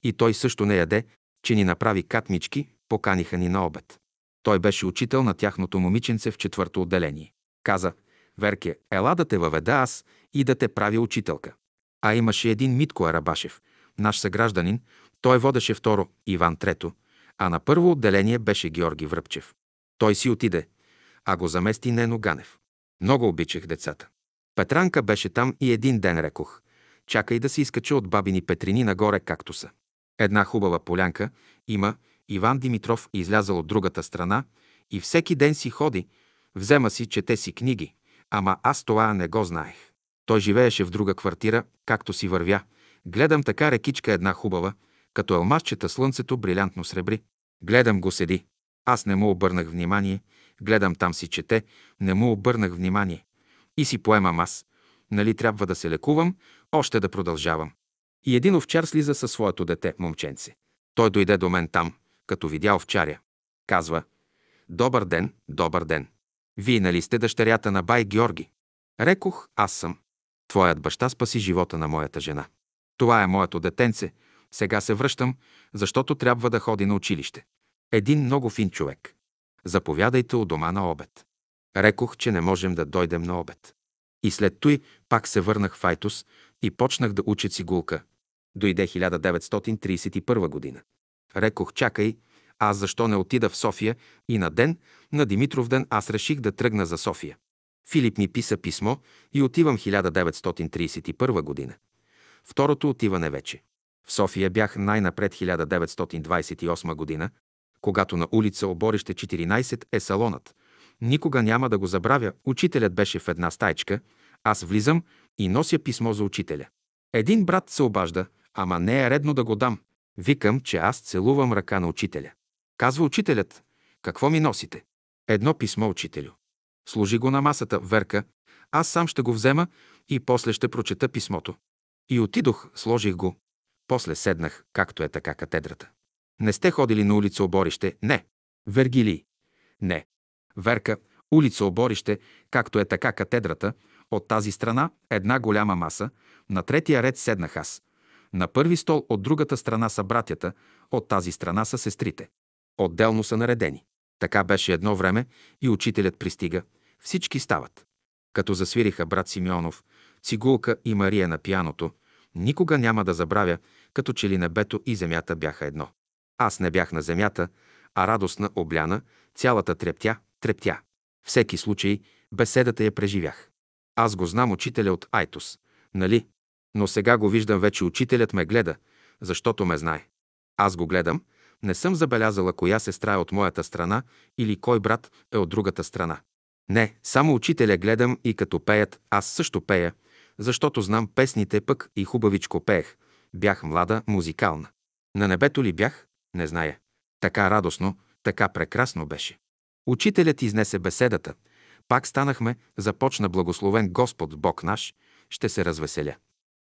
И той също не яде, че ни направи катмички, поканиха ни на обед. Той беше учител на тяхното момиченце в четвърто отделение. Каза, Верке, ела да те въведа аз и да те прави учителка. А имаше един Митко Арабашев, наш съгражданин, той водеше второ, Иван трето, а на първо отделение беше Георги Връбчев. Той си отиде, а го замести Нено Ганев. Много обичах децата. Петранка беше там и един ден рекох. Чакай да се изкача от бабини петрини нагоре, както са. Една хубава полянка има, Иван Димитров излязал от другата страна и всеки ден си ходи, взема си, чете си книги, ама аз това не го знаех. Той живееше в друга квартира, както си вървя. Гледам така рекичка една хубава, като алмазчета слънцето брилянтно сребри. Гледам го седи. Аз не му обърнах внимание. Гледам там си чете. Не му обърнах внимание. И си поемам аз. Нали трябва да се лекувам, още да продължавам. И един овчар слиза със своето дете, момченце. Той дойде до мен там, като видя овчаря. Казва, добър ден, добър ден. Вие нали сте дъщерята на бай Георги? Рекох, аз съм. Твоят баща спаси живота на моята жена. Това е моето детенце. Сега се връщам, защото трябва да ходи на училище. Един много фин човек. Заповядайте у дома на обед. Рекох, че не можем да дойдем на обед. И след той пак се върнах в Айтос и почнах да уча цигулка. Дойде 1931 година. Рекох, чакай, аз защо не отида в София и на ден, на Димитров ден, аз реших да тръгна за София. Филип ми писа писмо и отивам 1931 година. Второто отиване вече. В София бях най-напред 1928 година, когато на улица Оборище 14 е салонът. Никога няма да го забравя, учителят беше в една стайчка, аз влизам и нося писмо за учителя. Един брат се обажда, ама не е редно да го дам. Викам, че аз целувам ръка на учителя. Казва учителят, какво ми носите? Едно писмо, учителю. Служи го на масата, Верка. Аз сам ще го взема и после ще прочета писмото. И отидох, сложих го. После седнах, както е така катедрата. Не сте ходили на улица Оборище? Не. Вергилий? Не. Верка, улица Оборище, както е така катедрата, от тази страна една голяма маса, на третия ред седнах аз. На първи стол от другата страна са братята, от тази страна са сестрите. Отделно са наредени. Така беше едно време и учителят пристига. Всички стават. Като засвириха брат Симеонов, Цигулка и Мария на пияното, никога няма да забравя, като че ли небето и земята бяха едно. Аз не бях на земята, а радостна, обляна, цялата трептя, трептя. Всеки случай, беседата я преживях. Аз го знам учителя от Айтос, нали? Но сега го виждам вече учителят ме гледа, защото ме знае. Аз го гледам, не съм забелязала коя сестра е от моята страна или кой брат е от другата страна. Не, само учителя гледам и като пеят, аз също пея, защото знам песните пък и хубавичко пеех. Бях млада, музикална. На небето ли бях? Не зная. Така радостно, така прекрасно беше. Учителят изнесе беседата. Пак станахме, започна благословен Господ Бог наш, ще се развеселя.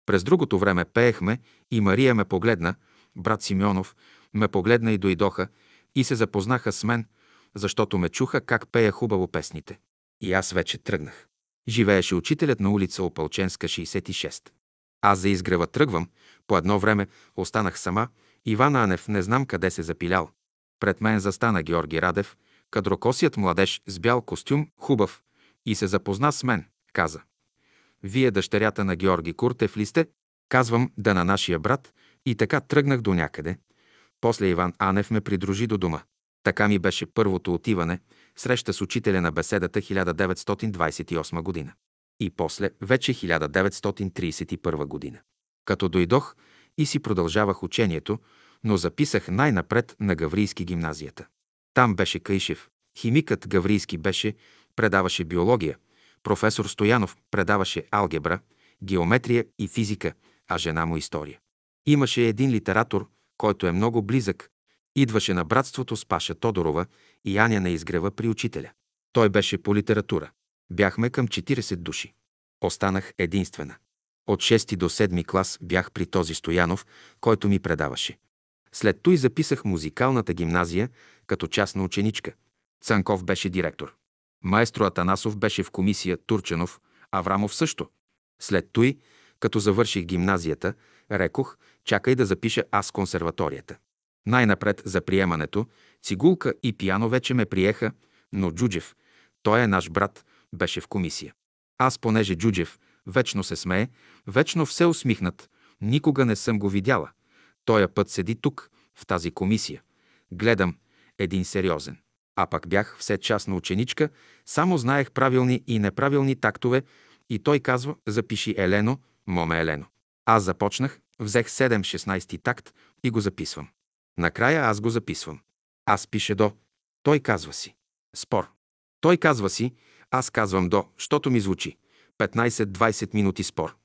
През другото време пеехме и Мария ме погледна, брат Симеонов, ме погледна и дойдоха и се запознаха с мен, защото ме чуха как пея хубаво песните. И аз вече тръгнах. Живееше учителят на улица Опалченска, 66. Аз за изгрева тръгвам, по едно време останах сама, Иван Анев не знам къде се запилял. Пред мен застана Георги Радев, кадрокосият младеж с бял костюм, хубав, и се запозна с мен. Каза, вие дъщерята на Георги Куртев ли сте? Казвам да на нашия брат и така тръгнах до някъде. После Иван Анев ме придружи до дома. Така ми беше първото отиване, среща с учителя на беседата 1928 година. И после вече 1931 година. Като дойдох и си продължавах учението, но записах най-напред на Гаврийски гимназията. Там беше Кайшев. Химикът Гаврийски беше, предаваше биология. Професор Стоянов предаваше алгебра, геометрия и физика, а жена му история. Имаше един литератор, който е много близък, идваше на братството с Паша Тодорова и Аня на изгрева при учителя. Той беше по литература. Бяхме към 40 души. Останах единствена. От 6 до 7 клас бях при този Стоянов, който ми предаваше. След той записах музикалната гимназия като частна ученичка. Цанков беше директор. Маестро Атанасов беше в комисия, Турчанов, Аврамов също. След той, като завърших гимназията, рекох, чакай да запиша аз консерваторията. Най-напред за приемането, цигулка и пияно вече ме приеха, но Джуджев, той е наш брат, беше в комисия. Аз, понеже Джуджев вечно се смее, вечно все усмихнат, никога не съм го видяла. Тоя път седи тук, в тази комисия. Гледам, един сериозен. А пък бях все частна ученичка, само знаех правилни и неправилни тактове и той казва, запиши Елено, моме Елено. Аз започнах, взех 7-16 такт и го записвам. Накрая аз го записвам. Аз пише до. Той казва си. Спор. Той казва си, аз казвам до, щото ми звучи. 15-20 минути спор.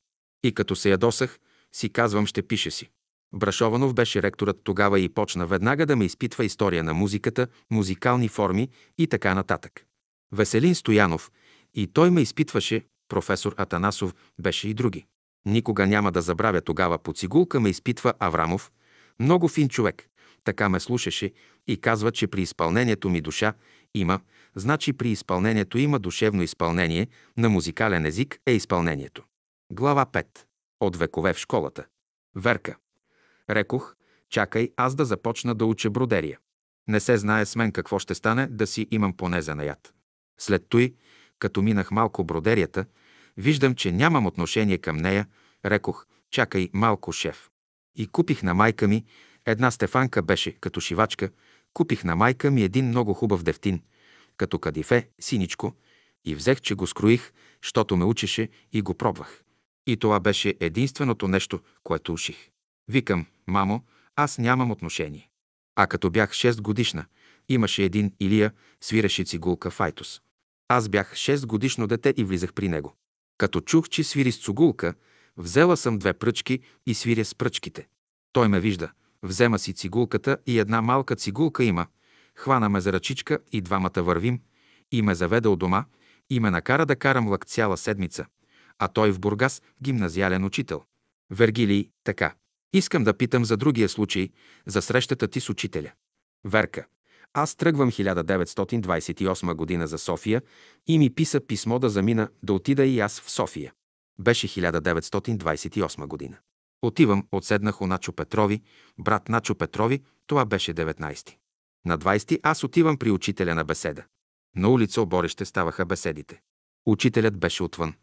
И като се ядосах, си казвам, ще пише си. Брашованов беше ректорът тогава и почна веднага да ме изпитва история на музиката, музикални форми и така нататък. Веселин Стоянов и той ме изпитваше, професор Атанасов беше и други. Никога няма да забравя тогава по цигулка ме изпитва Аврамов, много фин човек. Така ме слушаше и казва, че при изпълнението ми душа има, значи при изпълнението има душевно изпълнение, на музикален език е изпълнението. Глава 5. От векове в школата. Верка. Рекох, чакай аз да започна да уча бродерия. Не се знае с мен какво ще стане, да си имам поне занаят. След той, като минах малко бродерията, виждам, че нямам отношение към нея, рекох, чакай малко, шеф. И купих на майка ми, една Стефанка беше като шивачка, купих на майка ми един много хубав дефтин, като кадифе, синичко, и взех, че го скроих, щото ме учеше и го пробвах. И това беше единственото нещо, което уших. Викам, мамо, аз нямам отношение. А като бях 6 годишна, имаше един Илия, свиреше цигулка Файтус. Аз бях 6 годишно дете и влизах при него. Като чух, че свири с цигулка, взела съм две пръчки и свиря с пръчките. Той ме вижда, взема си цигулката и една малка цигулка има. Хвана ме за ръчичка и двамата вървим и ме заведе от дома и ме накара да карам лък цяла седмица. А той в Бургас гимназиален учител. Вергилий, така. Искам да питам за другия случай, за срещата ти с учителя. Верка. Аз тръгвам 1928 година за София и ми писа писмо да замина, да отида и аз в София. Беше 1928 година. Отивам, отседнах у Начо Петрови, брат Начо Петрови, това беше 19. На 20 аз отивам при учителя на беседа. На улица Оборище ставаха беседите. Учителят беше отвън.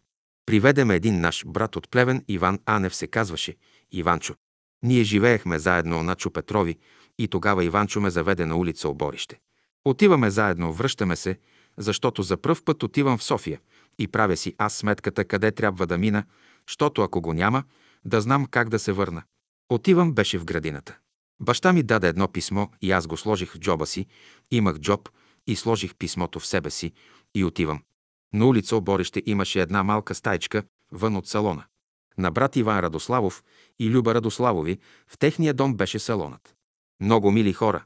Приведеме един наш брат от Плевен, Иван Анев се казваше, Иванчо. Ние живеехме заедно у Начо Петрови и тогава Иванчо ме заведе на улица Оборище. Отиваме заедно, връщаме се, защото за пръв път отивам в София и правя си аз сметката къде трябва да мина, защото ако го няма, да знам как да се върна. Отивам беше в градината. Баща ми даде едно писмо и аз го сложих в джоба си. Имах джоб и сложих писмото в себе си и отивам. На улица Оборище имаше една малка стайчка вън от салона. На брат Иван Радославов и Люба Радославови в техния дом беше салонът. Много мили хора.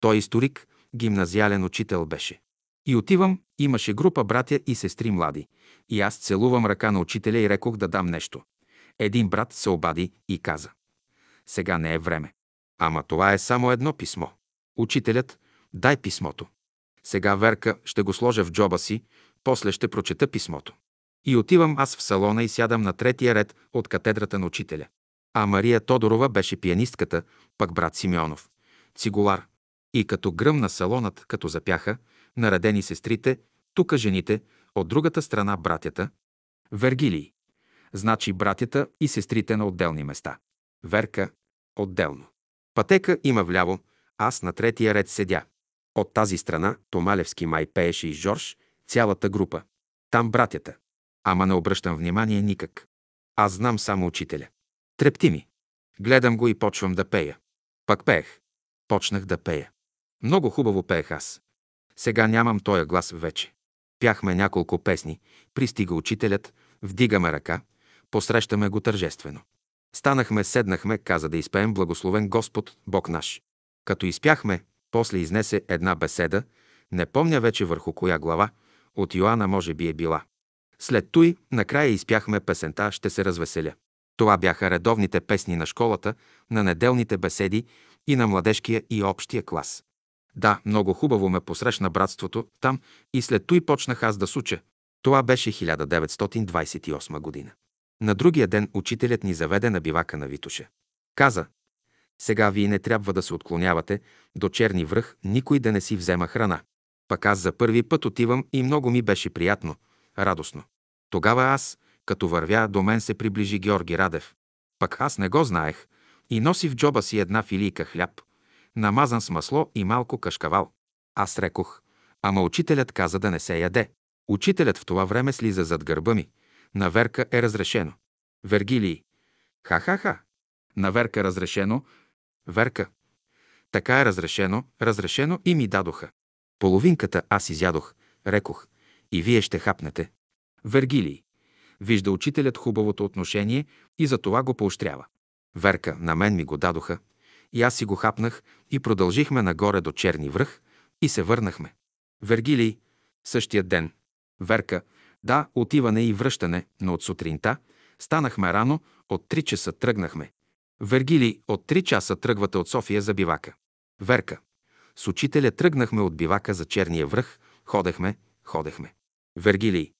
Той историк, гимназиален учител беше. И отивам, имаше група братя и сестри млади. И аз целувам ръка на учителя и рекох да дам нещо. Един брат се обади и каза. Сега не е време. Ама това е само едно писмо. Учителят, дай писмото. Сега Верка ще го сложа в джоба си, после ще прочета писмото. И отивам аз в салона и сядам на третия ред от катедрата на учителя. А Мария Тодорова беше пианистката, пък брат Симеонов. Цигулар. И като гръмна салонът, като запяха, наредени сестрите, тука жените, от другата страна братята. Вергилий. Значи братята и сестрите на отделни места. Верка – отделно. Пътека има вляво, аз на третия ред седя. От тази страна Томалевски май пееше и Жорж, цялата група. Там братята. Ама не обръщам внимание никак. Аз знам само учителя. Трепти ми. Гледам го и почвам да пея. Пак пеех. Почнах да пея. Много хубаво пеех аз. Сега нямам тоя глас вече. Пяхме няколко песни, пристига учителят, вдигаме ръка, посрещаме го тържествено. Станахме, седнахме, каза да изпеем Благословен Господ, Бог наш. Като изпяхме, после изнесе една беседа, не помня вече върху коя глава, от Йоанна може би е била. След той, накрая изпяхме песента «Ще се развеселя». Това бяха редовните песни на школата, на неделните беседи и на младежкия и общия клас. Да, много хубаво ме посрещна братството там и след той почнах аз да суча. Това беше 1928 година. На другия ден учителят ни заведе на бивака на Витуша. Каза, сега вие не трябва да се отклонявате до черни връх, никой да не си взема храна. Пък аз за първи път отивам и много ми беше приятно, радостно. Тогава аз, като вървя, до мен се приближи Георги Радев. Пък аз не го знаех и носи в джоба си една филийка хляб, намазан с масло и малко кашкавал. Аз рекох, ама учителят каза да не се яде. Учителят в това време слиза зад гърба ми. На Верка е разрешено. Вергилий. Ха-ха-ха. На разрешено. Верка. Така е разрешено, разрешено и ми дадоха. Половинката аз изядох, рекох, и вие ще хапнете. Вергилий. Вижда учителят хубавото отношение и за това го поощрява. Верка, на мен ми го дадоха, и аз си го хапнах и продължихме нагоре до Черни връх и се върнахме. Вергилий, същия ден. Верка, да, отиване и връщане, но от сутринта станахме рано, от 3 часа тръгнахме. Вергилий, от 3 часа тръгвате от София за бивака. Верка, с учителя тръгнахме от бивака за Черния връх, ходехме, ходехме. Вергилий,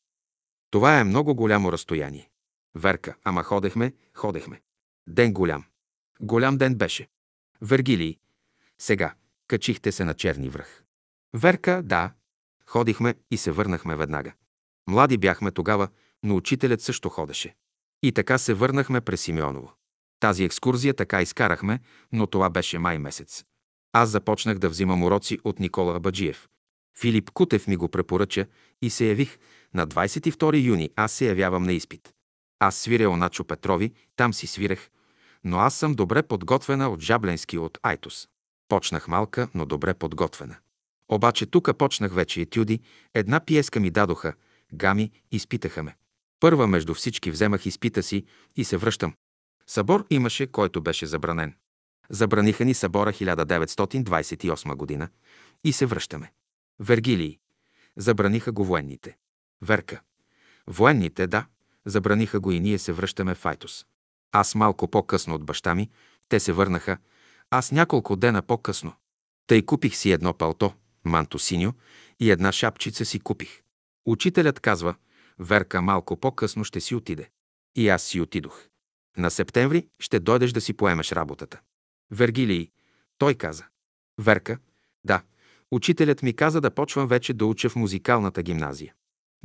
това е много голямо разстояние. Верка, ама ходехме, ходехме. Ден голям. Голям ден беше. Вергилий, сега, качихте се на Черни връх. Верка, да. Ходихме и се върнахме веднага. Млади бяхме тогава, но учителят също ходеше. И така се върнахме през Симеоново. Тази екскурзия така изкарахме, но това беше май месец. Аз започнах да взимам уроци от Никола Абаджиев. Филип Кутев ми го препоръча и се явих. На 22 юни аз се явявам на изпит. Аз свиря Оначо Петрови, там си свирех, но аз съм добре подготвена от Жабленски от Айтос. Почнах малка, но добре подготвена. Обаче тук почнах вече етюди, една пиеска ми дадоха, гами, изпитаха ме. Първа между всички вземах изпита си и се връщам. Събор имаше, който беше забранен. Забраниха ни събора 1928 година и се връщаме. Вергилий. Забраниха го военните. Верка. Военните, да. Забраниха го и ние се връщаме в Айтос. Аз малко по-късно от баща ми, те се върнаха, аз няколко дена по-късно. Тъй купих си едно палто, манто синьо и една шапчица си купих. Учителят казва, Верка малко по-късно ще си отиде. И аз си отидох. На септември ще дойдеш да си поемеш работата. Вергилий, той каза. Верка, да, учителят ми каза да почвам вече да уча в музикалната гимназия.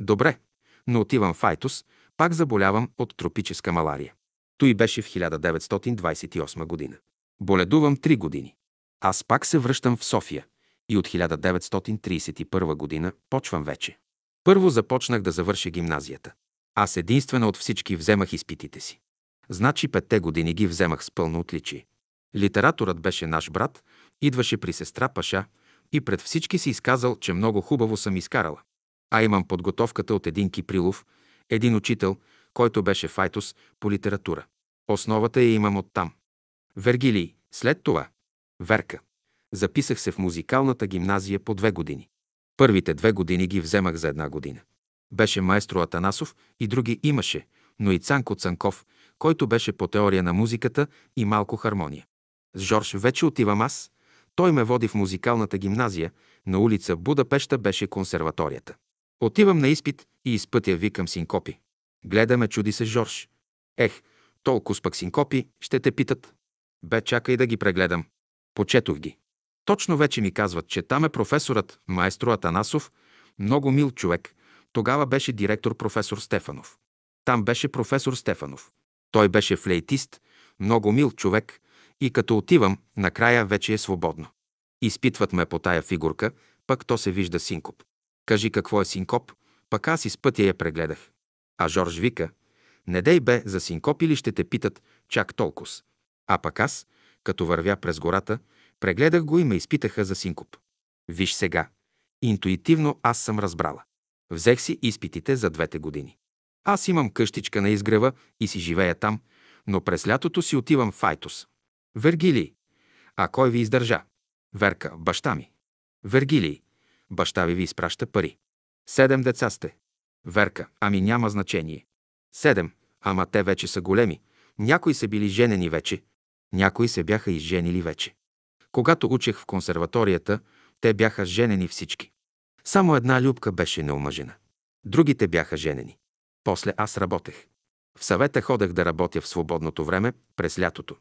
Добре, но отивам в Айтос, пак заболявам от тропическа малария. Той беше в 1928 година. Боледувам три години. Аз пак се връщам в София и от 1931 година почвам вече. Първо започнах да завърша гимназията. Аз единствено от всички вземах изпитите си. Значи петте години ги вземах с пълно отличие. Литераторът беше наш брат, идваше при сестра Паша и пред всички си изказал, че много хубаво съм изкарала. А имам подготовката от един Киприлов, един учител, който беше файтус по литература. Основата я имам оттам. Вергилий, след това. Верка. Записах се в музикалната гимназия по две години. Първите две години ги вземах за една година. Беше майстро Атанасов и други имаше, но и Цанко Цанков, който беше по теория на музиката и малко хармония. С Жорж вече отивам аз. Той ме води в музикалната гимназия, на улица Будапешта беше консерваторията. Отивам на изпит и изпътя викам синкопи. Гледаме, чуди се Жорж. Ех, толкова пък синкопи, ще те питат. Бе, чакай да ги прегледам. Почетох ги. Точно вече ми казват, че там е професорът, майстро Атанасов, много мил човек. Тогава беше директор професор Стефанов. Там беше професор Стефанов. Той беше флейтист, много мил човек и като отивам, накрая вече е свободно. Изпитват ме по тая фигурка, пък то се вижда синкоп. Кажи какво е синкоп, пък аз из пътя я прегледах. А Жорж вика, не дей бе, за синкоп или ще те питат чак толкова. А пък аз, като вървя през гората, прегледах го и ме изпитаха за синкоп. Виж сега, интуитивно аз съм разбрала. Взех си изпитите за двете години. Аз имам къщичка на изгрева и си живея там, но през лятото си отивам в Айтос. Вергилий. А кой ви издържа? Верка, баща ми. Вергилий. Баща ви ви изпраща пари. Седем деца сте. Верка, ами няма значение. Седем, ама те вече са големи. Някои са били женени вече, някои се бяха изженили вече. Когато учех в консерваторията, те бяха женени всички. Само една Любка беше неомъжена. Другите бяха женени. После аз работех. В съвета ходех да работя в свободното време през лятото.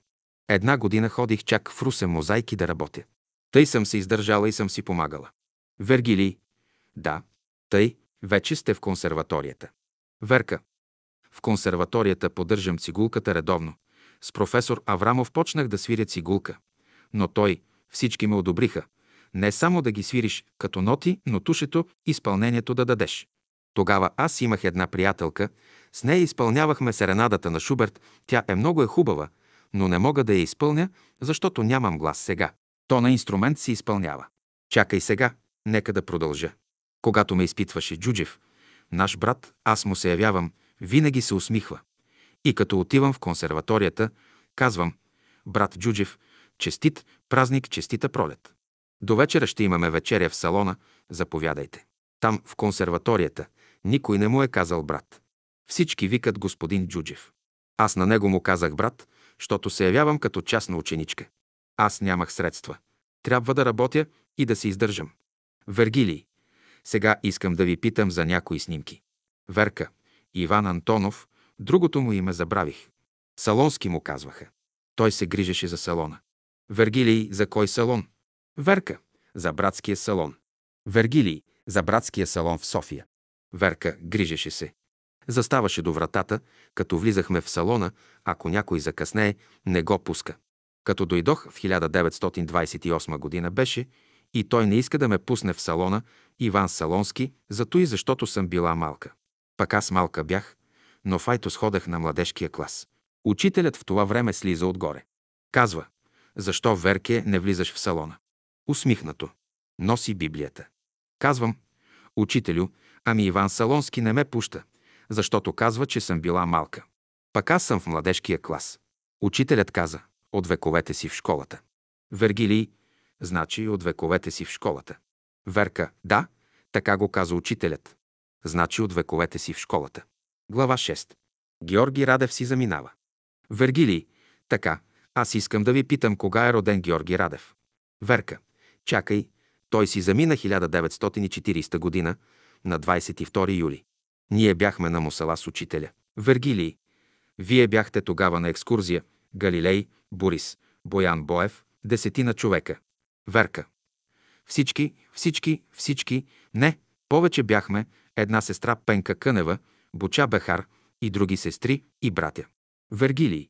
Една година ходих чак в Русе мозайки да работя. Тъй съм се издържала и съм си помагала. Вергилий. Да, тъй, вече сте в консерваторията. Верка. В консерваторията поддържам цигулката редовно. С професор Аврамов почнах да свиря цигулка. Но той, всички ме одобриха. Не само да ги свириш като ноти, но тушето, изпълнението да дадеш. Тогава аз имах една приятелка, с нея изпълнявахме серенадата на Шуберт. Тя е много е хубава, но не мога да я изпълня, защото нямам глас сега. То на инструмент се изпълнява. Чакай сега, нека да продължа. Когато ме изпитваше Джуджев, наш брат, аз му се явявам, винаги се усмихва. И като отивам в консерваторията, казвам, брат Джуджев, честит празник, честита пролет. До вечера ще имаме вечеря в салона, заповядайте. Там, в консерваторията, никой не му е казал брат. Всички викат господин Джуджев. Аз на него му казах брат, защото се явявам като частна ученичка. Аз нямах средства. Трябва да работя и да се издържам. Вергилий. Сега искам да ви питам за някои снимки. Верка. Иван Антонов. Другото му име забравих. Салонски му казваха. Той се грижеше за салона. Вергилий. За кой салон? Верка. За братския салон. Вергилий. За братския салон в София. Верка грижеше се. Заставаше до вратата, като влизахме в салона, ако някой закъснее, не го пуска. Като дойдох в 1928 година беше и той не иска да ме пусне в салона, Иван Салонски, зато и защото съм била малка. Пък аз малка бях, но файто сходех на младежкия клас. Учителят в това време слиза отгоре. Казва, защо, Верке, не влизаш в салона? Усмихнато. Носи Библията. Казвам, учителю, ами Иван Салонски не ме пуща, защото казва, че съм била малка. Пък аз съм в младежкия клас. Учителят каза, от вековете си в школата. Вергилий, значи от вековете си в школата. Верка, да, така го каза учителят. Значи от вековете си в школата. Глава 6. Георги Радев си заминава. Вергилий, така, аз искам да ви питам кога е роден Георги Радев. Верка, чакай, той си замина 1940 година на 22 юли. Ние бяхме на Мусала с учителя. Вергилий, вие бяхте тогава на екскурзия. Галилей, Борис, Боян Боев, десетина човека. Верка. Всички, всички, всички, не, повече бяхме, една сестра Пенка Кънева, Буча Бехар и други сестри и братя. Вергилий.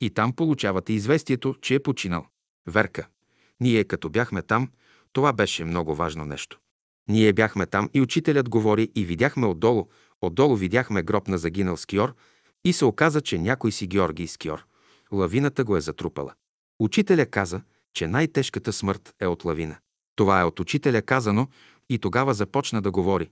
И там получавате известието, че е починал. Верка. Ние като бяхме там, това беше много важно нещо. Ние бяхме там и учителят говори и видяхме отдолу, отдолу видяхме гроб на загинал скиор и се оказа, че някой си Георгий скиор. Лавината го е затрупала. Учителя каза, че най-тежката смърт е от лавина. Това е от учителя казано и тогава започна да говори.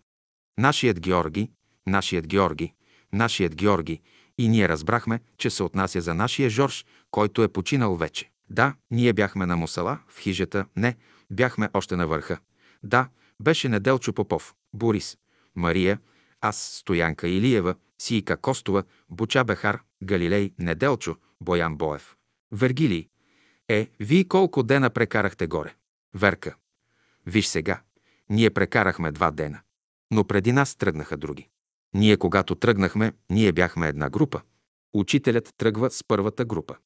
Нашият Георги, нашият Георги, нашият Георги и ние разбрахме, че се отнася за нашия Жорж, който е починал вече. Да, ние бяхме на Мусала, в хижата, не, бяхме още на върха. Да, беше Неделчо Попов, Борис, Мария, аз, Стоянка Илиева, Сийка Костова, Буча Бехар, Галилей, Неделчо, Боян Боев. Вергилий. Е, вие колко дена прекарахте горе? Верка. Виж сега, ние прекарахме два дена. Но преди нас тръгнаха други. Ние, когато тръгнахме, ние бяхме една група. Учителят тръгва с първата група.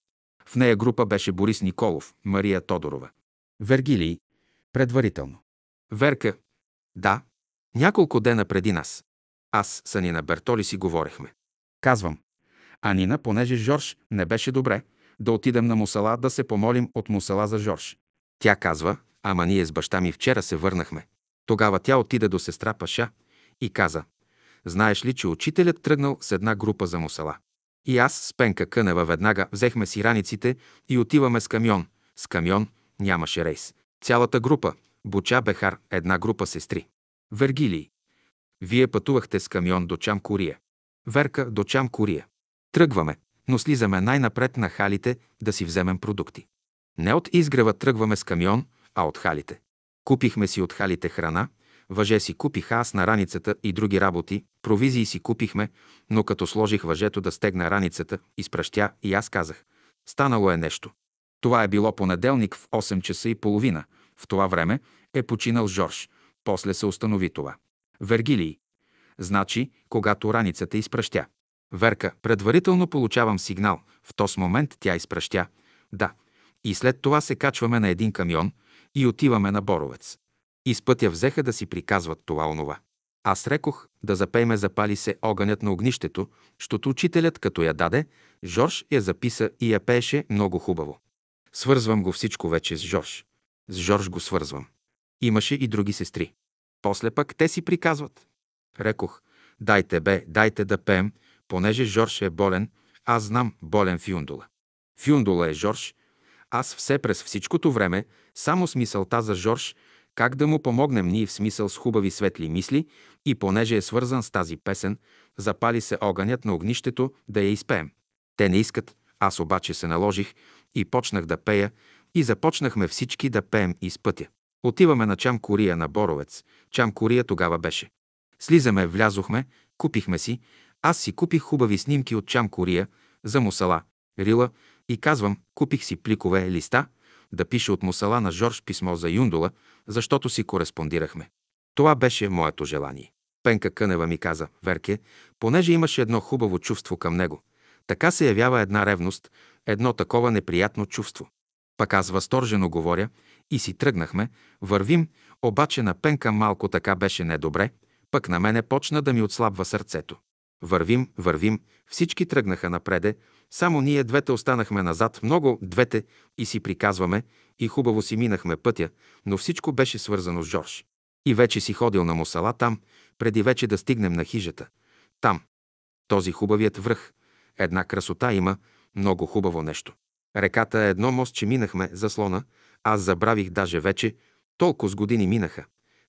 В нея група беше Борис Николов, Мария Тодорова. Вергилий. Предварително. Верка. Да. Няколко дена преди нас. Аз с Анина Бертоли си говорехме. Казвам. Анина, понеже Жорж не беше добре, да отидем на Мусала да се помолим от Мусала за Жорж. Тя казва, ама ние с баща ми вчера се върнахме. Тогава тя отиде до сестра Паша и каза, знаеш ли, че учителят тръгнал с една група за Мусала. И аз с Пенка Кънева веднага взехме си раниците и отиваме с камион. С камион нямаше рейс. Цялата група, Буча Бехар, една група сестри. Вергилий. Вие пътувахте с камион до Чам Курия. Верка до Чам Курия. Тръгваме, но слизаме най-напред на халите да си вземем продукти. Не от изгрева тръгваме с камион, а от халите. Купихме си от халите храна, въже си купих аз на раницата и други работи, провизии си купихме, но като сложих въжето да стегна раницата, изпращя и аз казах. Станало е нещо. Това е било понеделник в 8 часа и половина. В това време е починал Жорж. После се установи това. Вергилий. Значи, когато раницата изпращя. Верка, предварително получавам сигнал. В този момент тя изпращя. Да. И след това се качваме на един камион и отиваме на Боровец. И с пътя взеха да си приказват това онова. Аз рекох да запейме запали се огънят на огнището, защото учителят, като я даде, Жорж я записа и я пееше много хубаво. Свързвам го всичко вече с Жорж. С Жорж го свързвам. Имаше и други сестри. После пък те си приказват. Рекох, дайте бе, дайте да пеем, понеже Жорж е болен, аз знам болен Фюндула. Фюндула е Жорж. Аз все през всичкото време само с мисълта за Жорж, как да му помогнем ние в смисъл с хубави светли мисли и понеже е свързан с тази песен, запали се огънят на огнището да я изпеем. Те не искат, аз обаче се наложих и почнах да пея и започнахме всички да пеем из пътя. Отиваме на Чам Кория на Боровец. Чам Кория тогава беше. Слизаме, влязохме, купихме си. Аз си купих хубави снимки от Чам Кория за мусала, рила и казвам, купих си пликове, листа, да пише от мусала на Жорж писмо за Юндула, защото си кореспондирахме. Това беше моето желание. Пенка Кънева ми каза, Верке, понеже имаше едно хубаво чувство към него. Така се явява една ревност, едно такова неприятно чувство. Пак аз възторжено говоря и си тръгнахме, вървим, обаче на Пенка малко така беше недобре, пък на мене почна да ми отслабва сърцето. Вървим, вървим, всички тръгнаха напреде, само ние двете останахме назад, много двете, и си приказваме, и хубаво си минахме пътя, но всичко беше свързано с Жорж. И вече си ходил на мусала там, преди вече да стигнем на хижата. Там. Този хубавият връх. Една красота има, много хубаво нещо. Реката е едно мост, че минахме заслона, аз забравих даже вече, толкова с години минаха.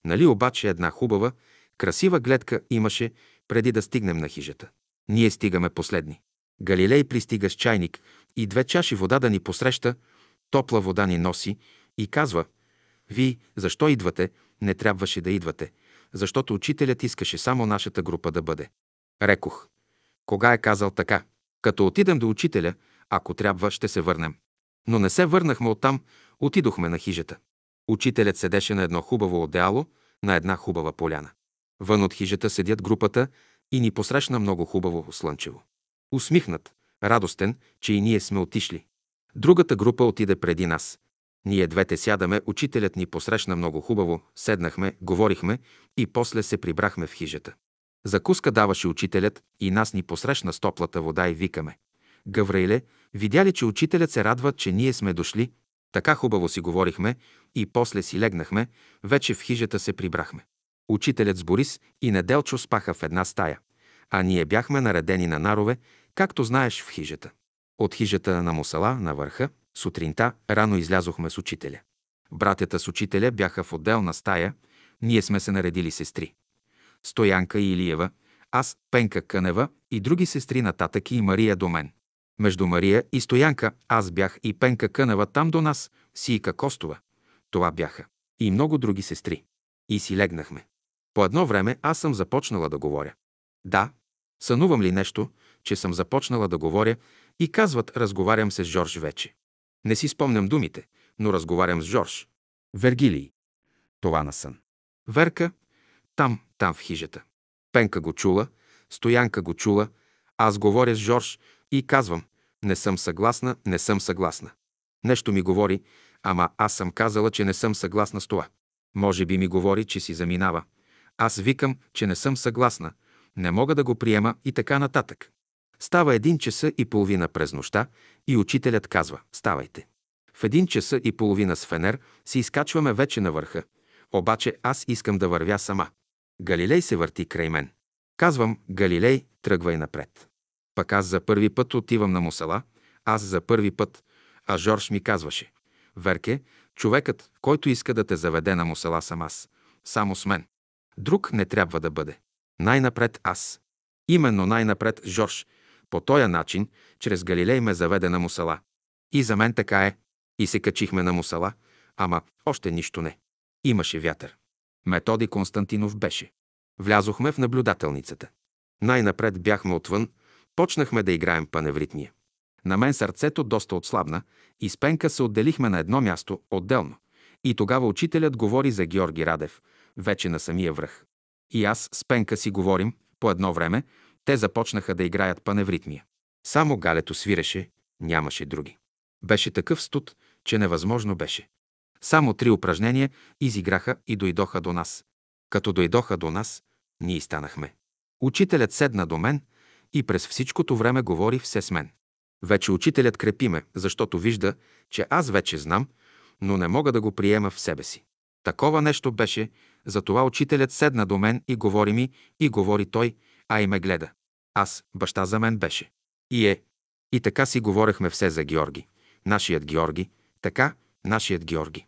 Нали обаче една хубава, красива гледка имаше преди да стигнем на хижата. Ние стигаме последни. Галилей пристига с чайник и две чаши вода да ни посреща, топла вода ни носи и казва «Вие защо идвате? Не трябваше да идвате, защото учителят искаше само нашата група да бъде». Рекох «Кога е казал така? Като отидем до учителя, ако трябва, ще се върнем». Но не се върнахме оттам, отидохме на хижата. Учителят седеше на едно хубаво одеяло, на една хубава поляна. Вън от хижата седят групата и ни посрещна много хубаво слънчево. Усмихнат, радостен, че и ние сме отишли. Другата група отиде преди нас. Ние двете сядаме, учителят ни посрещна много хубаво, седнахме, говорихме и после се прибрахме в хижата. Закуска даваше учителят и нас ни посрещна с топлата вода и викаме. Гавраиле, видя ли, че учителят се радва, че ние сме дошли? Така хубаво си говорихме и после си легнахме, вече в хижата се прибрахме. Учителят с Борис и Неделчо спаха в една стая, а ние бяхме наредени на нарове, както знаеш в хижата. От хижата на Мусала на върха, сутринта, рано излязохме с учителя. Братята с учителя бяха в отделна стая, ние сме се наредили сестри. Стоянка и Илиева, аз, Пенка Кънева и други сестри нататък и Мария до мен. Между Мария и Стоянка аз бях и Пенка Кънева там до нас, Сийка Костова. Това бяха. И много други сестри. И си легнахме. По едно време аз съм започнала да говоря. Да, сънувам ли нещо, че съм започнала да говоря и казват, разговарям се с Жорж вече. Не си спомням думите, но разговарям с Жорж. Вергилий. Това на сън. Верка. Там, там в хижата. Пенка го чула, Стоянка го чула, аз говоря с Жорж и казвам, не съм съгласна, не съм съгласна. Нещо ми говори, ама аз съм казала, че не съм съгласна с това. Може би ми говори, че си заминава. Аз викам, че не съм съгласна, не мога да го приема и така нататък. Става един часа и половина през нощта и учителят казва «Ставайте». В един часа и половина с фенер се изкачваме вече на върха. Обаче аз искам да вървя сама. Галилей се върти край мен. Казвам «Галилей, тръгвай напред». Пък аз за първи път отивам на Мусала, аз за първи път, а Жорж ми казваше «Верке, човекът, който иска да те заведе на Мусала съм аз, само с мен. Друг не трябва да бъде. Най-напред аз. Именно най-напред Жорж. По този начин, чрез Галилей ме заведе на Мусала. И за мен така е. И се качихме на Мусала, ама още нищо не. Имаше вятър. Методи Константинов беше. Влязохме в наблюдателницата. Най-напред бяхме отвън, почнахме да играем паневритмия. На мен сърцето доста отслабна и с Пенка се отделихме на едно място, отделно. И тогава учителят говори за Георги Радев, вече на самия връх. И аз с Пенка си говорим, по едно време, те започнаха да играят паневритмия. Само галето свиреше, нямаше други. Беше такъв студ, че невъзможно беше. Само три упражнения изиграха и дойдоха до нас. Като дойдоха до нас, ние станахме. Учителят седна до мен и през всичкото време говори все с мен. Вече учителят крепи ме, защото вижда, че аз вече знам, но не мога да го приема в себе си. Такова нещо беше, затова учителят седна до мен и говори ми, и говори той, а и ме гледа. Аз, баща за мен беше. И е. И така си говорехме все за Георги. Нашият Георги. Така, нашият Георги.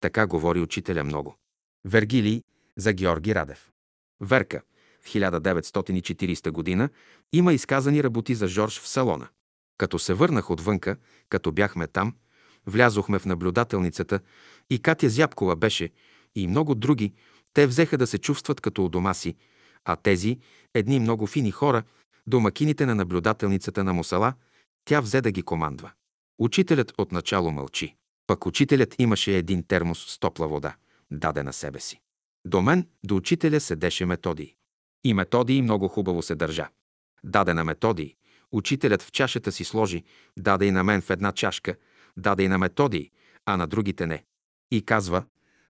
Така говори учителя много. Вергилий за Георги Радев. Верка. В 1940 година има изказани работи за Жорж в салона. Като се върнах отвънка, като бяхме там, влязохме в наблюдателницата и Катя Зябкова беше и много други, те взеха да се чувстват като у дома си, а тези, едни много фини хора, домакините на наблюдателницата на Мусала, тя взе да ги командва. Учителят отначало мълчи. Пък учителят имаше един термос с топла вода, даде на себе си. До мен, до учителя седеше Методий. И Методий много хубаво се държа. Даде на Методий, учителят в чашата си сложи, даде и на мен в една чашка, даде и на Методий, а на другите не. И казва,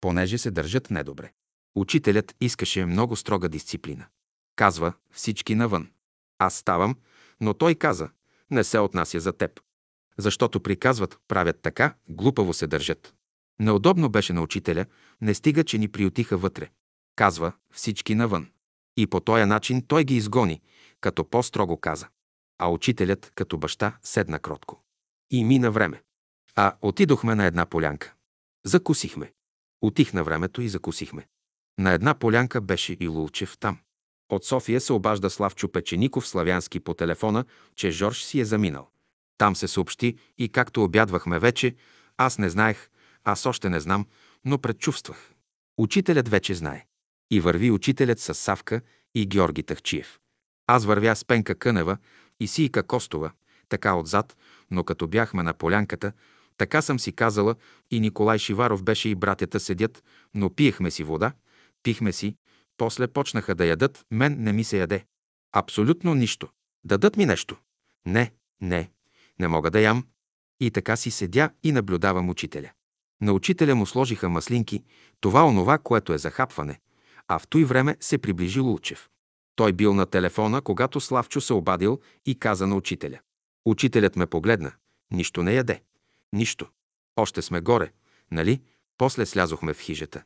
понеже се държат недобре. Учителят искаше много строга дисциплина. Казва, всички навън. Аз ставам, но той каза, не се отнася за теб. Защото приказват, правят така, глупаво се държат. Неудобно беше на учителя, не стига, че ни приютиха вътре. Казва, всички навън. И по този начин той ги изгони, като по-строго каза. А учителят, като баща, седна кротко. И мина време. А отидохме на една полянка. Закусихме. Отихна времето и закусихме. На една полянка беше и Лулчев там. От София се обажда Славчо Печеников славянски по телефона, че Жорж си е заминал. Там се съобщи и както обядвахме вече, аз не знаех, аз още не знам, но предчувствах. Учителят вече знае. И върви учителят с Савка и Георги Тахчиев. Аз вървя с Пенка Кънева и Сийка Костова, така отзад, но като бяхме на полянката, така съм си казала и Николай Шиваров беше и братята седят, но пиехме си вода, пихме си, после почнаха да ядат, мен не ми се яде. Абсолютно нищо. Дадат ми нещо. Не, не, не мога да ям. И така си седя и наблюдавам учителя. На учителя му сложиха маслинки, това онова, което е захапване, а в той време се приближи Лулчев. Той бил на телефона, когато Славчо се обадил и каза на учителя. Учителят ме погледна. Нищо не яде. Нищо. Още сме горе, нали? После слязохме в хижата.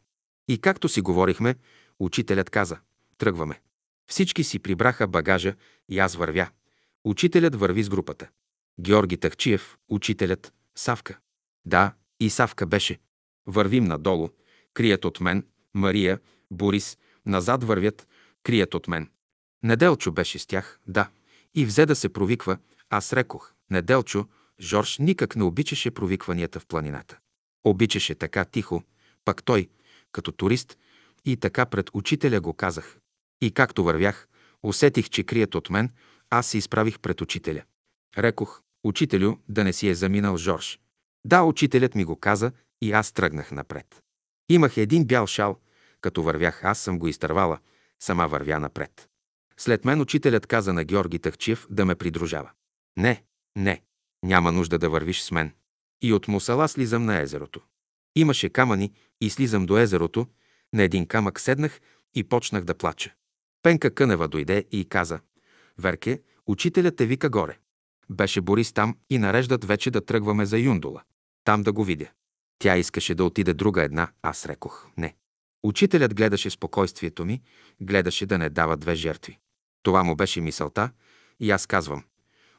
И както си говорихме, учителят каза. Тръгваме. Всички си прибраха багажа и аз вървя. Учителят върви с групата. Георги Тахчиев, учителят, Савка. Да, и Савка беше. Вървим надолу, крият от мен, Мария, Борис, назад вървят, крият от мен. Неделчо беше с тях, да, и взе да се провиква, аз рекох, Неделчо, Жорж никак не обичаше провикванията в планината. Обичаше така тихо, пак той, като турист, и така пред учителя го казах. И както вървях, усетих, че крият от мен, аз се изправих пред учителя. Рекох, учителю, да не си е заминал Жорж. Да, учителят ми го каза и аз тръгнах напред. Имах един бял шал, като вървях, аз съм го изтървала, сама вървя напред. След мен учителят каза на Георги Тахчиев да ме придружава. Не, не, няма нужда да вървиш с мен. И от Мусала слизам на езерото. Имаше камъни и слизам до езерото, на един камък седнах и почнах да плача. Пенка Кънева дойде и каза, Верке, учителят те вика горе. Беше Борис там и нареждат вече да тръгваме за Юндола. Там да го видя. Тя искаше да отиде друга една, аз рекох не. Учителят гледаше спокойствието ми, гледаше да не дава две жертви. Това му беше мисълта и аз казвам.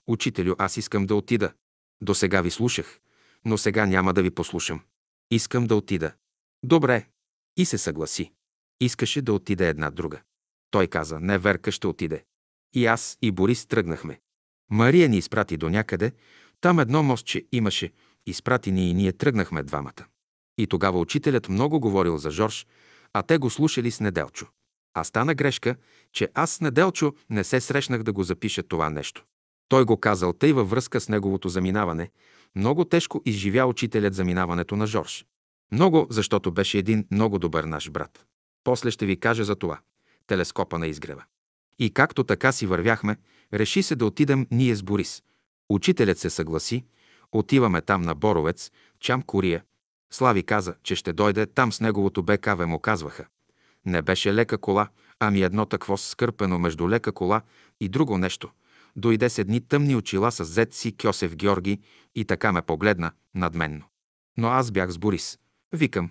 Учителю, аз искам да отида. До сега ви слушах, но сега няма да ви послушам. Искам да отида. Добре. И се съгласи. Искаше да отиде една друга. Той каза, не, Верка ще отиде. И аз и Борис тръгнахме. Мария ни изпрати до някъде, там едно мостче имаше, изпрати ни и ние тръгнахме двамата. И тогава учителят много говорил за Жорж, а те го слушали с Неделчо. А стана грешка, че аз с Неделчо не се срещнах да го запиша това нещо. Той го казал тъй във връзка с неговото заминаване. Много тежко изживя учителят заминаването на Жорж. Много, защото беше един много добър наш брат. После ще ви кажа за това. Телескопа на изгрева. И както така си вървяхме, реши се да отидем ние с Борис. Учителят се съгласи, Отиваме там на Боровец, Чам Кория. Слави каза, че ще дойде там с неговото БКВ му казваха. Не беше лека кола, ами едно такво скърпено между лека кола и друго нещо. Дойде с едни тъмни очила с зет си Кьосев Георги и така ме погледна надменно. Но аз бях с Борис. Викам.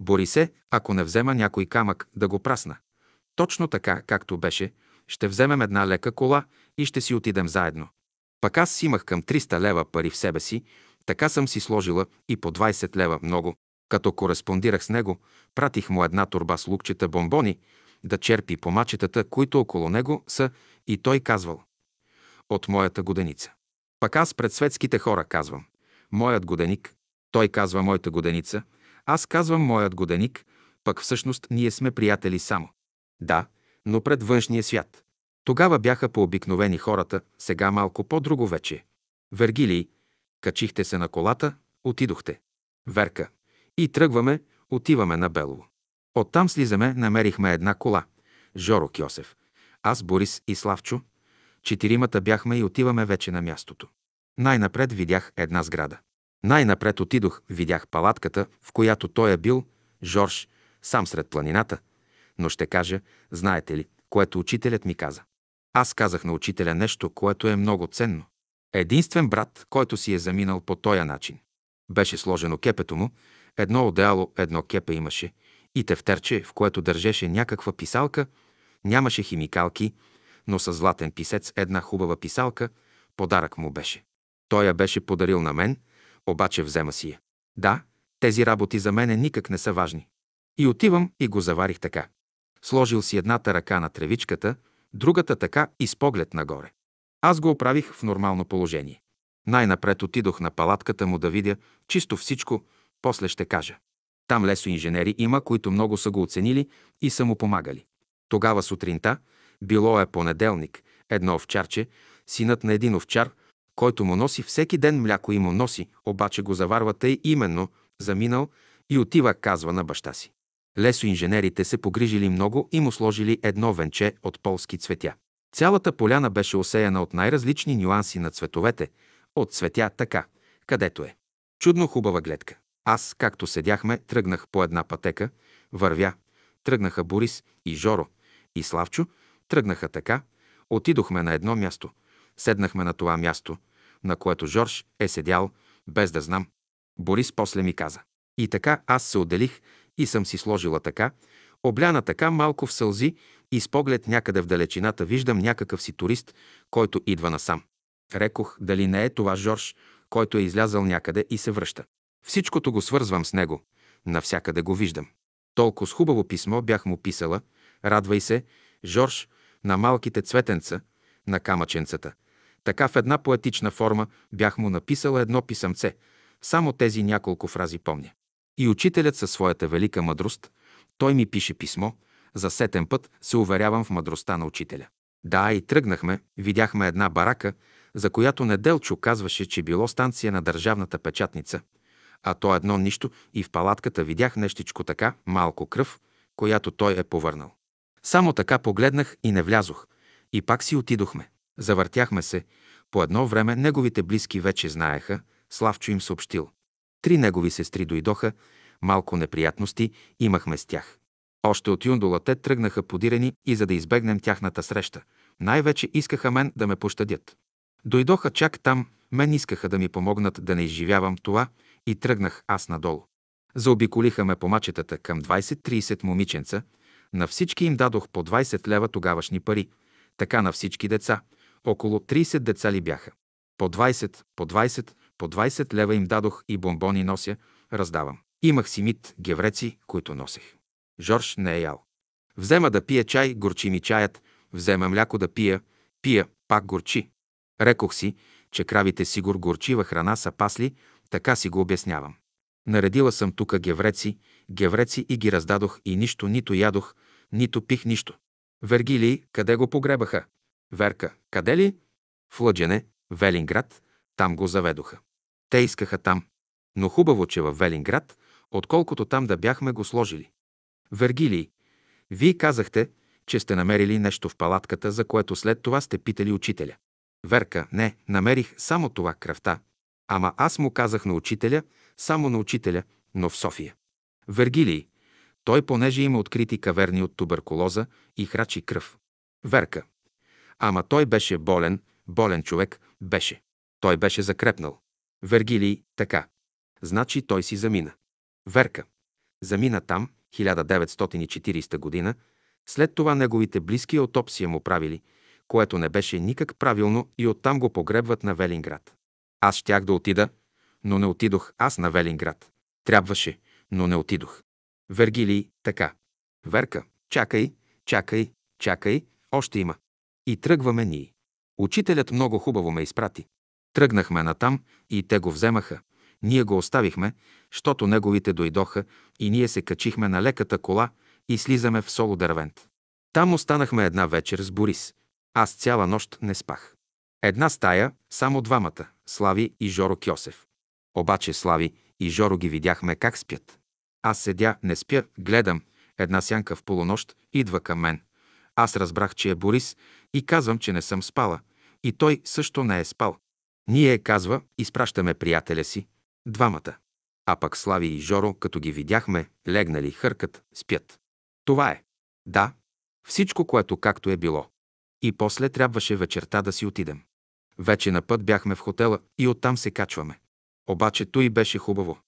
Борисе, ако не взема някой камък да го прасна. Точно така, както беше, ще вземем една лека кола и ще си отидем заедно. Пък аз имах към 300 лева пари в себе си, така съм си сложила и по 20 лева много. Като кореспондирах с него, пратих му една турба с лукчета бомбони, да черпи по мачетата, които около него са, и той казвал. От моята годеница. Пък аз пред светските хора казвам. Моят годеник. Той казва моята годеница. Аз казвам моят годеник, пък всъщност ние сме приятели само. Да, но пред външния свят. Тогава бяха по-обикновени хората, сега малко по-друго вече. Вергилий, качихте се на колата, отидохте. Верка. И тръгваме, отиваме на Белово. Оттам слизаме, намерихме една кола. Жоро Кьосев. Аз, Борис и Славчо. Четиримата бяхме и отиваме вече на мястото. Най-напред видях една сграда. Най-напред отидох, видях палатката, в която той е бил, Жорж, сам сред планината. Но ще кажа, знаете ли, което учителят ми каза. Аз казах на учителя нещо, което е много ценно. Единствен брат, който си е заминал по този начин. Беше сложено кепето му, едно одеяло, едно кепе имаше и тефтерче, в което държеше някаква писалка, нямаше химикалки, но с златен писец една хубава писалка, подарък му беше. Той я беше подарил на мен, обаче взема си я. Да, тези работи за мене никак не са важни. И отивам и го заварих така. Сложил си едната ръка на тревичката, другата така и с поглед нагоре. Аз го оправих в нормално положение. Най-напред отидох на палатката му да видя чисто всичко, после ще кажа. Там лесо инженери има, които много са го оценили и са му помагали. Тогава сутринта, било е понеделник, едно овчарче, синът на един овчар, който му носи всеки ден мляко и му носи, обаче го заварва тъй именно, заминал и отива, казва на баща си. Лесо инженерите се погрижили много и му сложили едно венче от полски цветя. Цялата поляна беше осеяна от най-различни нюанси на цветовете, от цветя така, където е. Чудно хубава гледка. Аз, както седяхме, тръгнах по една пътека, вървя. Тръгнаха Борис и Жоро и Славчо, тръгнаха така, отидохме на едно място. Седнахме на това място, на което Жорж е седял, без да знам. Борис после ми каза. И така аз се отделих и съм си сложила така, обляна така малко в сълзи и с поглед някъде в далечината виждам някакъв си турист, който идва насам. Рекох, дали не е това Жорж, който е излязъл някъде и се връща. Всичкото го свързвам с него. Навсякъде го виждам. Толкова с хубаво писмо бях му писала. Радвай се, Жорж, на малките цветенца, на камъченцата. Така в една поетична форма бях му написала едно писъмце. Само тези няколко фрази помня. И учителят със своята велика мъдрост, той ми пише писмо, за сетен път се уверявам в мъдростта на учителя. Да, и тръгнахме, видяхме една барака, за която Неделчо казваше, че било станция на държавната печатница. А то едно нищо и в палатката видях нещичко така, малко кръв, която той е повърнал. Само така погледнах и не влязох. И пак си отидохме. Завъртяхме се. По едно време неговите близки вече знаеха, Славчо им съобщил. Три негови сестри дойдоха, малко неприятности имахме с тях. Още от юндола те тръгнаха подирени и за да избегнем тяхната среща. Най-вече искаха мен да ме пощадят. Дойдоха чак там, мен искаха да ми помогнат да не изживявам това и тръгнах аз надолу. Заобиколиха ме по мачетата към 20-30 момиченца. На всички им дадох по 20 лева тогавашни пари. Така на всички деца. Около 30 деца ли бяха. По 20, по 20, по 20 лева им дадох и бомбони нося, раздавам. Имах си мит гевреци, които носех. Жорж не е ял. Взема да пия чай, горчи ми чаят, взема мляко да пия, пия, пак горчи. Рекох си, че кравите сигур горчива храна са пасли, така си го обяснявам. Наредила съм тука гевреци, гевреци и ги раздадох и нищо нито ядох, нито пих нищо. Вергилий, къде го погребаха? Верка, къде ли? В Лъджене, Велинград, там го заведоха. Те искаха там. Но хубаво, че във Велинград, отколкото там да бяхме го сложили. Вергилий, вие казахте, че сте намерили нещо в палатката, за което след това сте питали учителя. Верка, не, намерих само това кръвта. Ама аз му казах на учителя, само на учителя, но в София. Вергилий. Той, понеже има открити каверни от туберкулоза и храчи кръв. Верка. Ама той беше болен, болен човек, беше. Той беше закрепнал. Вергилий, така. Значи той си замина. Верка. Замина там, 1940 година, след това неговите близки аутопсия му правили, което не беше никак правилно и оттам го погребват на Велинград. Аз щях да отида, но не отидох аз на Велинград. Трябваше, но не отидох. Вергилий, така. Верка, чакай, чакай, чакай, още има. И тръгваме ние. Учителят много хубаво ме изпрати. Тръгнахме натам и те го вземаха. Ние го оставихме, щото неговите дойдоха и ние се качихме на леката кола и слизаме в Соло Дървент. Там останахме една вечер с Борис. Аз цяла нощ не спах. Една стая, само двамата – Слави и Жоро Кьосев. Обаче Слави и Жоро ги видяхме как спят. Аз седя, не спя, гледам. Една сянка в полунощ идва към мен. Аз разбрах, че е Борис и казвам, че не съм спала. И той също не е спал. Ние, казва, изпращаме приятеля си, двамата. А пък Слави и Жоро, като ги видяхме, легнали, хъркат, спят. Това е. Да, всичко, което както е било. И после трябваше вечерта да си отидем. Вече на път бяхме в хотела и оттам се качваме. Обаче той беше хубаво.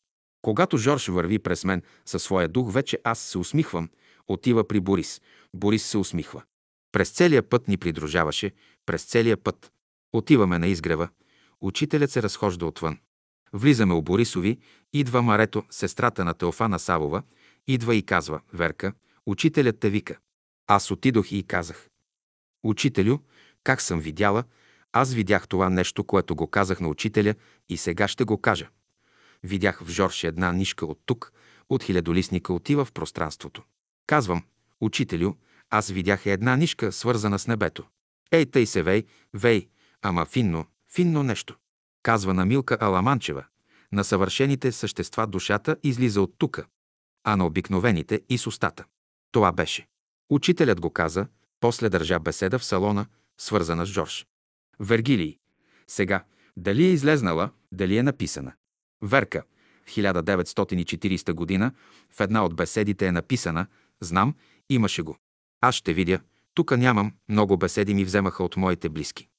Когато Жорж върви през мен със своя дух, вече аз се усмихвам. Отива при Борис. Борис се усмихва. През целия път ни придружаваше, през целия път. Отиваме на изгрева. Учителят се разхожда отвън. Влизаме у Борисови, идва Марето, сестрата на Теофана Савова, идва и казва, Верка, учителят те вика. Аз отидох и казах, Учителю, как съм видяла, аз видях това нещо, което го казах на учителя и сега ще го кажа. Видях в Жорж една нишка от тук, от хилядолистника отива в пространството. Казвам, учителю, аз видях една нишка, свързана с небето. Ей, тъй се вей, вей, ама финно, финно нещо. Казва на Милка Аламанчева. На съвършените същества душата излиза от тука, а на обикновените и с устата. Това беше. Учителят го каза, после държа беседа в салона, свързана с Жорж. Вергилий. Сега, дали е излезнала, дали е написана. Верка. В 1940 година в една от беседите е написана «Знам, имаше го». Аз ще видя. Тука нямам. Много беседи ми вземаха от моите близки.